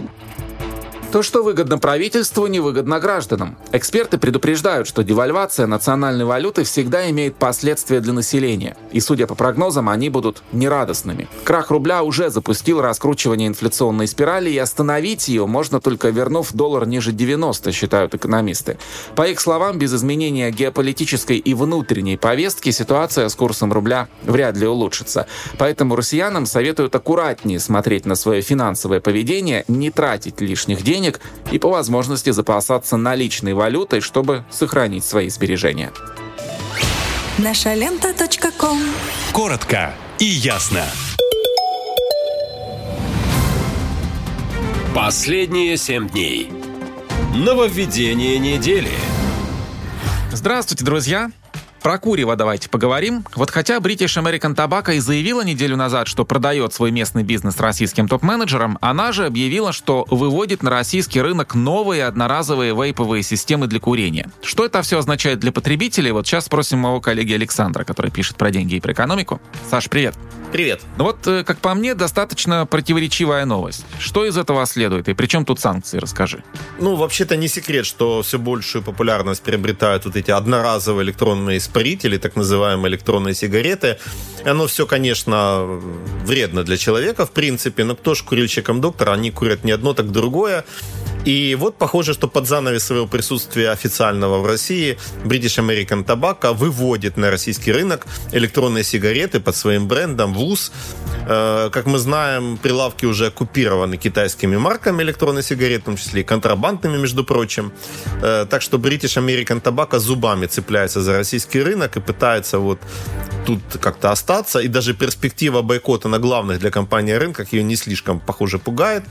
Speaker 22: То, что выгодно правительству, невыгодно гражданам. Эксперты предупреждают, что девальвация национальной валюты всегда имеет последствия для населения. И, судя по прогнозам, они будут нерадостными. Крах рубля уже запустил раскручивание инфляционной спирали, и остановить ее можно только вернув доллар ниже 90, считают экономисты. По их словам, без изменения геополитической и внутренней повестки ситуация с курсом рубля вряд ли улучшится. Поэтому россиянам советуют аккуратнее смотреть на свое финансовое поведение, не тратить лишних денег денег и по возможности запасаться наличной валютой, чтобы сохранить свои сбережения.
Speaker 12: Наша лента.
Speaker 61: Коротко и ясно.
Speaker 1: Последние семь дней. Нововведение недели.
Speaker 22: Здравствуйте, друзья! Про курево давайте поговорим. Вот хотя British American Tobacco и заявила неделю назад, что продает свой местный бизнес российским топ-менеджерам, она же объявила, что выводит на российский рынок новые одноразовые вейповые системы для курения. Что это все означает для потребителей? Вот сейчас спросим моего коллеги Александра, который пишет про деньги и про экономику. Саш, привет.
Speaker 27: Привет.
Speaker 22: Ну вот, э, как по мне, достаточно противоречивая новость. Что из этого следует и при чем тут санкции, расскажи.
Speaker 27: Ну, вообще-то не секрет, что все большую популярность приобретают вот эти одноразовые электронные испарители, так называемые электронные сигареты. Оно все, конечно, вредно для человека, в принципе, но кто ж курильщикам доктора, они курят не одно, так другое. И вот похоже, что под занавес своего присутствия официального в России British American Tobacco выводит на российский рынок электронные сигареты под своим брендом ВУЗ. Э, как мы знаем, прилавки уже оккупированы китайскими марками электронных сигарет, в том числе и контрабандными, между прочим. Э, так что British American Tobacco зубами цепляется за российский рынок и пытается вот тут как-то остаться. И даже перспектива бойкота на главных для компании рынках ее не слишком, похоже, пугает.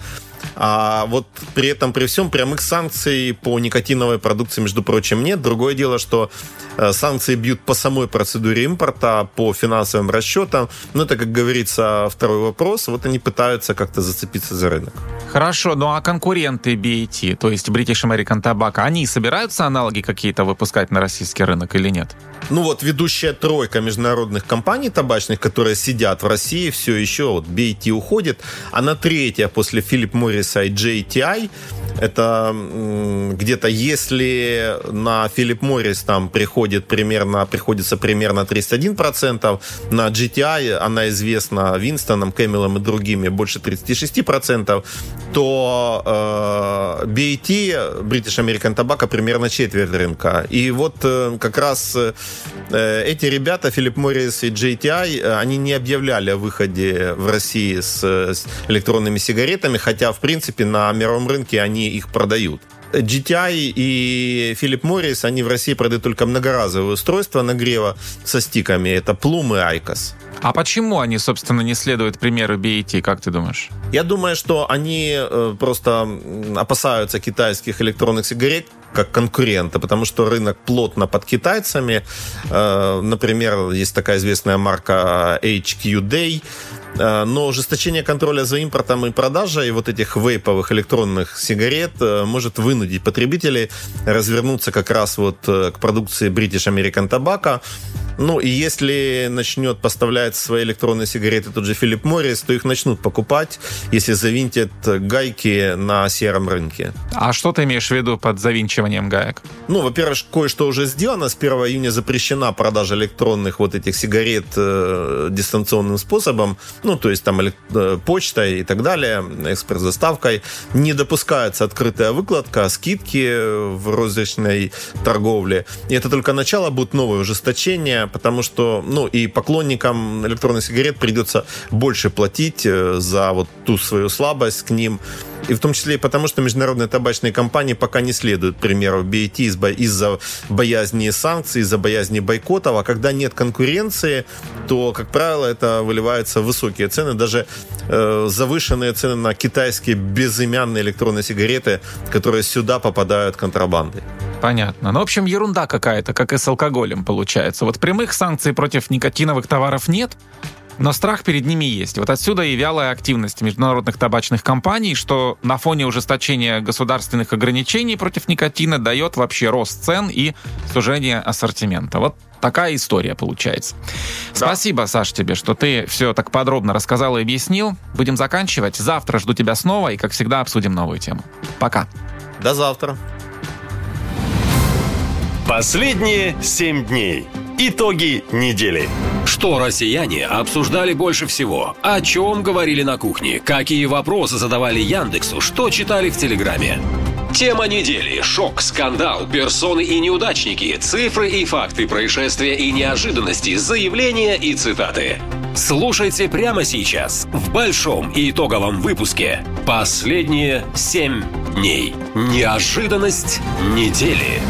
Speaker 27: А вот при этом, при всем, прямых санкций по никотиновой продукции, между прочим, нет. Другое дело, что э, санкции бьют по самой процедуре импорта, по финансовым расчетам. Но это, как говорится, второй вопрос. Вот они пытаются как-то зацепиться за рынок.
Speaker 22: Хорошо, ну а конкуренты BAT, то есть British American Tobacco, они собираются аналоги какие-то выпускать на российский рынок или нет?
Speaker 27: Ну вот ведущая тройка международных компаний табачных, которые сидят в России, все еще вот BAT уходит. Она третья после Philip Morris и JTI. Это где-то, если на Philip Morris там приходит примерно, приходится примерно 31%, на GTI она известна Винстоном, Кэмилом и другими больше 36%, то э, BAT, British American Tobacco, примерно четверть рынка. И вот э, как раз э, эти ребята, Philip Morris и JTI, э, они не объявляли о выходе в России с, с электронными сигаретами, хотя, в принципе, на мировом рынке они их продают. GTI и Philip Morris, они в России продают только многоразовые устройства нагрева со стиками. Это Plum и Icos.
Speaker 22: А почему они, собственно, не следуют примеру BAT, как ты думаешь?
Speaker 27: Я думаю, что они э, просто опасаются китайских электронных сигарет как конкурента, потому что рынок плотно под китайцами. Э, например, есть такая известная марка HQ Day, но ужесточение контроля за импортом и продажей вот этих вейповых электронных сигарет э, может вынудить потребителей развернуться как раз вот э, к продукции British American Tobacco, ну, и если начнет поставлять свои электронные сигареты тот же Филипп Моррис, то их начнут покупать, если завинтят гайки на сером рынке.
Speaker 22: А что ты имеешь в виду под завинчиванием гаек?
Speaker 27: Ну, во-первых, кое-что уже сделано. С 1 июня запрещена продажа электронных вот этих сигарет э, дистанционным способом. Ну, то есть там э, почтой и так далее, экспресс-доставкой. Не допускается открытая выкладка, скидки в розничной торговле. И это только начало, будет новое ужесточение потому что, ну, и поклонникам электронных сигарет придется больше платить э, за вот ту свою слабость к ним. И в том числе и потому, что международные табачные компании пока не следуют примеру BAT из-за боязни санкций, из-за боязни бойкотов. А когда нет конкуренции, то, как правило, это выливается в высокие цены. Даже э, завышенные цены на китайские безымянные электронные сигареты, которые сюда попадают контрабандой.
Speaker 22: Понятно. Ну, в общем, ерунда какая-то, как и с алкоголем получается. Вот прямых санкций против никотиновых товаров нет, но страх перед ними есть. Вот отсюда и вялая активность международных табачных компаний, что на фоне ужесточения государственных ограничений против никотина дает вообще рост цен и сужение ассортимента. Вот такая история получается. Да. Спасибо, Саш, тебе, что ты все так подробно рассказал и объяснил. Будем заканчивать. Завтра жду тебя снова и, как всегда, обсудим новую тему. Пока.
Speaker 27: До завтра.
Speaker 61: Последние семь дней. Итоги недели.
Speaker 1: Что россияне обсуждали больше всего? О чем говорили на кухне? Какие вопросы задавали Яндексу? Что читали в Телеграме? Тема недели. Шок, скандал, персоны и неудачники, цифры и факты происшествия и неожиданности, заявления и цитаты. Слушайте прямо сейчас в большом и итоговом выпуске «Последние семь дней. Неожиданность недели».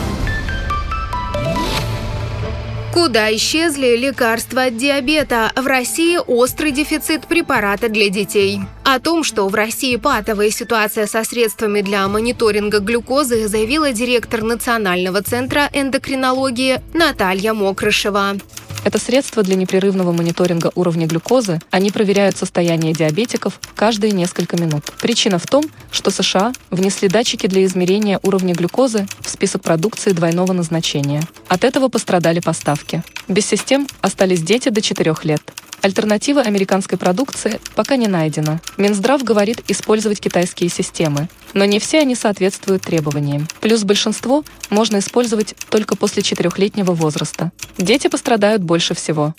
Speaker 62: Куда исчезли лекарства от диабета? В России острый дефицит препарата для детей. О том, что в России патовая ситуация со средствами для мониторинга глюкозы, заявила директор Национального центра эндокринологии Наталья Мокрышева.
Speaker 98: Это средства для непрерывного мониторинга уровня глюкозы. Они проверяют состояние диабетиков каждые несколько минут. Причина в том, что США внесли датчики для измерения уровня глюкозы в список продукции двойного назначения. От этого пострадали поставки. Без систем остались дети до 4 лет. Альтернатива американской продукции пока не найдена. Минздрав говорит использовать китайские системы, но не все они соответствуют требованиям. Плюс большинство можно использовать только после четырехлетнего возраста. Дети пострадают больше всего.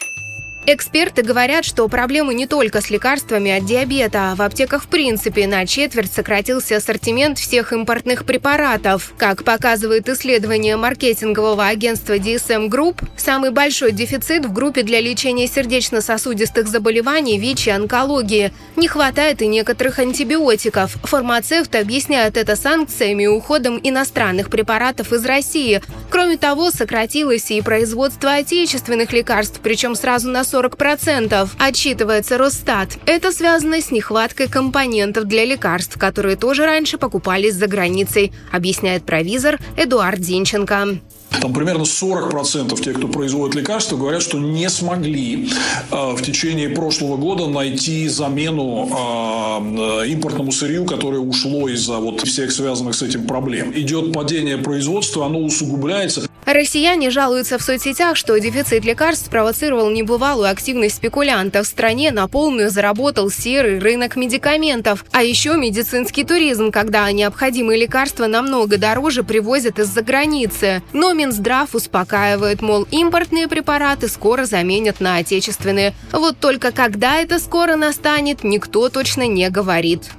Speaker 62: Эксперты говорят, что проблемы не только с лекарствами от диабета. В аптеках в принципе на четверть сократился ассортимент всех импортных препаратов. Как показывает исследование маркетингового агентства DSM Group, самый большой дефицит в группе для лечения сердечно-сосудистых заболеваний, ВИЧ и онкологии. Не хватает и некоторых антибиотиков. Фармацевты объясняют это санкциями и уходом иностранных препаратов из России. Кроме того, сократилось и производство отечественных лекарств, причем сразу на 40%, отчитывается Росстат. Это связано с нехваткой компонентов для лекарств, которые тоже раньше покупались за границей, объясняет провизор Эдуард Зинченко.
Speaker 70: Там примерно 40% тех, кто производит лекарства, говорят, что не смогли э, в течение прошлого года найти замену э, импортному сырью, которое ушло из-за вот всех связанных с этим проблем. Идет падение производства, оно усугубляется.
Speaker 62: Россияне жалуются в соцсетях, что дефицит лекарств спровоцировал небывалую активность спекулянтов. В стране на полную заработал серый рынок медикаментов. А еще медицинский туризм, когда необходимые лекарства намного дороже привозят из-за границы. Но Минздрав успокаивает, мол, импортные препараты скоро заменят на отечественные. Вот только когда это скоро настанет, никто точно не говорит.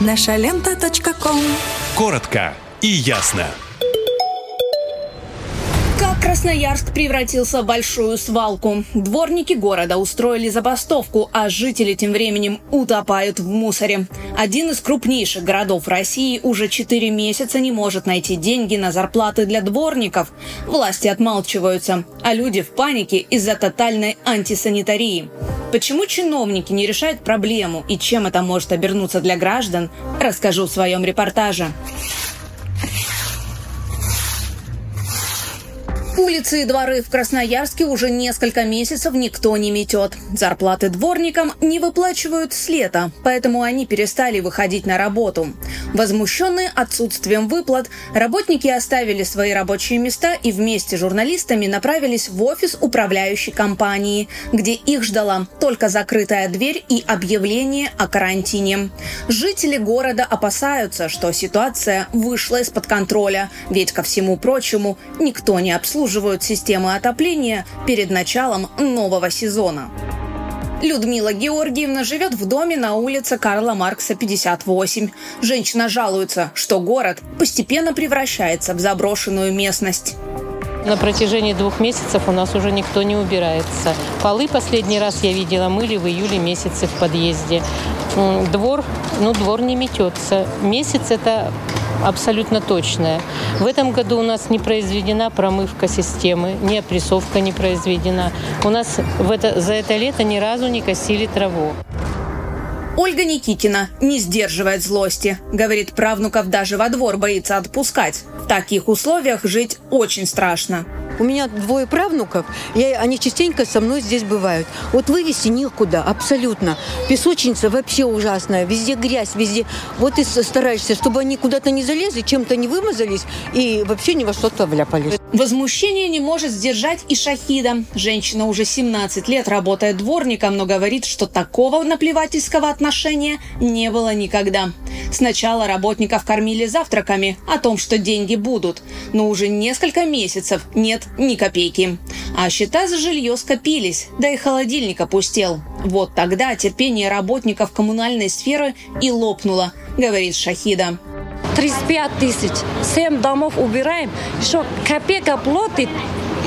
Speaker 12: Наша лента.
Speaker 61: Коротко и ясно.
Speaker 84: Красноярск превратился в большую свалку. Дворники города устроили забастовку, а жители тем временем утопают в мусоре. Один из крупнейших городов России уже 4 месяца не может найти деньги на зарплаты для дворников. Власти отмалчиваются, а люди в панике из-за тотальной антисанитарии. Почему чиновники не решают проблему и чем это может обернуться для граждан, расскажу в своем репортаже. Улицы и дворы в Красноярске уже несколько месяцев никто не метет. Зарплаты дворникам не выплачивают с лета, поэтому они перестали выходить на работу. Возмущенные отсутствием выплат, работники оставили свои рабочие места и вместе с журналистами направились в офис управляющей компании, где их ждала только закрытая дверь и объявление о карантине. Жители города опасаются, что ситуация вышла из-под контроля, ведь, ко всему прочему, никто не обслуживает обслуживают системы отопления перед началом нового сезона. Людмила Георгиевна живет в доме на улице Карла Маркса, 58. Женщина жалуется, что город постепенно превращается в заброшенную местность.
Speaker 99: На протяжении двух месяцев у нас уже никто не убирается. Полы последний раз я видела мыли в июле месяце в подъезде. Двор, ну двор не метется. Месяц это абсолютно точная. В этом году у нас не произведена промывка системы, ни опрессовка не произведена. У нас в это, за это лето ни разу не косили траву.
Speaker 84: Ольга Никитина не сдерживает злости. Говорит, правнуков даже во двор боится отпускать. В таких условиях жить очень страшно.
Speaker 100: У меня двое правнуков, я, они частенько со мной здесь бывают. Вот вывести некуда, абсолютно. Песочница вообще ужасная, везде грязь, везде. Вот и стараешься, чтобы они куда-то не залезли, чем-то не вымазались и вообще ни во что-то вляпались.
Speaker 84: Возмущение не может сдержать и Шахида. Женщина уже 17 лет работает дворником, но говорит, что такого наплевательского отношения не было никогда. Сначала работников кормили завтраками о том, что деньги будут, но уже несколько месяцев нет ни копейки. А счета за жилье скопились, да и холодильник опустел. Вот тогда терпение работников коммунальной сферы и лопнуло, говорит Шахида.
Speaker 101: 35 тысяч, 7 домов убираем, что копейка платит,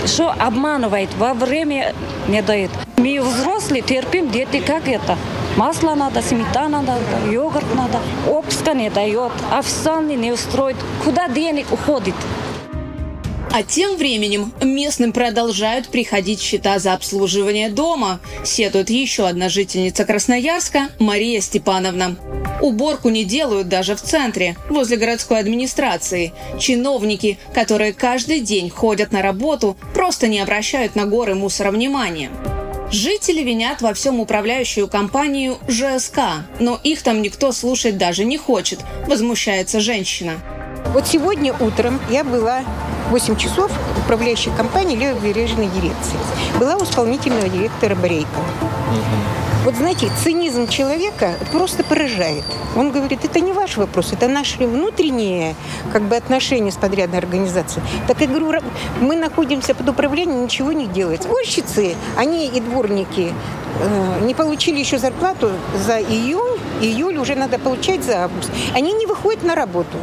Speaker 101: что обманывает, во время не дает. Мы взрослые терпим, дети как это? Масло надо, сметана надо, йогурт надо. Обска не дает, официальный не устроит. Куда денег уходит?
Speaker 84: А тем временем местным продолжают приходить счета за обслуживание дома, сетует еще одна жительница Красноярска Мария Степановна. Уборку не делают даже в центре, возле городской администрации. Чиновники, которые каждый день ходят на работу, просто не обращают на горы мусора внимания. Жители винят во всем управляющую компанию ЖСК, но их там никто слушать даже не хочет, возмущается женщина.
Speaker 100: Вот сегодня утром я была 8 часов управляющей компании левобережной дирекции. Была у исполнительного директора Борейко.
Speaker 102: Вот знаете, цинизм человека просто поражает. Он говорит, это не ваш вопрос, это наши внутренние как бы, отношения с подрядной организацией. Так я говорю, мы находимся под управлением, ничего не делать. Сборщицы, они и дворники э, не получили еще зарплату за июнь, июль уже надо получать за август. Они не выходят на работу.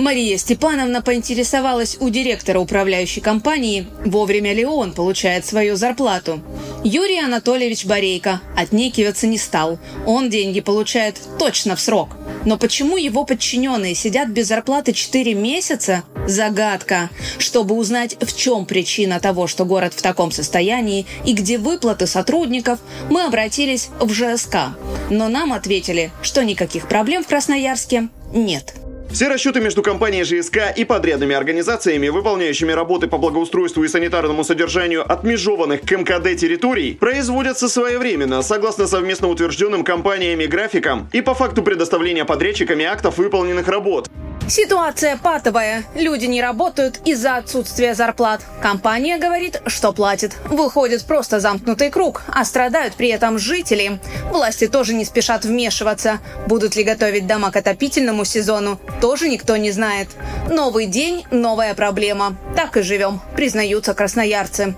Speaker 84: Мария Степановна поинтересовалась у директора управляющей компании, вовремя ли он получает свою зарплату. Юрий Анатольевич Борейко отнекиваться не стал. Он деньги получает точно в срок. Но почему его подчиненные сидят без зарплаты 4 месяца? Загадка. Чтобы узнать, в чем причина того, что город в таком состоянии и где выплаты сотрудников, мы обратились в ЖСК. Но нам ответили, что никаких проблем в Красноярске нет.
Speaker 103: Все расчеты между компанией ЖСК и подрядными организациями, выполняющими работы по благоустройству и санитарному содержанию отмежеванных к МКД территорий, производятся своевременно, согласно совместно утвержденным компаниями графикам и по факту предоставления подрядчиками актов выполненных работ.
Speaker 84: Ситуация патовая. Люди не работают из-за отсутствия зарплат. Компания говорит, что платит. Выходит просто замкнутый круг, а страдают при этом жители. Власти тоже не спешат вмешиваться. Будут ли готовить дома к отопительному сезону, тоже никто не знает. Новый день – новая проблема. Так и живем, признаются красноярцы.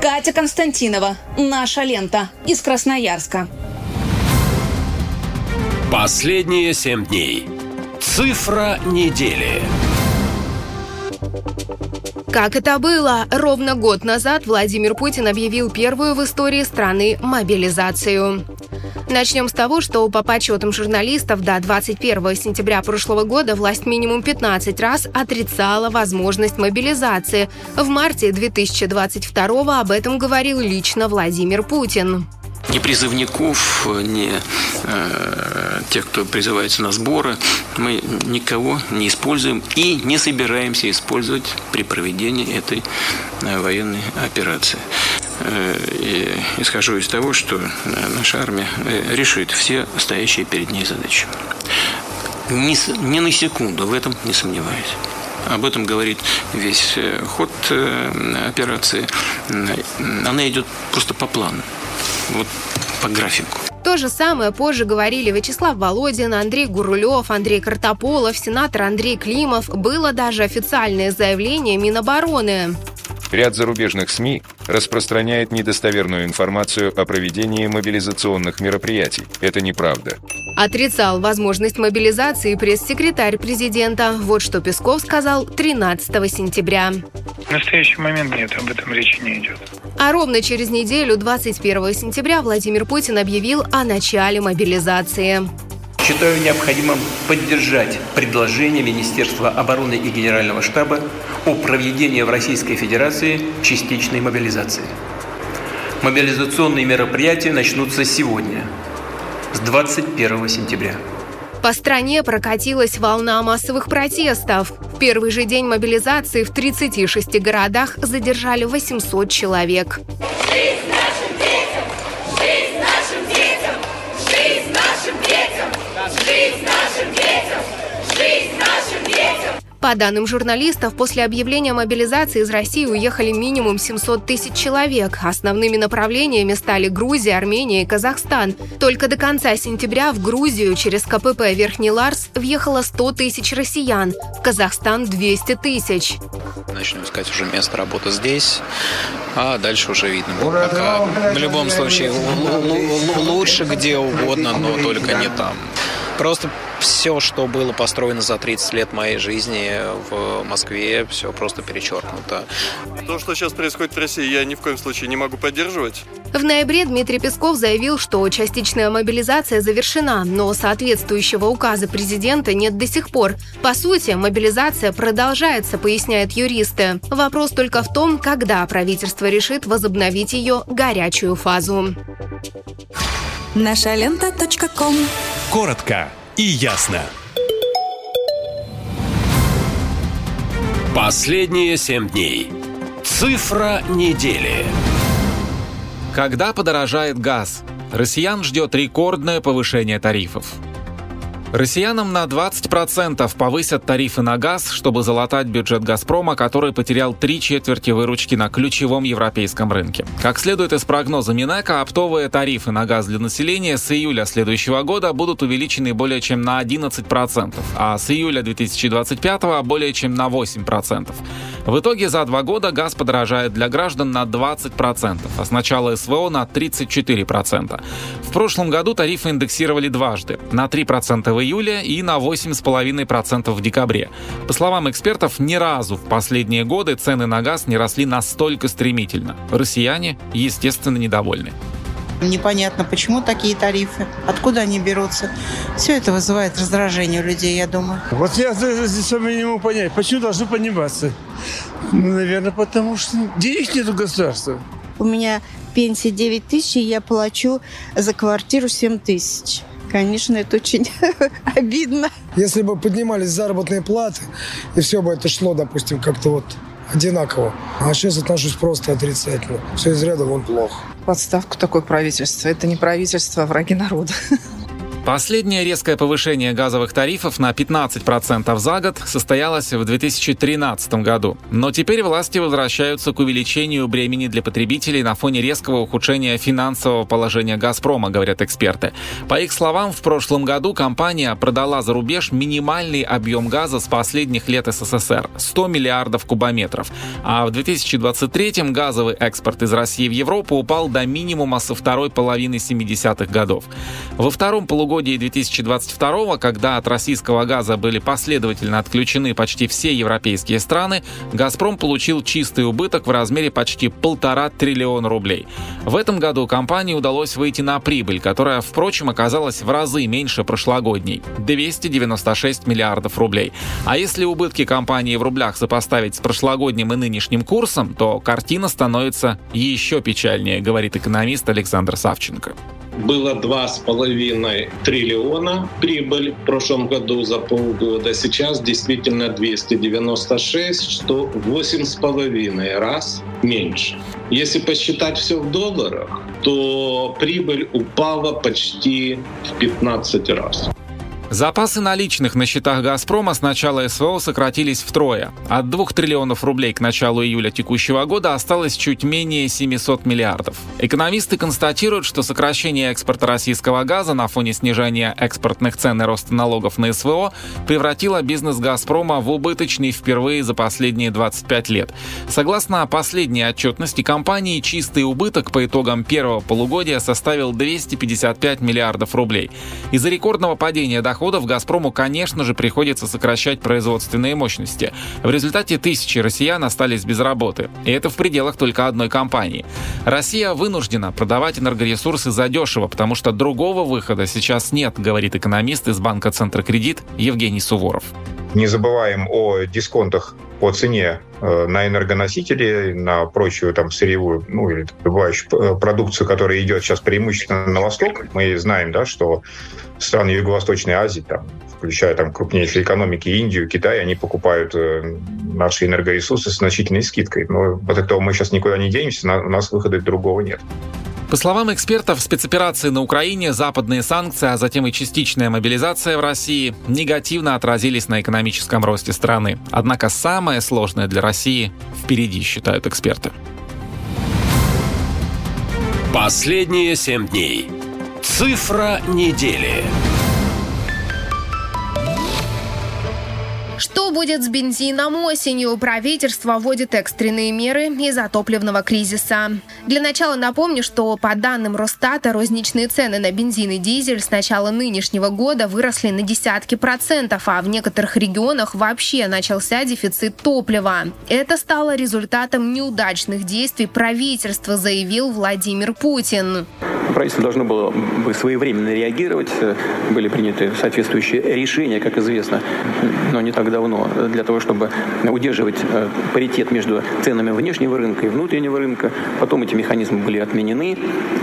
Speaker 84: Катя Константинова. Наша лента. Из Красноярска.
Speaker 1: Последние семь дней. Цифра недели.
Speaker 62: Как это было? Ровно год назад Владимир Путин объявил первую в истории страны мобилизацию. Начнем с того, что по подсчетам журналистов до 21 сентября прошлого года власть минимум 15 раз отрицала возможность мобилизации. В марте 2022 об этом говорил лично Владимир Путин
Speaker 36: ни призывников, ни э, тех, кто призывается на сборы, мы никого не используем и не собираемся использовать при проведении этой э, военной операции. Э, и исхожу из того, что наша армия э, решит все стоящие перед ней задачи. Ни, ни на секунду в этом не сомневаюсь. Об этом говорит весь э, ход операции. Она идет просто по плану вот по графику.
Speaker 62: То же самое позже говорили Вячеслав Володин, Андрей Гурулев, Андрей Картополов, сенатор Андрей Климов. Было даже официальное заявление Минобороны.
Speaker 104: Ряд зарубежных СМИ распространяет недостоверную информацию о проведении мобилизационных мероприятий. Это неправда.
Speaker 62: Отрицал возможность мобилизации пресс-секретарь президента. Вот что Песков сказал 13 сентября.
Speaker 105: В настоящий момент нет, об этом речи не идет.
Speaker 62: А ровно через неделю, 21 сентября, Владимир Путин объявил о начале мобилизации.
Speaker 36: Считаю необходимым поддержать предложение Министерства обороны и Генерального штаба о проведении в Российской Федерации частичной мобилизации. Мобилизационные мероприятия начнутся сегодня, с 21 сентября.
Speaker 62: По стране прокатилась волна массовых протестов. В первый же день мобилизации в 36 городах задержали 800 человек. По данным журналистов, после объявления мобилизации из России уехали минимум 700 тысяч человек. Основными направлениями стали Грузия, Армения и Казахстан. Только до конца сентября в Грузию через КПП Верхний Ларс въехало 100 тысяч россиян, в Казахстан 200 тысяч.
Speaker 106: Начнем искать уже место работы здесь, а дальше уже видно пока. В любом случае, лучше где угодно, но только не там. Просто все, что было построено за 30 лет моей жизни в Москве, все просто перечеркнуто.
Speaker 107: То, что сейчас происходит в России, я ни в коем случае не могу поддерживать.
Speaker 62: В ноябре Дмитрий Песков заявил, что частичная мобилизация завершена, но соответствующего указа президента нет до сих пор. По сути, мобилизация продолжается, поясняют юристы. Вопрос только в том, когда правительство решит возобновить ее горячую фазу.
Speaker 12: Наша лента.
Speaker 61: Коротко и ясно.
Speaker 1: Последние семь дней. Цифра недели.
Speaker 22: Когда подорожает газ? Россиян ждет рекордное повышение тарифов. Россиянам на 20% повысят тарифы на газ, чтобы залатать бюджет «Газпрома», который потерял три четверти выручки на ключевом европейском рынке. Как следует из прогноза Минэка, оптовые тарифы на газ для населения с июля следующего года будут увеличены более чем на 11%, а с июля 2025 более чем на 8%. В итоге за два года газ подорожает для граждан на 20%, а с начала СВО на 34%. В прошлом году тарифы индексировали дважды – на 3% в июле и на 8,5% в декабре. По словам экспертов, ни разу в последние годы цены на газ не росли настолько стремительно. Россияне, естественно, недовольны.
Speaker 108: Непонятно, почему такие тарифы, откуда они берутся. Все это вызывает раздражение у людей, я думаю.
Speaker 109: Вот я здесь с вами не могу понять, почему должны подниматься. Ну, наверное, потому что денег нет у государства.
Speaker 110: У меня пенсия 9 тысяч, и я плачу за квартиру 7 тысяч. Конечно, это очень обидно.
Speaker 111: Если бы поднимались заработные платы, и все бы это шло, допустим, как-то вот одинаково. А сейчас отношусь просто отрицательно. Все из ряда вон плохо.
Speaker 112: Подставку такое правительство. Это не правительство, а враги народа.
Speaker 22: Последнее резкое повышение газовых тарифов на 15% за год состоялось в 2013 году. Но теперь власти возвращаются к увеличению бремени для потребителей на фоне резкого ухудшения финансового положения «Газпрома», говорят эксперты. По их словам, в прошлом году компания продала за рубеж минимальный объем газа с последних лет СССР – 100 миллиардов кубометров. А в 2023 газовый экспорт из России в Европу упал до минимума со второй половины 70-х годов. Во втором полугодии полугодии 2022 когда от российского газа были последовательно отключены почти все европейские страны, «Газпром» получил чистый убыток в размере почти полтора триллиона рублей. В этом году компании удалось выйти на прибыль, которая, впрочем, оказалась в разы меньше прошлогодней – 296 миллиардов рублей. А если убытки компании в рублях сопоставить с прошлогодним и нынешним курсом, то картина становится еще печальнее, говорит экономист Александр Савченко
Speaker 113: было 2,5 триллиона прибыль в прошлом году за полгода. Сейчас действительно 296, что 8,5 раз меньше. Если посчитать все в долларах, то прибыль упала почти в 15 раз.
Speaker 22: Запасы наличных на счетах «Газпрома» с начала СВО сократились втрое. От 2 триллионов рублей к началу июля текущего года осталось чуть менее 700 миллиардов. Экономисты констатируют, что сокращение экспорта российского газа на фоне снижения экспортных цен и роста налогов на СВО превратило бизнес «Газпрома» в убыточный впервые за последние 25 лет. Согласно последней отчетности компании, чистый убыток по итогам первого полугодия составил 255 миллиардов рублей. Из-за рекордного падения доходов доходов «Газпрому», конечно же, приходится сокращать производственные мощности. В результате тысячи россиян остались без работы. И это в пределах только одной компании. Россия вынуждена продавать энергоресурсы задешево, потому что другого выхода сейчас нет, говорит экономист из банка «Центрокредит» Евгений Суворов.
Speaker 114: Не забываем о дисконтах по цене э, на энергоносители, на прочую там сырьевую, ну или добывающую э, продукцию, которая идет сейчас преимущественно на восток. Мы знаем, да, что страны Юго-Восточной Азии, там, включая там крупнейшие экономики Индию, Китай, они покупают э, наши энергоресурсы с значительной скидкой. Но от этого мы сейчас никуда не денемся, у нас выхода другого нет.
Speaker 22: По словам экспертов, спецоперации на Украине, западные санкции, а затем и частичная мобилизация в России негативно отразились на экономическом росте страны. Однако самое сложное для России впереди, считают эксперты.
Speaker 1: Последние семь дней. Цифра недели.
Speaker 62: Что будет с бензином осенью? Правительство вводит экстренные меры из-за топливного кризиса. Для начала напомню, что по данным Росстата розничные цены на бензин и дизель с начала нынешнего года выросли на десятки процентов, а в некоторых регионах вообще начался дефицит топлива. Это стало результатом неудачных действий правительства, заявил Владимир Путин.
Speaker 115: Правительство должно было бы своевременно реагировать. Были приняты соответствующие решения, как известно, но не так давно, для того, чтобы удерживать э, паритет между ценами внешнего рынка и внутреннего рынка. Потом эти механизмы были отменены.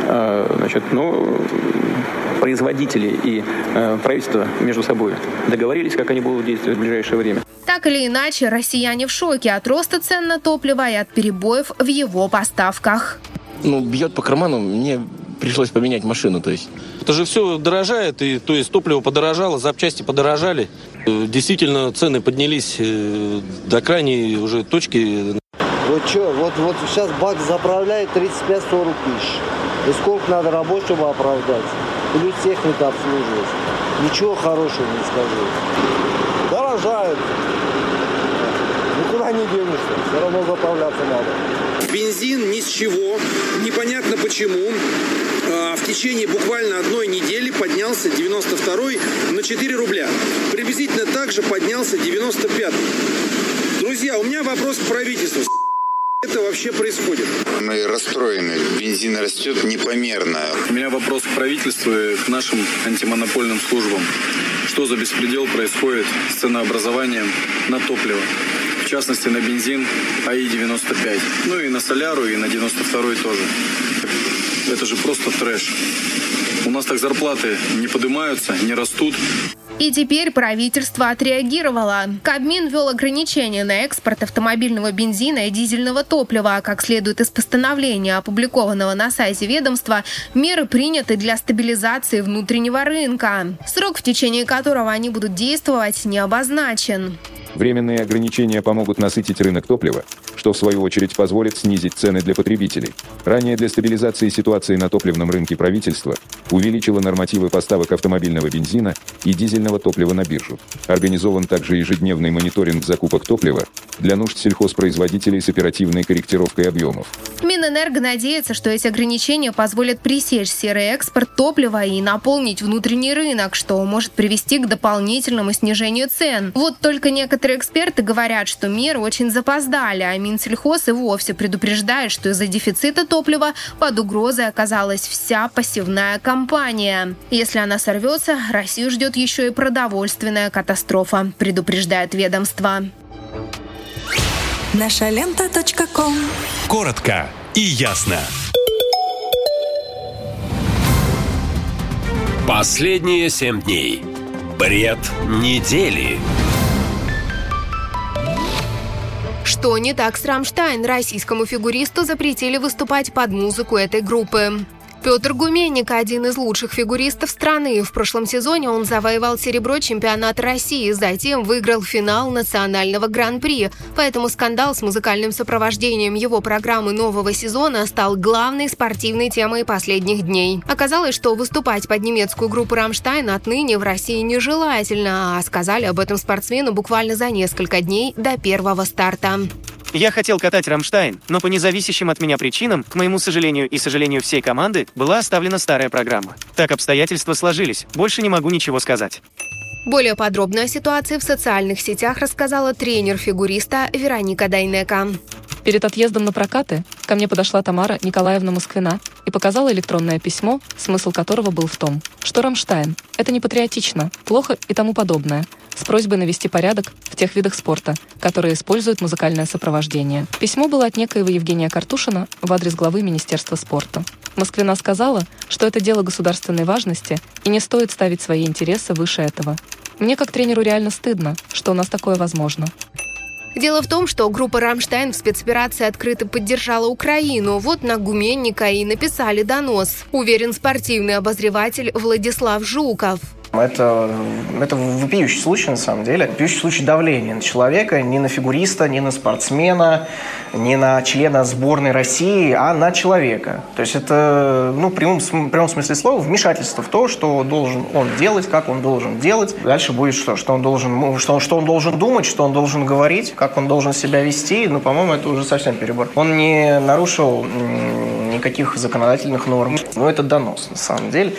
Speaker 115: Э, значит, но производители и э, правительство между собой договорились, как они будут действовать в ближайшее время.
Speaker 62: Так или иначе, россияне в шоке от роста цен на топливо и от перебоев в его поставках.
Speaker 116: Ну, бьет по карману. Мне
Speaker 117: пришлось поменять машину, то есть. Это же все дорожает, и то есть топливо подорожало, запчасти подорожали. Действительно, цены поднялись э, до крайней уже точки.
Speaker 118: Вот что, вот, вот сейчас бак заправляет 35-40 тысяч. И сколько надо чтобы оправдать? Плюс техника обслуживать. Ничего хорошего не скажу. Дорожают. Никуда не денешься. Все равно заправляться надо.
Speaker 119: Бензин ни с чего, непонятно почему. А, в течение буквально одной недели поднялся 92 на 4 рубля. Приблизительно так же поднялся 95 Друзья, у меня вопрос к правительству это вообще происходит?
Speaker 120: Мы расстроены. Бензин растет непомерно.
Speaker 121: У меня вопрос к правительству и к нашим антимонопольным службам. Что за беспредел происходит с ценообразованием на топливо? В частности, на бензин АИ-95. Ну и на соляру, и на 92 тоже. Это же просто трэш. У нас так зарплаты не поднимаются, не растут.
Speaker 62: И теперь правительство отреагировало. Кабмин ввел ограничения на экспорт автомобильного бензина и дизельного топлива. Как следует из постановления, опубликованного на сайте ведомства, меры приняты для стабилизации внутреннего рынка. Срок, в течение которого они будут действовать, не обозначен.
Speaker 122: Временные ограничения помогут насытить рынок топлива, что в свою очередь позволит снизить цены для потребителей. Ранее для стабилизации ситуации на топливном рынке правительство увеличило нормативы поставок автомобильного бензина и дизельного топлива на биржу. Организован также ежедневный мониторинг закупок топлива для нужд сельхозпроизводителей с оперативной корректировкой объемов.
Speaker 62: Минэнерго надеется, что эти ограничения позволят пресечь серый экспорт топлива и наполнить внутренний рынок, что может привести к дополнительному снижению цен. Вот только некоторые эксперты говорят, что меры очень запоздали, а Минсельхоз и вовсе предупреждает, что из-за дефицита топлива под угрозой оказалась вся посевная компания. Если она сорвется, Россию ждет еще и продовольственная катастрофа, предупреждает ведомство.
Speaker 12: Наша лента.
Speaker 61: Коротко и ясно.
Speaker 1: Последние семь дней. Бред недели.
Speaker 62: Что не так с «Рамштайн»? Российскому фигуристу запретили выступать под музыку этой группы. Петр Гуменник – один из лучших фигуристов страны. В прошлом сезоне он завоевал серебро чемпионата России, затем выиграл финал национального гран-при. Поэтому скандал с музыкальным сопровождением его программы нового сезона стал главной спортивной темой последних дней. Оказалось, что выступать под немецкую группу «Рамштайн» отныне в России нежелательно, а сказали об этом спортсмену буквально за несколько дней до первого старта.
Speaker 123: Я хотел катать «Рамштайн», но по независящим от меня причинам, к моему сожалению и сожалению всей команды, была оставлена старая программа. Так обстоятельства сложились. Больше не могу ничего сказать.
Speaker 62: Более подробно о ситуации в социальных сетях рассказала тренер фигуриста Вероника Дайнека.
Speaker 124: Перед отъездом на прокаты ко мне подошла Тамара Николаевна Москвина и показала электронное письмо, смысл которого был в том, что Рамштайн – это не патриотично, плохо и тому подобное, с просьбой навести порядок в тех видах спорта, которые используют музыкальное сопровождение. Письмо было от некоего Евгения Картушина в адрес главы Министерства спорта. Москвина сказала, что это дело государственной важности и не стоит ставить свои интересы выше этого. Мне как тренеру реально стыдно, что у нас такое возможно.
Speaker 62: Дело в том, что группа «Рамштайн» в спецоперации открыто поддержала Украину. Вот на Гуменника и написали донос. Уверен спортивный обозреватель Владислав Жуков.
Speaker 125: Это, это вопиющий случай, на самом деле. Вопиющий случай давления на человека, не на фигуриста, не на спортсмена, не на члена сборной России, а на человека. То есть это, ну, в прямом, в прямом смысле слова, вмешательство в то, что должен он делать, как он должен делать. Дальше будет что? Что он должен, что, что он должен думать, что он должен говорить, как он должен себя вести. Ну, по-моему, это уже совсем перебор. Он не нарушил никаких законодательных норм. Но это донос, на самом деле.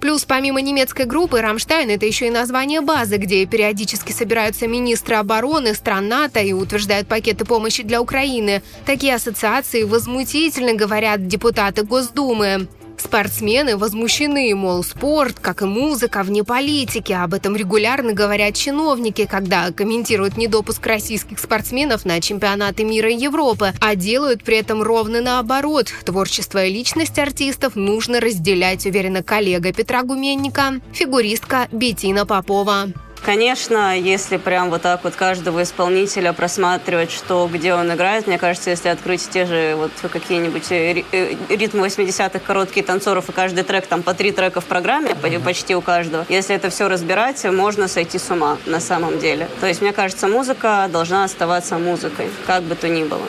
Speaker 62: Плюс помимо немецкой группы «Рамштайн» это еще и название базы, где периодически собираются министры обороны стран НАТО и утверждают пакеты помощи для Украины. Такие ассоциации возмутительно говорят депутаты Госдумы. Спортсмены возмущены, мол, спорт, как и музыка, вне политики. Об этом регулярно говорят чиновники, когда комментируют недопуск российских спортсменов на чемпионаты мира и Европы, а делают при этом ровно наоборот. Творчество и личность артистов нужно разделять, уверена коллега Петра Гуменника, фигуристка Бетина Попова.
Speaker 126: Конечно, если прям вот так вот каждого исполнителя просматривать, что где он играет, мне кажется, если открыть те же вот какие-нибудь э, э, ритмы 80-х, короткие танцоров, и каждый трек, там по три трека в программе, почти у каждого, если это все разбирать, можно сойти с ума на самом деле. То есть, мне кажется, музыка должна оставаться музыкой, как бы то ни было.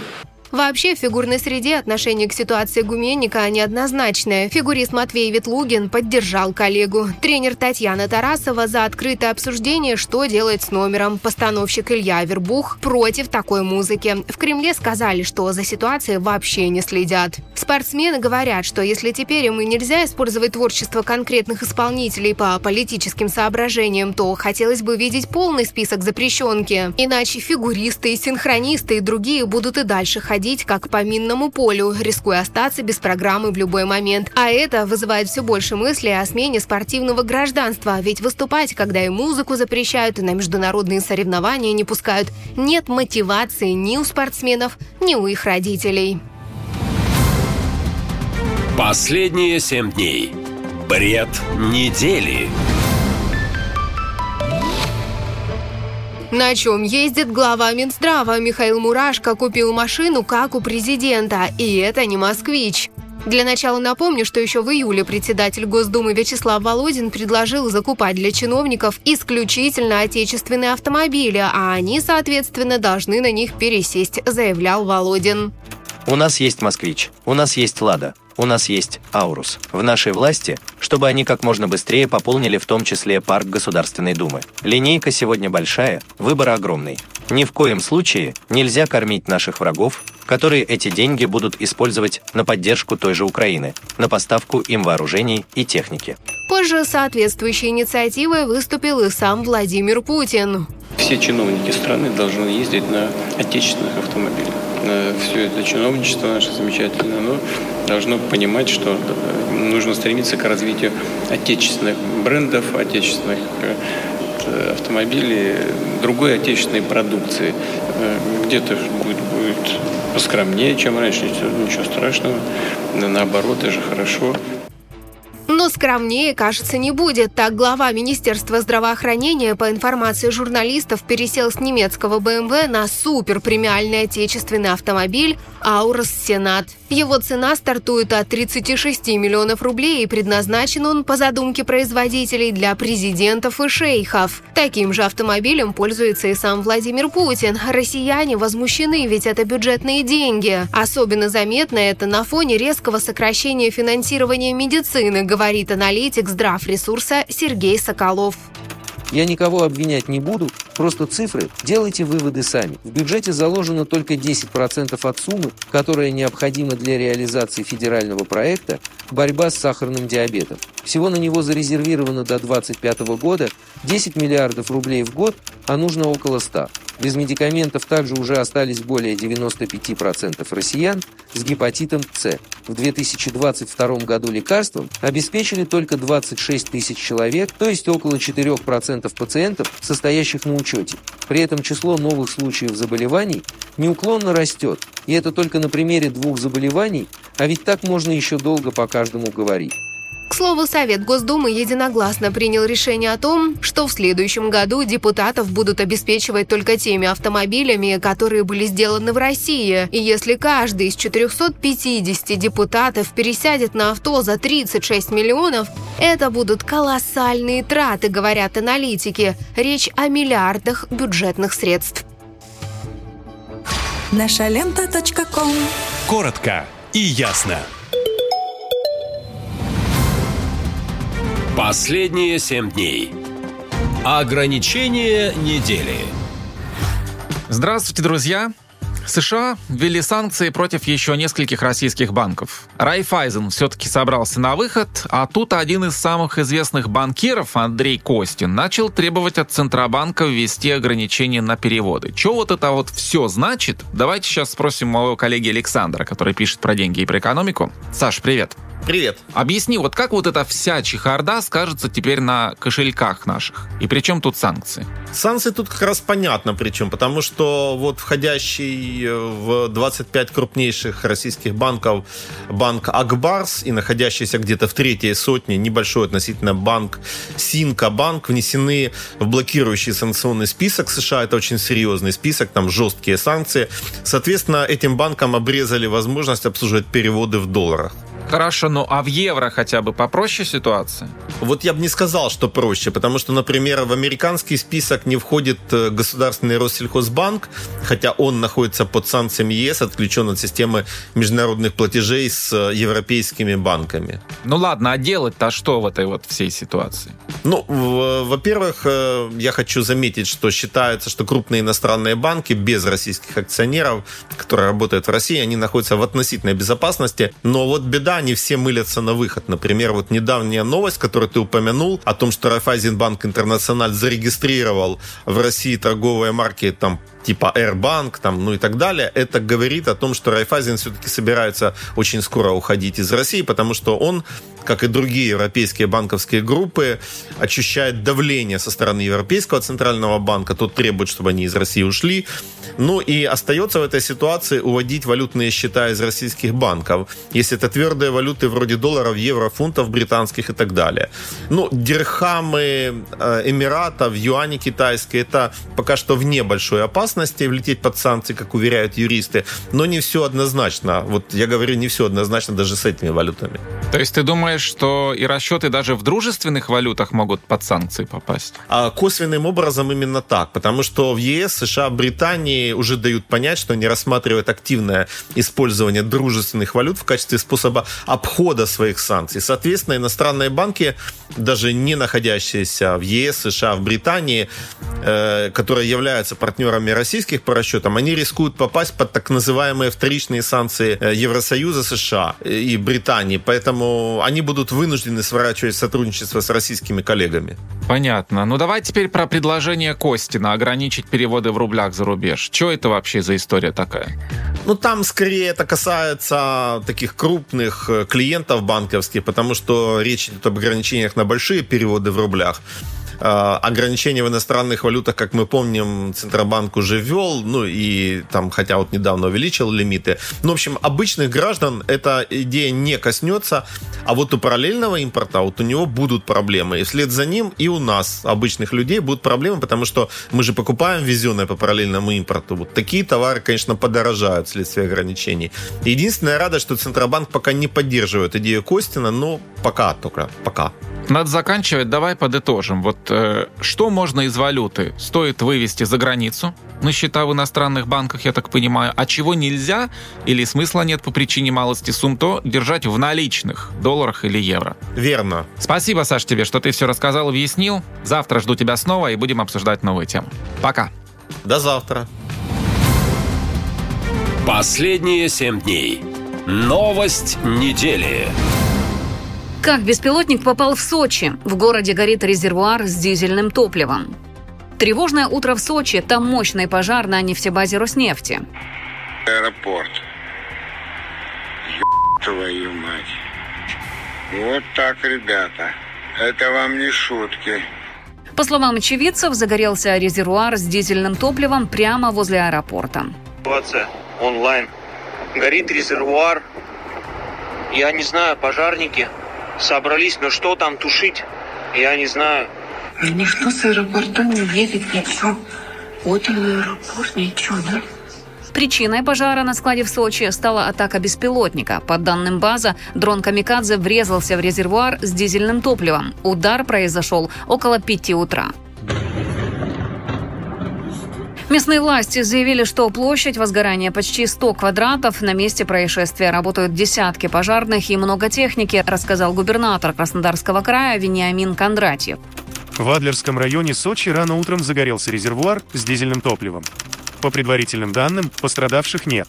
Speaker 62: Вообще, в фигурной среде отношение к ситуации Гуменника неоднозначное. Фигурист Матвей Ветлугин поддержал коллегу. Тренер Татьяна Тарасова за открытое обсуждение, что делать с номером. Постановщик Илья Вербух против такой музыки. В Кремле сказали, что за ситуацией вообще не следят. Спортсмены говорят, что если теперь им нельзя использовать творчество конкретных исполнителей по политическим соображениям, то хотелось бы видеть полный список запрещенки. Иначе фигуристы, синхронисты и другие будут и дальше ходить ходить как по минному полю, рискуя остаться без программы в любой момент. А это вызывает все больше мыслей о смене спортивного гражданства, ведь выступать, когда и музыку запрещают, и на международные соревнования не пускают, нет мотивации ни у спортсменов, ни у их родителей.
Speaker 1: Последние семь дней. Бред недели.
Speaker 62: На чем ездит глава Минздрава Михаил Мурашко купил машину, как у президента, и это не москвич. Для начала напомню, что еще в июле председатель Госдумы Вячеслав Володин предложил закупать для чиновников исключительно отечественные автомобили, а они, соответственно, должны на них пересесть, заявлял Володин.
Speaker 127: У нас есть «Москвич», у нас есть «Лада», у нас есть «Аурус». В нашей власти, чтобы они как можно быстрее пополнили в том числе парк Государственной Думы. Линейка сегодня большая, выбор огромный. Ни в коем случае нельзя кормить наших врагов, которые эти деньги будут использовать на поддержку той же Украины, на поставку им вооружений и техники.
Speaker 62: Позже соответствующей инициативой выступил и сам Владимир Путин.
Speaker 76: Все чиновники страны должны ездить на отечественных автомобилях. Все это чиновничество наше замечательное, оно должно понимать, что э, нужно стремиться к развитию отечественных брендов, отечественных э, автомобилей, другой отечественной продукции. Э, где-то будет, будет поскромнее, чем раньше, ничего страшного. Наоборот, это же хорошо.
Speaker 62: Но скромнее, кажется, не будет. Так глава Министерства здравоохранения, по информации журналистов, пересел с немецкого BMW на суперпремиальный отечественный автомобиль «Аурос Сенат». Его цена стартует от 36 миллионов рублей и предназначен он, по задумке производителей, для президентов и шейхов. Таким же автомобилем пользуется и сам Владимир Путин. Россияне возмущены, ведь это бюджетные деньги. Особенно заметно это на фоне резкого сокращения финансирования медицины, говорит аналитик здравресурса Сергей Соколов.
Speaker 49: Я никого обвинять не буду, просто цифры делайте выводы сами. В бюджете заложено только 10% от суммы, которая необходима для реализации федерального проекта «Борьба с сахарным диабетом». Всего на него зарезервировано до 2025 года 10 миллиардов рублей в год, а нужно около 100. Без медикаментов также уже остались более 95% россиян с гепатитом С. В 2022 году лекарством обеспечили только 26 тысяч человек, то есть около 4% пациентов, состоящих на учете. При этом число новых случаев заболеваний неуклонно растет, и это только на примере двух заболеваний, а ведь так можно еще долго по каждому говорить.
Speaker 62: К слову, Совет Госдумы единогласно принял решение о том, что в следующем году депутатов будут обеспечивать только теми автомобилями, которые были сделаны в России. И если каждый из 450 депутатов пересядет на авто за 36 миллионов, это будут колоссальные траты, говорят аналитики. Речь о миллиардах бюджетных средств.
Speaker 12: Наша лента.
Speaker 61: Коротко и ясно.
Speaker 1: Последние семь дней. Ограничение недели.
Speaker 22: Здравствуйте, друзья! США ввели санкции против еще нескольких российских банков. Райфайзен все-таки собрался на выход, а тут один из самых известных банкиров, Андрей Костин, начал требовать от Центробанка ввести ограничения на переводы. Что вот это вот все значит? Давайте сейчас спросим моего коллеги Александра, который пишет про деньги и про экономику. Саш, привет.
Speaker 27: Привет.
Speaker 22: Объясни, вот как вот эта вся чехарда скажется теперь на кошельках наших? И при чем тут санкции?
Speaker 27: Санкции тут как раз понятно причем, потому что вот входящий в 25 крупнейших российских банков банк Акбарс и находящийся где-то в третьей сотне небольшой относительно банк Синка банк внесены в блокирующий санкционный список США. Это очень серьезный список, там жесткие санкции. Соответственно, этим банкам обрезали возможность обслуживать переводы в долларах.
Speaker 22: Хорошо, ну а в евро хотя бы попроще ситуация?
Speaker 27: Вот я бы не сказал, что проще, потому что, например, в американский список не входит э, государственный Россельхозбанк, хотя он находится под санкциями ЕС, отключен от системы международных платежей с э, европейскими банками.
Speaker 22: Ну ладно, а делать-то что в этой вот всей ситуации?
Speaker 27: Ну, во-первых, э, я хочу заметить, что считается, что крупные иностранные банки без российских акционеров, которые работают в России, они находятся в относительной безопасности, но вот беда они все мылятся на выход. Например, вот недавняя новость, которую ты упомянул, о том, что Райфайзенбанк Интернациональ зарегистрировал в России торговые марки там типа Airbank, там, ну и так далее, это говорит о том, что Райфайзен все-таки собирается очень скоро уходить из России, потому что он, как и другие европейские банковские группы, ощущает давление со стороны Европейского центрального банка, тот требует, чтобы они из России ушли. Ну и остается в этой ситуации уводить валютные счета из российских банков, если это твердые валюты вроде долларов, евро, фунтов британских и так далее. Ну, дирхамы э, Эмиратов, юани китайские, это пока что вне большой опасности, опасности влететь под санкции, как уверяют юристы, но не все однозначно. Вот я говорю, не все однозначно даже с этими валютами.
Speaker 22: То есть ты думаешь, что и расчеты даже в дружественных валютах могут под санкции попасть?
Speaker 27: А косвенным образом именно так, потому что в ЕС, США, Британии уже дают понять, что они рассматривают активное использование дружественных валют в качестве способа обхода своих санкций. Соответственно, иностранные банки, даже не находящиеся в ЕС, США, в Британии, э, которые являются партнерами российских по расчетам, они рискуют попасть под так называемые вторичные санкции э, Евросоюза, США и Британии. Поэтому они будут вынуждены сворачивать сотрудничество с российскими коллегами.
Speaker 22: Понятно. Ну давай теперь про предложение Костина ограничить переводы в рублях за рубеж. Что это вообще за история такая?
Speaker 27: Ну там скорее это касается таких крупных э, клиентов банковских, потому что речь идет об ограничениях на большие переводы в рублях. Э, ограничения в иностранных валютах, как мы помним, Центробанк уже ввел, ну и там, хотя вот недавно увеличил лимиты. Ну, в общем, обычных граждан эта идея не коснется, а вот у параллельного импорта вот у него будут проблемы. И вслед за ним и у нас, обычных людей, будут проблемы, потому что мы же покупаем везенное по параллельному импорту. Вот такие товары, конечно, подорожают вследствие ограничений. Единственная радость, что Центробанк пока не поддерживает идею Костина, но пока только, пока.
Speaker 22: Надо заканчивать, давай подытожим. Вот что можно из валюты стоит вывести за границу на счета в иностранных банках, я так понимаю, а чего нельзя или смысла нет по причине малости сумм, то держать в наличных долларах или евро.
Speaker 27: Верно.
Speaker 22: Спасибо, Саш, тебе, что ты все рассказал и объяснил. Завтра жду тебя снова и будем обсуждать новые темы. Пока.
Speaker 27: До завтра.
Speaker 1: Последние семь дней. Новость недели.
Speaker 3: Как беспилотник попал в Сочи? В городе горит резервуар с дизельным топливом. Тревожное утро в Сочи. Там мощный пожар на нефтебазе Роснефти.
Speaker 128: Аэропорт. Ё твою мать. Вот так, ребята. Это вам не шутки.
Speaker 3: По словам очевидцев, загорелся резервуар с дизельным топливом прямо возле аэропорта.
Speaker 129: Ситуация онлайн. Горит резервуар. Я не знаю, пожарники собрались, но что там тушить, я не знаю.
Speaker 130: Никто с аэропорта не едет, ничего. Вот он аэропорт, ничего, да?
Speaker 3: Причиной пожара на складе в Сочи стала атака беспилотника. По данным база, дрон «Камикадзе» врезался в резервуар с дизельным топливом. Удар произошел около 5 утра. Местные власти заявили, что площадь возгорания почти 100 квадратов. На месте происшествия работают десятки пожарных и много техники, рассказал губернатор Краснодарского края Вениамин Кондратьев.
Speaker 68: В Адлерском районе Сочи рано утром загорелся резервуар с дизельным топливом. По предварительным данным, пострадавших нет.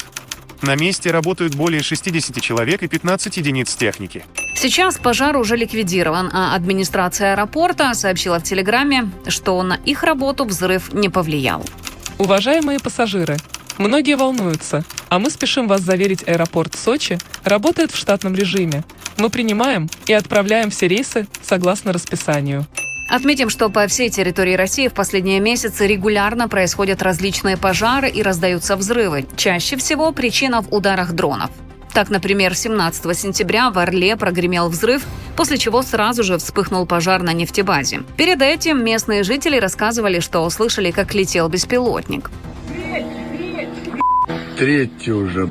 Speaker 68: На месте работают более 60 человек и 15 единиц техники.
Speaker 3: Сейчас пожар уже ликвидирован, а администрация аэропорта сообщила в Телеграме, что на их работу взрыв не повлиял.
Speaker 124: Уважаемые пассажиры, многие волнуются, А мы спешим вас заверить, аэропорт Сочи работает в штатном режиме. Мы принимаем и отправляем все рейсы согласно расписанию.
Speaker 3: Отметим, что по всей территории России в последние месяцы регулярно происходят различные пожары и раздаются взрывы. Чаще всего причина в ударах дронов. Так, например, 17 сентября в Орле прогремел взрыв, после чего сразу же вспыхнул пожар на нефтебазе. Перед этим местные жители рассказывали, что услышали, как летел беспилотник.
Speaker 131: Третий уже.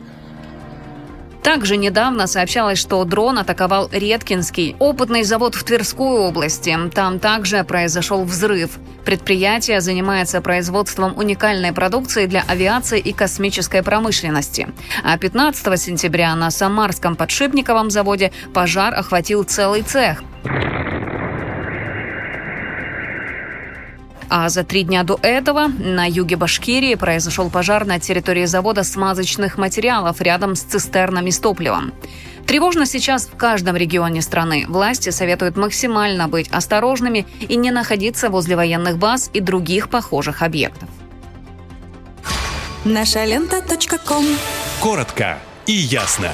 Speaker 3: Также недавно сообщалось, что дрон атаковал Редкинский, опытный завод в Тверской области. Там также произошел взрыв. Предприятие занимается производством уникальной продукции для авиации и космической промышленности. А 15 сентября на Самарском подшипниковом заводе пожар охватил целый цех. А за три дня до этого на юге Башкирии произошел пожар на территории завода смазочных материалов рядом с цистернами с топливом. Тревожно сейчас в каждом регионе страны. Власти советуют максимально быть осторожными и не находиться возле военных баз и других похожих объектов.
Speaker 12: Наша лента.
Speaker 61: Коротко и ясно.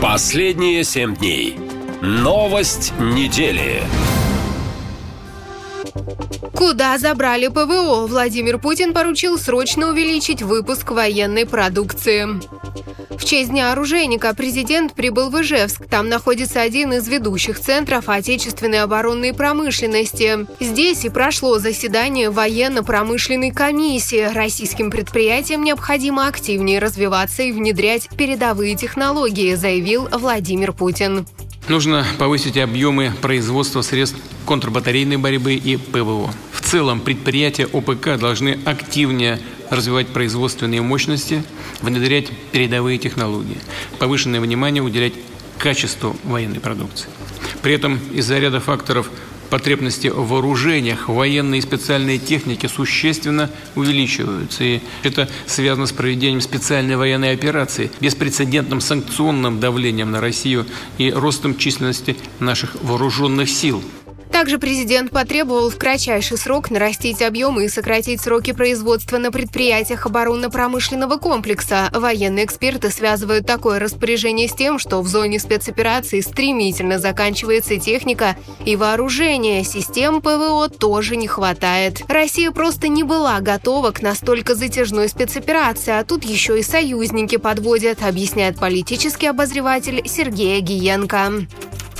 Speaker 1: Последние семь дней. Новость недели.
Speaker 62: Куда забрали ПВО? Владимир Путин поручил срочно увеличить выпуск военной продукции. В честь Дня оружейника президент прибыл в Ижевск. Там находится один из ведущих центров отечественной оборонной промышленности. Здесь и прошло заседание военно-промышленной комиссии. Российским предприятиям необходимо активнее развиваться и внедрять передовые технологии, заявил Владимир Путин.
Speaker 76: Нужно повысить объемы производства средств контрбатарейной борьбы и ПВО. В целом предприятия ОПК должны активнее развивать производственные мощности, внедрять передовые технологии, повышенное внимание уделять качеству военной продукции. При этом из-за ряда факторов потребности в вооружениях, военной и специальной технике существенно увеличиваются. И это связано с проведением специальной военной операции, беспрецедентным санкционным давлением на Россию и ростом численности наших вооруженных сил –
Speaker 62: также президент потребовал в кратчайший срок нарастить объемы и сократить сроки производства на предприятиях оборонно-промышленного комплекса. Военные эксперты связывают такое распоряжение с тем, что в зоне спецоперации стремительно заканчивается техника и вооружение. Систем ПВО тоже не хватает. Россия просто не была готова к настолько затяжной спецоперации, а тут еще и союзники подводят, объясняет политический обозреватель Сергей Гиенко.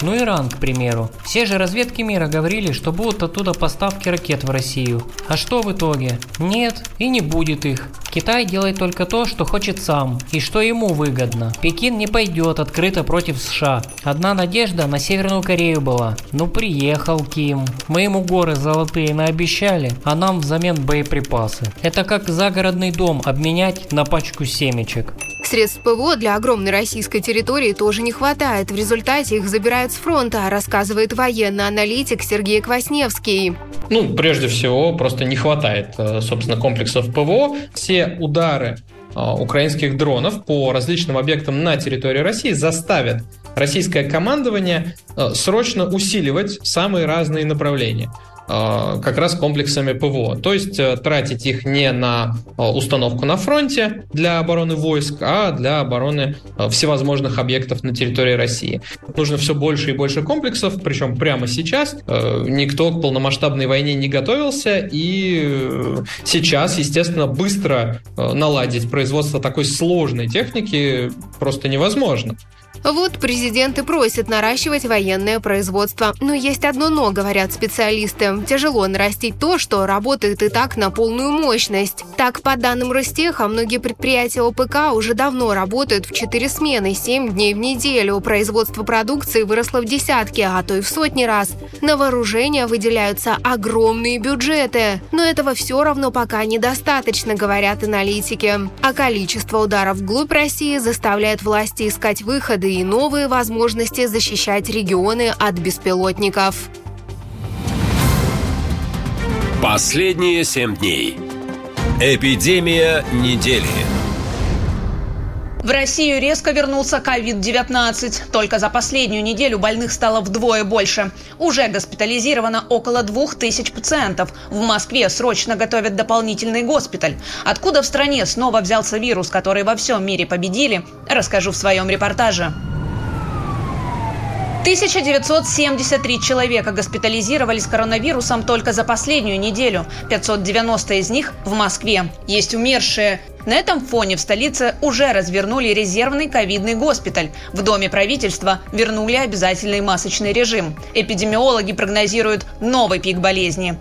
Speaker 132: Ну, Иран, к примеру. Все же разведки мира говорили, что будут оттуда поставки ракет в Россию. А что в итоге? Нет, и не будет их. Китай делает только то, что хочет сам, и что ему выгодно. Пекин не пойдет открыто против США. Одна надежда на Северную Корею была. Ну приехал Ким. Мы ему горы золотые наобещали, а нам взамен боеприпасы. Это как загородный дом обменять на пачку семечек.
Speaker 62: Средств ПВО для огромной российской территории тоже не хватает. В результате их забирают с фронта, рассказывает военный аналитик Сергей Квасневский.
Speaker 82: Ну, прежде всего, просто не хватает, э, собственно, комплексов ПВО. Все удары э, украинских дронов по различным объектам на территории России заставят российское командование э, срочно усиливать самые разные направления. Э, как раз комплексами ПВО. То есть э, тратить их не на э, установку на фронте для обороны войск, а для обороны всевозможных объектов на территории России. Нужно все больше и больше комплексов, причем прямо сейчас. Никто к полномасштабной войне не готовился, и сейчас, естественно, быстро наладить производство такой сложной техники просто невозможно.
Speaker 62: Вот президент и просит наращивать военное производство. Но есть одно «но», говорят специалисты. Тяжело нарастить то, что работает и так на полную мощность. Так, по данным Ростеха, многие предприятия ОПК уже давно работают в 4 смены, 7 дней в неделю. Производство продукции выросло в десятки, а то и в сотни раз. На вооружение выделяются огромные бюджеты. Но этого все равно пока недостаточно, говорят аналитики. А количество ударов вглубь России заставляет власти искать выходы и новые возможности защищать регионы от беспилотников.
Speaker 1: Последние семь дней. Эпидемия недели.
Speaker 84: В Россию резко вернулся COVID-19. Только за последнюю неделю больных стало вдвое больше. Уже госпитализировано около двух тысяч пациентов. В Москве срочно готовят дополнительный госпиталь. Откуда в стране снова взялся вирус, который во всем мире победили, расскажу в своем репортаже. 1973 человека госпитализировали с коронавирусом только за последнюю неделю. 590 из них в Москве. Есть умершие. На этом фоне в столице уже развернули резервный ковидный госпиталь. В Доме правительства вернули обязательный масочный режим. Эпидемиологи прогнозируют новый пик болезни.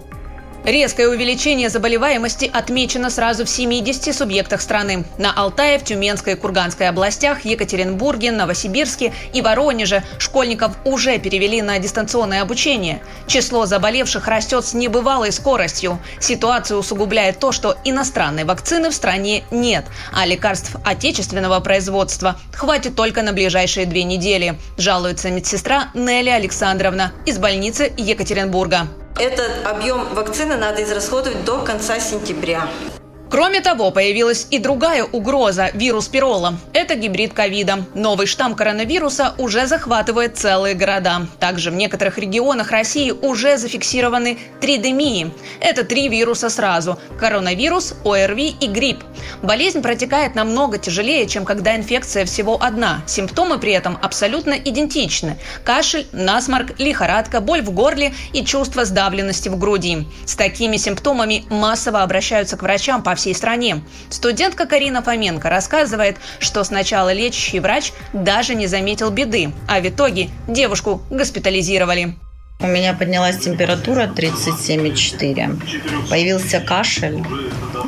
Speaker 84: Резкое увеличение заболеваемости отмечено сразу в 70 субъектах страны. На Алтае, в Тюменской и Курганской областях, Екатеринбурге, Новосибирске и Воронеже школьников уже перевели на дистанционное обучение. Число заболевших растет с небывалой скоростью. Ситуацию усугубляет то, что иностранной вакцины в стране нет, а лекарств отечественного производства хватит только на ближайшие две недели, жалуется медсестра Нелли Александровна из больницы Екатеринбурга.
Speaker 133: Этот объем вакцины надо израсходовать до конца сентября.
Speaker 84: Кроме того, появилась и другая угроза – вирус пирола. Это гибрид ковида. Новый штамм коронавируса уже захватывает целые города. Также в некоторых регионах России уже зафиксированы тридемии. Это три вируса сразу – коронавирус, ОРВИ и грипп. Болезнь протекает намного тяжелее, чем когда инфекция всего одна. Симптомы при этом абсолютно идентичны – кашель, насморк, лихорадка, боль в горле и чувство сдавленности в груди. С такими симптомами массово обращаются к врачам по всей стране. Студентка Карина Фоменко рассказывает, что сначала лечащий врач даже не заметил беды, а в итоге девушку госпитализировали.
Speaker 133: У меня поднялась температура 37,4. Появился кашель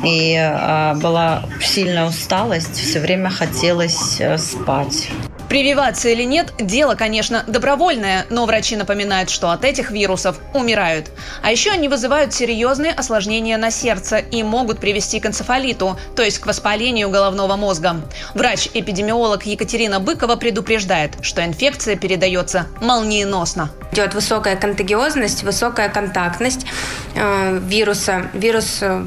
Speaker 133: и э, была сильная усталость. Все время хотелось э, спать.
Speaker 84: Прививаться или нет – дело, конечно, добровольное, но врачи напоминают, что от этих вирусов умирают. А еще они вызывают серьезные осложнения на сердце и могут привести к энцефалиту, то есть к воспалению головного мозга. Врач-эпидемиолог Екатерина Быкова предупреждает, что инфекция передается молниеносно.
Speaker 134: Идет высокая контагиозность, высокая контактность э, вируса. Вирус э,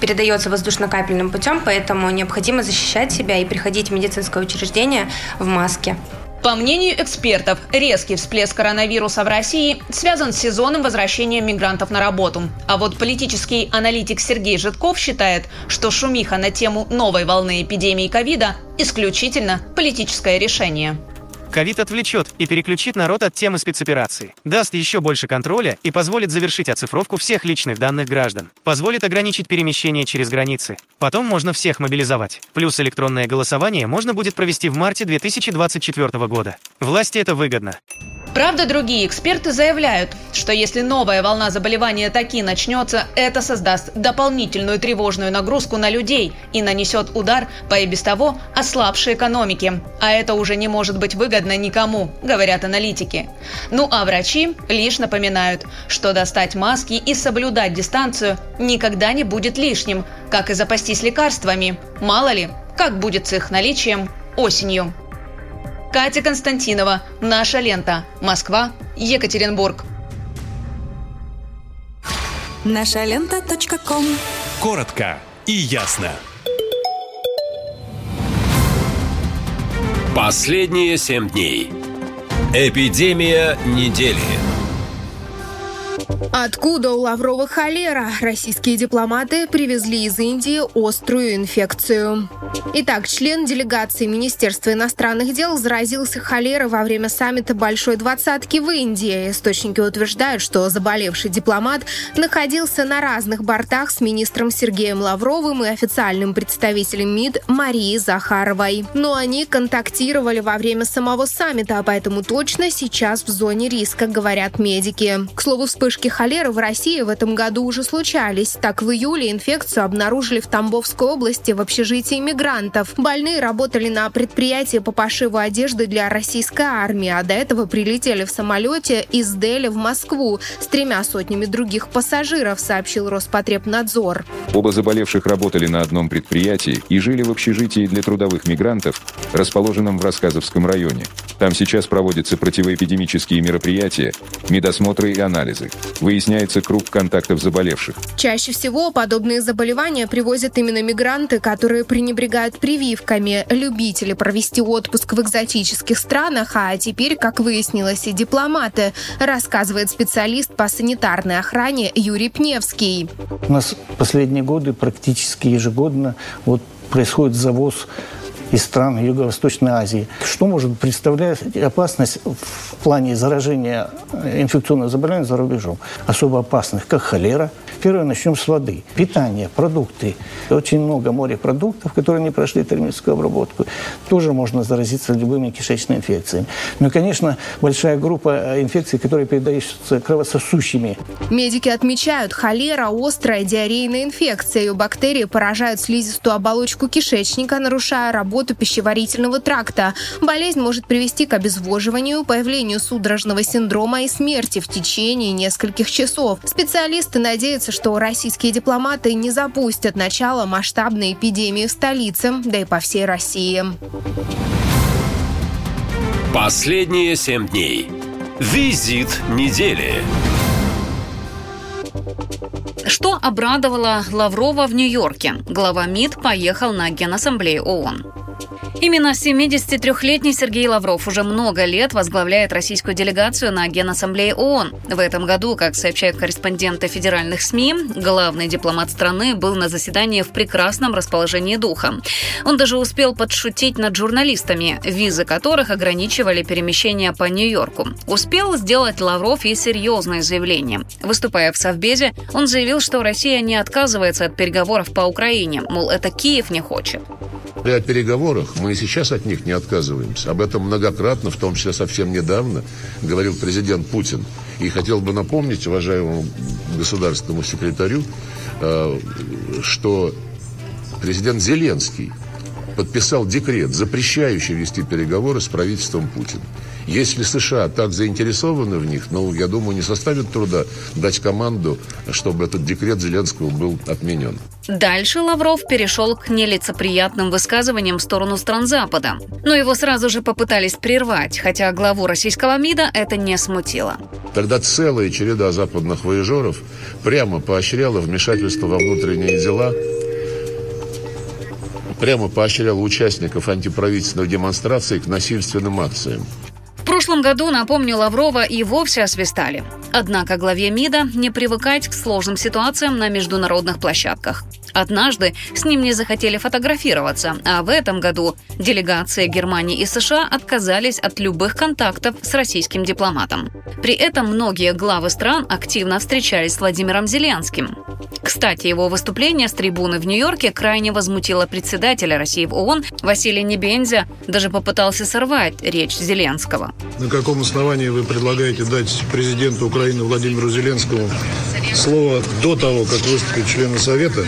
Speaker 134: передается воздушно-капельным путем, поэтому необходимо защищать себя и приходить в медицинское учреждение в маске.
Speaker 84: По мнению экспертов, резкий всплеск коронавируса в России связан с сезонным возвращением мигрантов на работу. А вот политический аналитик Сергей Житков считает, что шумиха на тему новой волны эпидемии ковида – исключительно политическое решение.
Speaker 135: Ковид отвлечет и переключит народ от темы спецоперации, даст еще больше контроля и позволит завершить оцифровку всех личных данных граждан, позволит ограничить перемещение через границы. Потом можно всех мобилизовать. Плюс электронное голосование можно будет провести в марте 2024 года. Власти это выгодно.
Speaker 84: Правда, другие эксперты заявляют, что если новая волна заболевания таки начнется, это создаст дополнительную тревожную нагрузку на людей и нанесет удар по и без того ослабшей экономике. А это уже не может быть выгодно никому, говорят аналитики. Ну а врачи лишь напоминают, что достать маски и соблюдать дистанцию никогда не будет лишним, как и запастись лекарствами. Мало ли, как будет с их наличием осенью. Катя Константинова. Наша лента. Москва. Екатеринбург.
Speaker 12: Наша лента.ком
Speaker 61: Коротко и ясно.
Speaker 1: Последние семь дней. Эпидемия недели.
Speaker 62: Откуда у Лаврова холера? Российские дипломаты привезли из Индии острую инфекцию. Итак, член делегации Министерства иностранных дел заразился холерой во время саммита Большой Двадцатки в Индии. Источники утверждают, что заболевший дипломат находился на разных бортах с министром Сергеем Лавровым и официальным представителем МИД Марией Захаровой. Но они контактировали во время самого саммита, а поэтому точно сейчас в зоне риска, говорят медики. К слову, вспышки холеры в России в этом году уже случались. Так, в июле инфекцию обнаружили в Тамбовской области в общежитии мигрантов. Больные работали на предприятии по пошиву одежды для российской армии, а до этого прилетели в самолете из Дели в Москву с тремя сотнями других пассажиров, сообщил Роспотребнадзор.
Speaker 136: Оба заболевших работали на одном предприятии и жили в общежитии для трудовых мигрантов, расположенном в Рассказовском районе. Там сейчас проводятся противоэпидемические мероприятия, медосмотры и анализы.
Speaker 137: Выясняется круг контактов заболевших.
Speaker 62: Чаще всего подобные заболевания привозят именно мигранты, которые пренебрегают прививками, любители провести отпуск в экзотических странах, а теперь, как выяснилось, и дипломаты, рассказывает специалист по санитарной охране Юрий Пневский.
Speaker 138: У нас последние годы практически ежегодно вот происходит завоз из стран Юго-Восточной Азии. Что может представлять опасность в плане заражения инфекционных заболеваний за рубежом? Особо опасных, как холера. Первое, начнем с воды. Питание, продукты. Очень много морепродуктов, которые не прошли термическую обработку. Тоже можно заразиться любыми кишечными инфекциями. Ну и, конечно, большая группа инфекций, которые передаются кровососущими.
Speaker 62: Медики отмечают, холера – острая диарейная инфекция. Ее бактерии поражают слизистую оболочку кишечника, нарушая работу пищеварительного тракта. Болезнь может привести к обезвоживанию, появлению судорожного синдрома и смерти в течение нескольких часов. Специалисты надеются, что российские дипломаты не запустят начало масштабной эпидемии в столице, да и по всей России.
Speaker 1: Последние семь дней. Визит недели.
Speaker 3: Что обрадовало Лаврова в Нью-Йорке? Глава МИД поехал на Генассамблею ООН. Именно 73-летний Сергей Лавров уже много лет возглавляет российскую делегацию на Генассамблее ООН. В этом году, как сообщают корреспонденты федеральных СМИ, главный дипломат страны был на заседании в прекрасном расположении духа. Он даже успел подшутить над журналистами, визы которых ограничивали перемещение по Нью-Йорку. Успел сделать Лавров и серьезное заявление. Выступая в Совбезе, он заявил, что Россия не отказывается от переговоров по Украине, мол, это Киев не хочет.
Speaker 139: При переговорах мы и сейчас от них не отказываемся. Об этом многократно, в том числе совсем недавно, говорил президент Путин. И хотел бы напомнить уважаемому государственному секретарю, э, что президент Зеленский подписал декрет, запрещающий вести переговоры с правительством Путина. Если США так заинтересованы в них, ну, я думаю, не составит труда дать команду, чтобы этот декрет Зеленского был отменен.
Speaker 3: Дальше Лавров перешел к нелицеприятным высказываниям в сторону стран Запада. Но его сразу же попытались прервать, хотя главу российского МИДа это не смутило.
Speaker 139: Тогда целая череда западных воежеров прямо поощряла вмешательство во внутренние дела прямо поощряла участников антиправительственных демонстраций к насильственным акциям.
Speaker 3: Прошлом году, напомню, Лаврова и вовсе освистали. Однако главе МИДа не привыкать к сложным ситуациям на международных площадках. Однажды с ним не захотели фотографироваться, а в этом году делегации Германии и США отказались от любых контактов с российским дипломатом. При этом многие главы стран активно встречались с Владимиром Зеленским. Кстати, его выступление с трибуны в Нью-Йорке крайне возмутило председателя России в ООН Василия Небензя, даже попытался сорвать речь Зеленского.
Speaker 140: На каком основании вы предлагаете дать президенту Украины Владимиру Зеленскому слово до того, как выступят члены Совета,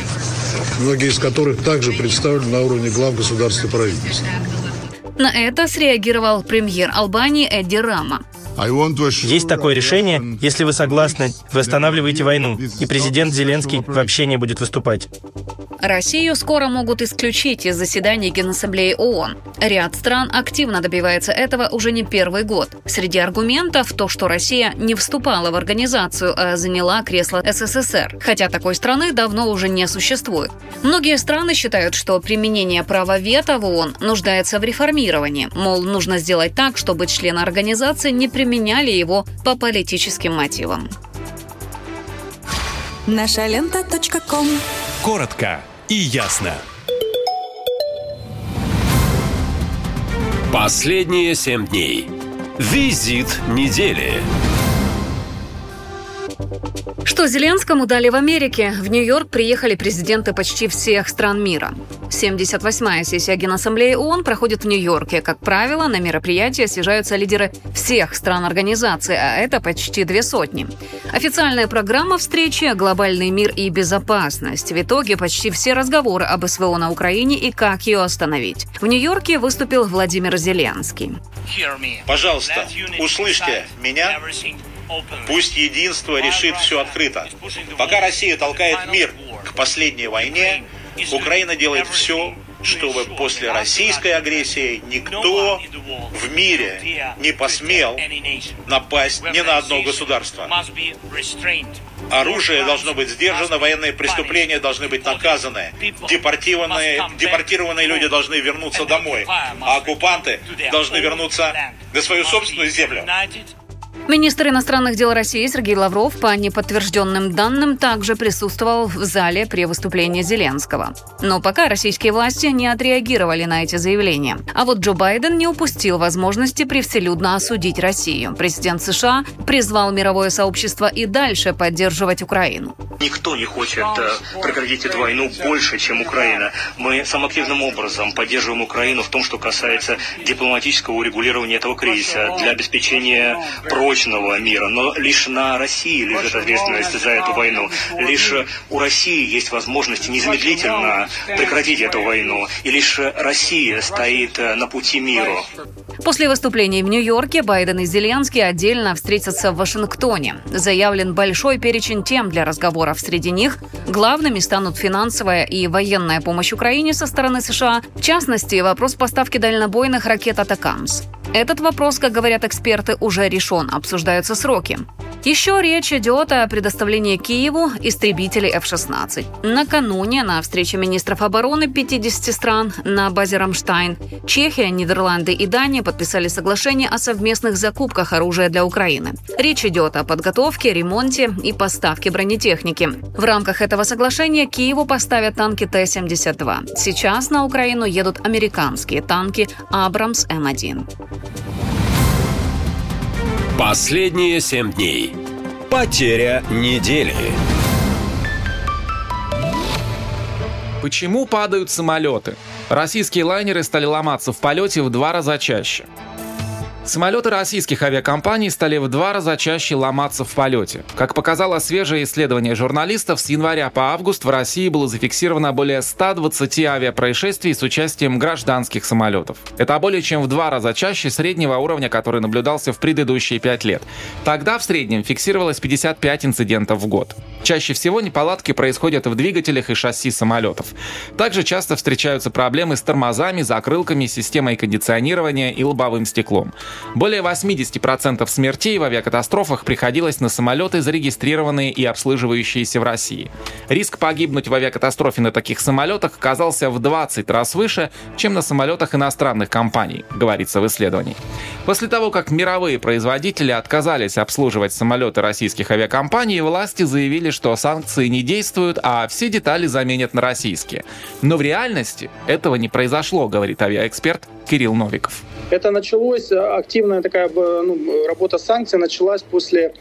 Speaker 140: многие из которых также представлены на уровне глав государства и правительства?
Speaker 3: На это среагировал премьер Албании Эдди Рама.
Speaker 133: Есть такое решение. Если вы согласны, вы останавливаете войну, и президент Зеленский вообще не будет выступать.
Speaker 3: Россию скоро могут исключить из заседаний Генассамблеи ООН. Ряд стран активно добивается этого уже не первый год. Среди аргументов то, что Россия не вступала в организацию, а заняла кресло СССР, хотя такой страны давно уже не существует. Многие страны считают, что применение права вето в ООН нуждается в реформировании, мол, нужно сделать так, чтобы члены организации не применяли его по политическим мотивам.
Speaker 12: Наша лента.
Speaker 61: Коротко и ясно.
Speaker 1: Последние семь дней. Визит недели.
Speaker 3: Что Зеленскому дали в Америке? В Нью-Йорк приехали президенты почти всех стран мира. 78-я сессия Генассамблеи ООН проходит в Нью-Йорке. Как правило, на мероприятие съезжаются лидеры всех стран организации, а это почти две сотни. Официальная программа встречи – глобальный мир и безопасность. В итоге почти все разговоры об СВО на Украине и как ее остановить. В Нью-Йорке выступил Владимир Зеленский.
Speaker 141: Пожалуйста, услышьте меня Пусть единство решит все открыто. Пока Россия толкает мир к последней войне, Украина делает все, чтобы после российской агрессии никто в мире не посмел напасть ни на одно государство. Оружие должно быть сдержано, военные преступления должны быть наказаны, депортированные, депортированные люди должны вернуться домой, а оккупанты должны вернуться на свою собственную землю.
Speaker 3: Министр иностранных дел России Сергей Лавров по неподтвержденным данным также присутствовал в зале при выступлении Зеленского. Но пока российские власти не отреагировали на эти заявления. А вот Джо Байден не упустил возможности превселюдно осудить Россию. Президент США призвал мировое сообщество и дальше поддерживать Украину.
Speaker 142: Никто не хочет э, прекратить эту войну больше, чем Украина. Мы самым образом поддерживаем Украину в том, что касается дипломатического урегулирования этого кризиса для обеспечения прочности прочного мира, но лишь на России лежит ответственность за эту войну. Лишь у России есть возможность незамедлительно прекратить эту войну, и лишь Россия стоит на пути миру.
Speaker 3: После выступлений в Нью-Йорке Байден и Зеленский отдельно встретятся в Вашингтоне. Заявлен большой перечень тем для разговоров. Среди них главными станут финансовая и военная помощь Украине со стороны США, в частности, вопрос поставки дальнобойных ракет «Атакамс». Этот вопрос, как говорят эксперты, уже решен, обсуждаются сроки. Еще речь идет о предоставлении Киеву истребителей F-16. Накануне на встрече министров обороны 50 стран на базе «Рамштайн» Чехия, Нидерланды и Дания подписали соглашение о совместных закупках оружия для Украины. Речь идет о подготовке, ремонте и поставке бронетехники. В рамках этого соглашения Киеву поставят танки Т-72. Сейчас на Украину едут американские танки «Абрамс М1».
Speaker 1: Последние семь дней. Потеря недели.
Speaker 22: Почему падают самолеты? Российские лайнеры стали ломаться в полете в два раза чаще. Самолеты российских авиакомпаний стали в два раза чаще ломаться в полете. Как показало свежее исследование журналистов, с января по август в России было зафиксировано более 120 авиапроисшествий с участием гражданских самолетов. Это более чем в два раза чаще среднего уровня, который наблюдался в предыдущие пять лет. Тогда в среднем фиксировалось 55 инцидентов в год. Чаще всего неполадки происходят в двигателях и шасси самолетов. Также часто встречаются проблемы с тормозами, закрылками, системой кондиционирования и лобовым стеклом. Более 80% смертей в авиакатастрофах приходилось на самолеты, зарегистрированные и обслуживающиеся в России. Риск погибнуть в авиакатастрофе на таких самолетах оказался в 20 раз выше, чем на самолетах иностранных компаний, говорится в исследовании. После того, как мировые производители отказались обслуживать самолеты российских авиакомпаний, власти заявили, что санкции не действуют, а все детали заменят на российские. Но в реальности этого не произошло, говорит авиаэксперт Кирилл Новиков.
Speaker 143: Это началось, э, активная такая ну, работа санкций началась после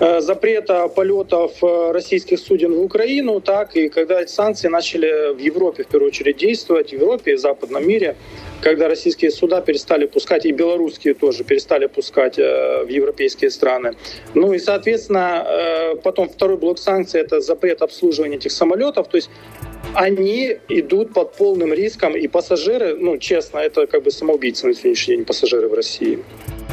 Speaker 143: э, запрета полетов э, российских суден в Украину, так и когда эти санкции начали в Европе в первую очередь действовать, в Европе и в западном мире, когда российские суда перестали пускать, и белорусские тоже перестали пускать в европейские страны. Ну и, соответственно, потом второй блок санкций — это запрет обслуживания этих самолетов, то есть они идут под полным риском, и пассажиры, ну, честно, это как бы самоубийцы на сегодняшний день пассажиры в России.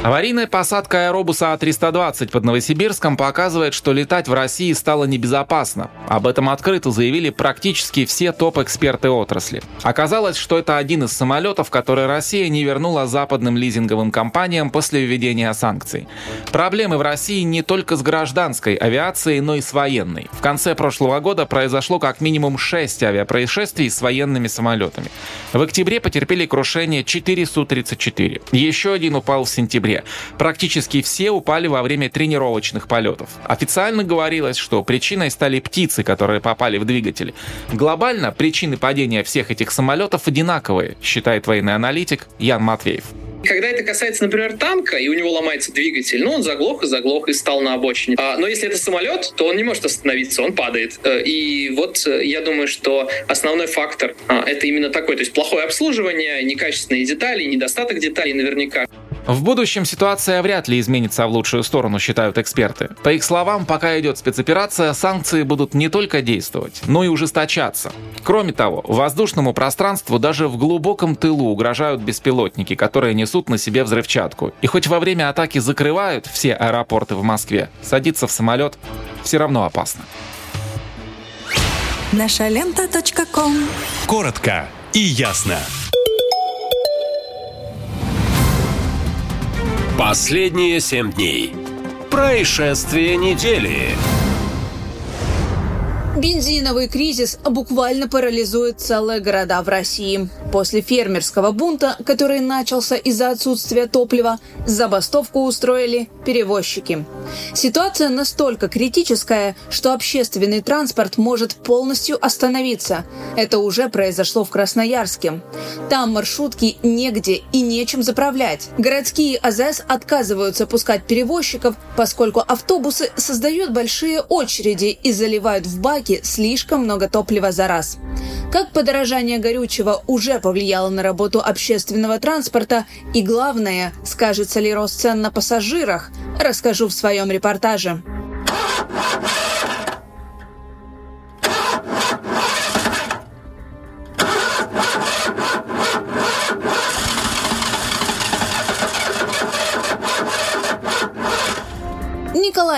Speaker 22: Аварийная посадка аэробуса А-320 под Новосибирском показывает, что летать в России стало небезопасно. Об этом открыто заявили практически все топ-эксперты отрасли. Оказалось, что это один из самолетов, который Россия не вернула западным лизинговым компаниям после введения санкций. Проблемы в России не только с гражданской авиацией, но и с военной. В конце прошлого года произошло как минимум 6 авиапроисшествий с военными самолетами. В октябре потерпели крушение 4 Су-34. Еще один упал в сентябре октябре. Практически все упали во время тренировочных полетов. Официально говорилось, что причиной стали птицы, которые попали в двигатель. Глобально причины падения всех этих самолетов одинаковые, считает военный аналитик Ян Матвеев.
Speaker 82: Когда это касается, например, танка, и у него ломается двигатель, ну, он заглох и заглох и стал на обочине. А, но если это самолет, то он не может остановиться, он падает. Э, и вот э, я думаю, что основной фактор а, это именно такой, то есть плохое обслуживание, некачественные детали, недостаток деталей наверняка.
Speaker 22: В будущем ситуация вряд ли изменится в лучшую сторону, считают эксперты. По их словам, пока идет спецоперация, санкции будут не только действовать, но и ужесточаться. Кроме того, воздушному пространству даже в глубоком тылу угрожают беспилотники, которые несут на себе взрывчатку. И хоть во время атаки закрывают все аэропорты в Москве, садиться в самолет все равно опасно.
Speaker 12: Наша лента.
Speaker 61: Коротко и ясно.
Speaker 1: Последние семь дней. Происшествие недели.
Speaker 84: Бензиновый кризис буквально парализует целые города в России. После фермерского бунта, который начался из-за отсутствия топлива, забастовку устроили перевозчики. Ситуация настолько критическая, что общественный транспорт может полностью остановиться. Это уже произошло в Красноярске. Там маршрутки негде и нечем заправлять. Городские АЗС отказываются пускать перевозчиков, поскольку автобусы создают большие очереди и заливают в баки слишком много топлива за раз. Как подорожание горючего уже повлияло на работу общественного транспорта и, главное, скажется ли рост цен на пассажирах, расскажу в своем репортаже.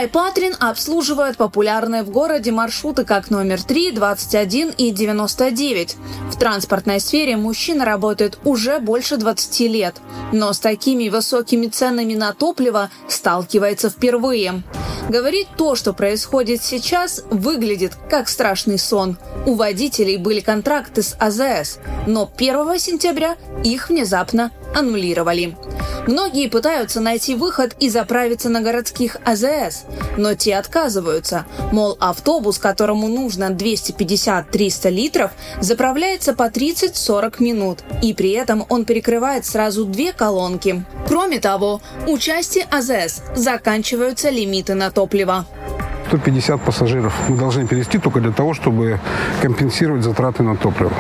Speaker 84: Николай Патрин обслуживает популярные в городе маршруты как номер 3, 21 и 99. В транспортной сфере мужчина работает уже больше 20 лет, но с такими высокими ценами на топливо сталкивается впервые. Говорит, то, что происходит сейчас, выглядит как страшный сон. У водителей были контракты с АЗС, но 1 сентября их внезапно аннулировали. Многие пытаются найти выход и заправиться на городских АЗС, но те отказываются. Мол, автобус, которому нужно 250-300 литров, заправляется по 30-40 минут, и при этом он перекрывает сразу две колонки. Кроме того, у части АЗС заканчиваются лимиты на топливо.
Speaker 144: 150 пассажиров мы должны перевести только для того, чтобы компенсировать затраты на топливо.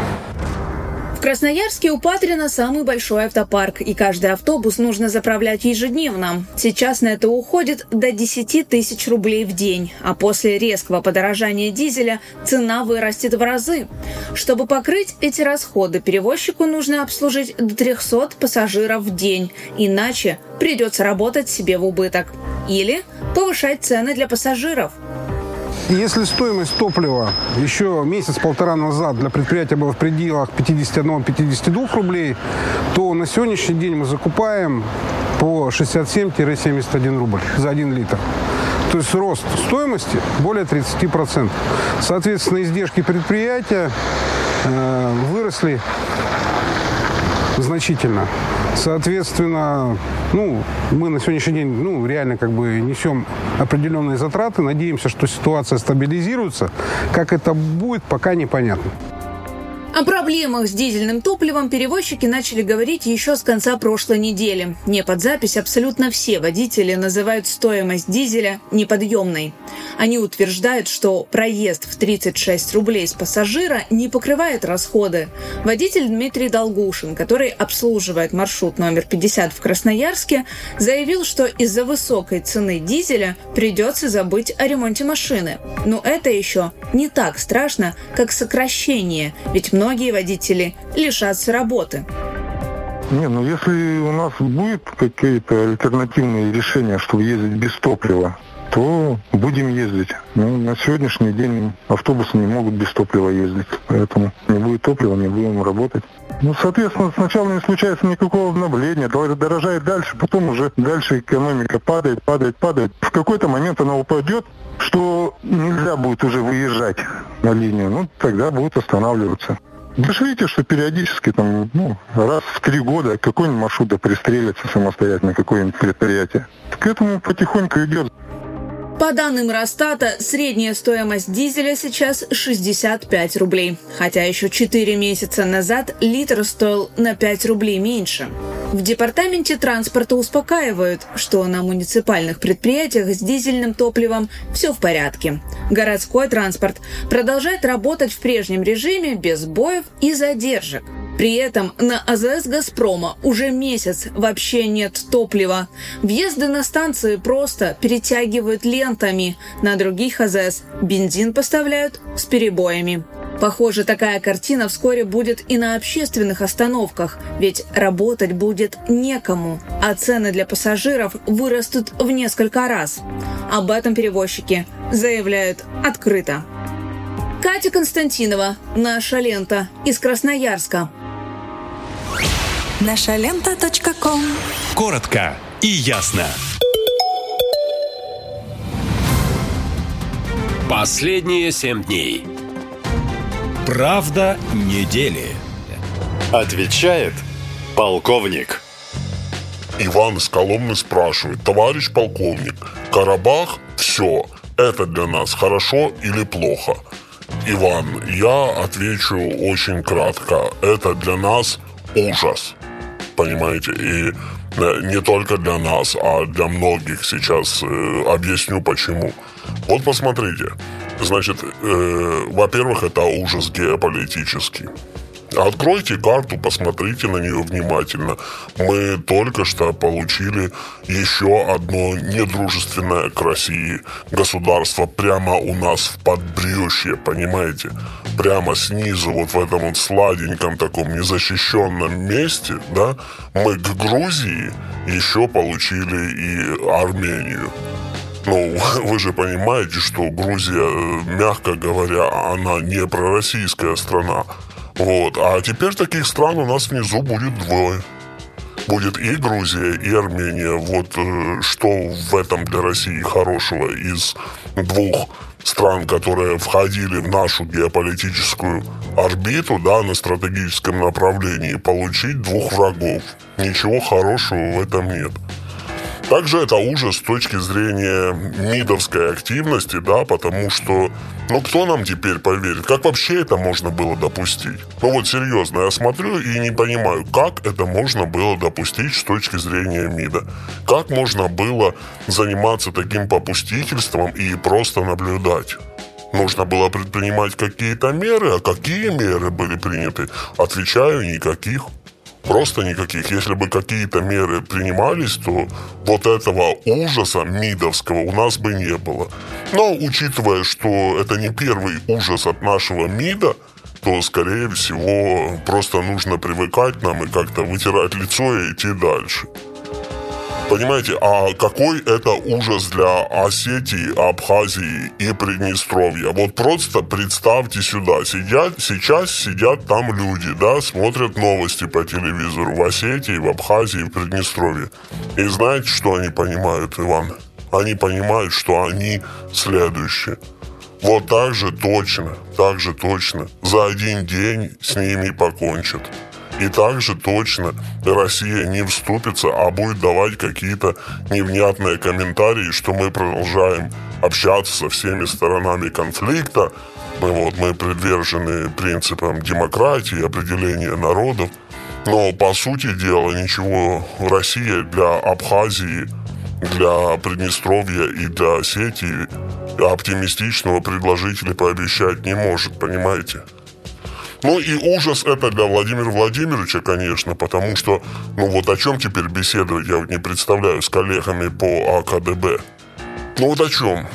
Speaker 84: В Красноярске у Патрина самый большой автопарк, и каждый автобус нужно заправлять ежедневно. Сейчас на это уходит до 10 тысяч рублей в день, а после резкого подорожания дизеля цена вырастет в разы. Чтобы покрыть эти расходы, перевозчику нужно обслужить до 300 пассажиров в день, иначе придется работать себе в убыток. Или повышать цены для пассажиров –
Speaker 144: если стоимость топлива еще месяц-полтора назад для предприятия была в пределах 51-52 рублей, то на сегодняшний день мы закупаем по 67-71 рубль за 1 литр. То есть рост стоимости более 30%. Соответственно, издержки предприятия э, выросли значительно. Соответственно, ну, мы на сегодняшний день, ну, реально как бы несем определенные затраты. Надеемся, что ситуация стабилизируется. Как это будет, пока непонятно.
Speaker 84: О проблемах с дизельным топливом перевозчики начали говорить еще с конца прошлой недели. Не под запись абсолютно все водители называют стоимость дизеля неподъемной. Они утверждают, что проезд в 36 рублей с пассажира не покрывает расходы. Водитель Дмитрий Долгушин, который обслуживает маршрут номер 50 в Красноярске, заявил, что из-за высокой цены дизеля придется забыть о ремонте машины. Но это еще не так страшно, как сокращение, ведь многие водители лишатся работы.
Speaker 144: Не, ну если у нас будет какие-то альтернативные решения, чтобы ездить без топлива, то будем ездить. Но на сегодняшний день автобусы не могут без топлива ездить, поэтому не будет топлива, не будем работать. Ну, соответственно, сначала не случается никакого обновления, дорожает дальше, потом уже дальше экономика падает, падает, падает. В какой-то момент она упадет, что нельзя будет уже выезжать на линию, ну, тогда будут останавливаться. Вы что периодически, там, ну, раз в три года какой-нибудь маршрут пристрелится самостоятельно, какое-нибудь предприятие. К этому потихоньку идет.
Speaker 84: По данным Росстата, средняя стоимость дизеля сейчас 65 рублей, хотя еще 4 месяца назад литр стоил на 5 рублей меньше. В департаменте транспорта успокаивают, что на муниципальных предприятиях с дизельным топливом все в порядке. Городской транспорт продолжает работать в прежнем режиме без боев и задержек – при этом на АЗС «Газпрома» уже месяц вообще нет топлива. Въезды на станции просто перетягивают лентами. На других АЗС бензин поставляют с перебоями. Похоже, такая картина вскоре будет и на общественных остановках, ведь работать будет некому, а цены для пассажиров вырастут в несколько раз. Об этом перевозчики заявляют открыто. Катя Константинова, «Наша лента» из Красноярска.
Speaker 12: Нашалента.ком
Speaker 61: Коротко и ясно.
Speaker 1: Последние семь дней.
Speaker 61: Правда недели.
Speaker 145: Отвечает полковник.
Speaker 60: Иван из Коломны спрашивает, товарищ полковник, Карабах – все, это для нас хорошо или плохо? Иван, я отвечу очень кратко. Это для нас ужас. Понимаете? И э, не только для нас, а для многих сейчас. Э, объясню почему. Вот посмотрите. Значит, э, во-первых, это ужас геополитический. Откройте карту, посмотрите на нее внимательно. Мы только что получили еще одно недружественное к России государство прямо у нас в подбрюшье, понимаете? Прямо снизу, вот в этом вот сладеньком таком незащищенном месте, да, мы к Грузии еще получили и Армению. Ну, вы же понимаете, что Грузия, э, мягко говоря, она не пророссийская страна. Вот. А теперь таких стран у нас внизу будет двое. Будет и Грузия, и Армения. Вот э, что в этом для России хорошего из двух стран, которые входили в нашу геополитическую орбиту, да, на стратегическом направлении, получить двух врагов. Ничего хорошего в этом нет. Также это ужас с точки зрения МИДовской активности, да, потому что, ну, кто нам теперь поверит? Как вообще это можно было допустить? Ну, вот серьезно, я смотрю и не понимаю, как это можно было допустить с точки зрения МИДа? Как можно было заниматься таким попустительством и просто наблюдать? Нужно было предпринимать какие-то меры, а какие меры были приняты? Отвечаю, никаких. Просто никаких. Если бы какие-то меры принимались, то вот этого ужаса МИДовского у нас бы не было. Но учитывая, что это не первый ужас от нашего МИДа, то, скорее всего, просто нужно привыкать нам и как-то вытирать лицо и идти дальше. Понимаете, а какой это ужас для Осетии, Абхазии и Приднестровья? Вот просто представьте сюда, сидят, сейчас сидят там люди, да, смотрят новости по телевизору в Осетии, в Абхазии, в Приднестровье. И знаете, что они понимают, Иван? Они понимают, что они следующие. Вот так же точно, так же точно. За один день с ними покончат. И также точно Россия не вступится, а будет давать какие-то невнятные комментарии, что мы продолжаем общаться со всеми сторонами конфликта. Мы, вот, мы привержены принципам демократии, определения народов. Но, по сути дела, ничего Россия для Абхазии, для Приднестровья и для Осетии оптимистичного предложить или пообещать не может, понимаете? Ну и ужас это для Владимира Владимировича, конечно, потому что, ну вот о чем теперь беседовать, я не представляю, с коллегами по АКДБ. Ну вот о чем?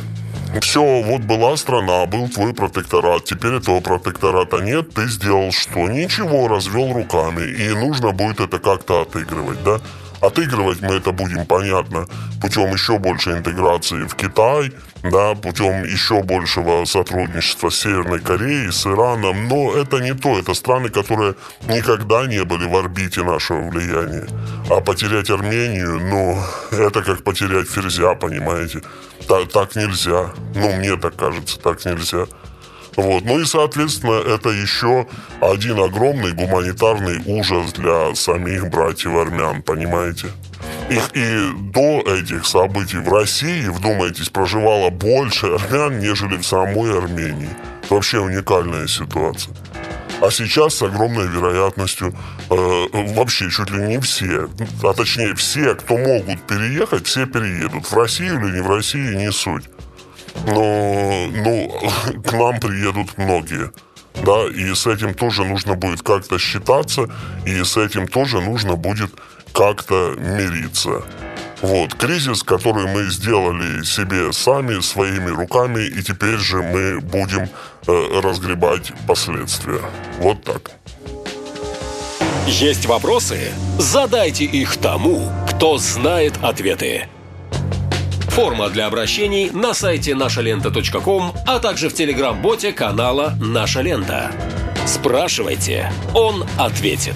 Speaker 60: Все, вот была страна, был твой протекторат, теперь этого протектората нет, ты сделал что? Ничего, развел руками, и нужно будет это как-то отыгрывать, да? Отыгрывать мы это будем, понятно, путем еще большей интеграции в Китай, да, путем еще большего сотрудничества с Северной Кореей, с Ираном, но это не то, это страны, которые никогда не были в орбите нашего влияния. А потерять Армению, ну, это как потерять Ферзя, понимаете? Так, так нельзя. Ну, мне так кажется, так нельзя. Вот. Ну и, соответственно, это еще один огромный гуманитарный ужас для самих братьев армян, понимаете? Их и до этих событий в России, вдумайтесь, проживало больше армян, нежели в самой Армении. Вообще уникальная ситуация. А сейчас с огромной вероятностью э, вообще чуть ли не все, а точнее все, кто могут переехать, все переедут. В Россию или не в Россию, не суть но ну, к нам приедут многие. Да, и с этим тоже нужно будет как-то считаться, и с этим тоже нужно будет как-то мириться. Вот, кризис, который мы сделали себе сами, своими руками, и теперь же мы будем э, разгребать последствия. Вот так.
Speaker 1: Есть вопросы? Задайте их тому, кто знает ответы. Форма для обращений на сайте нашалента.ком, а также в телеграм-боте канала «Наша лента». Спрашивайте, он ответит.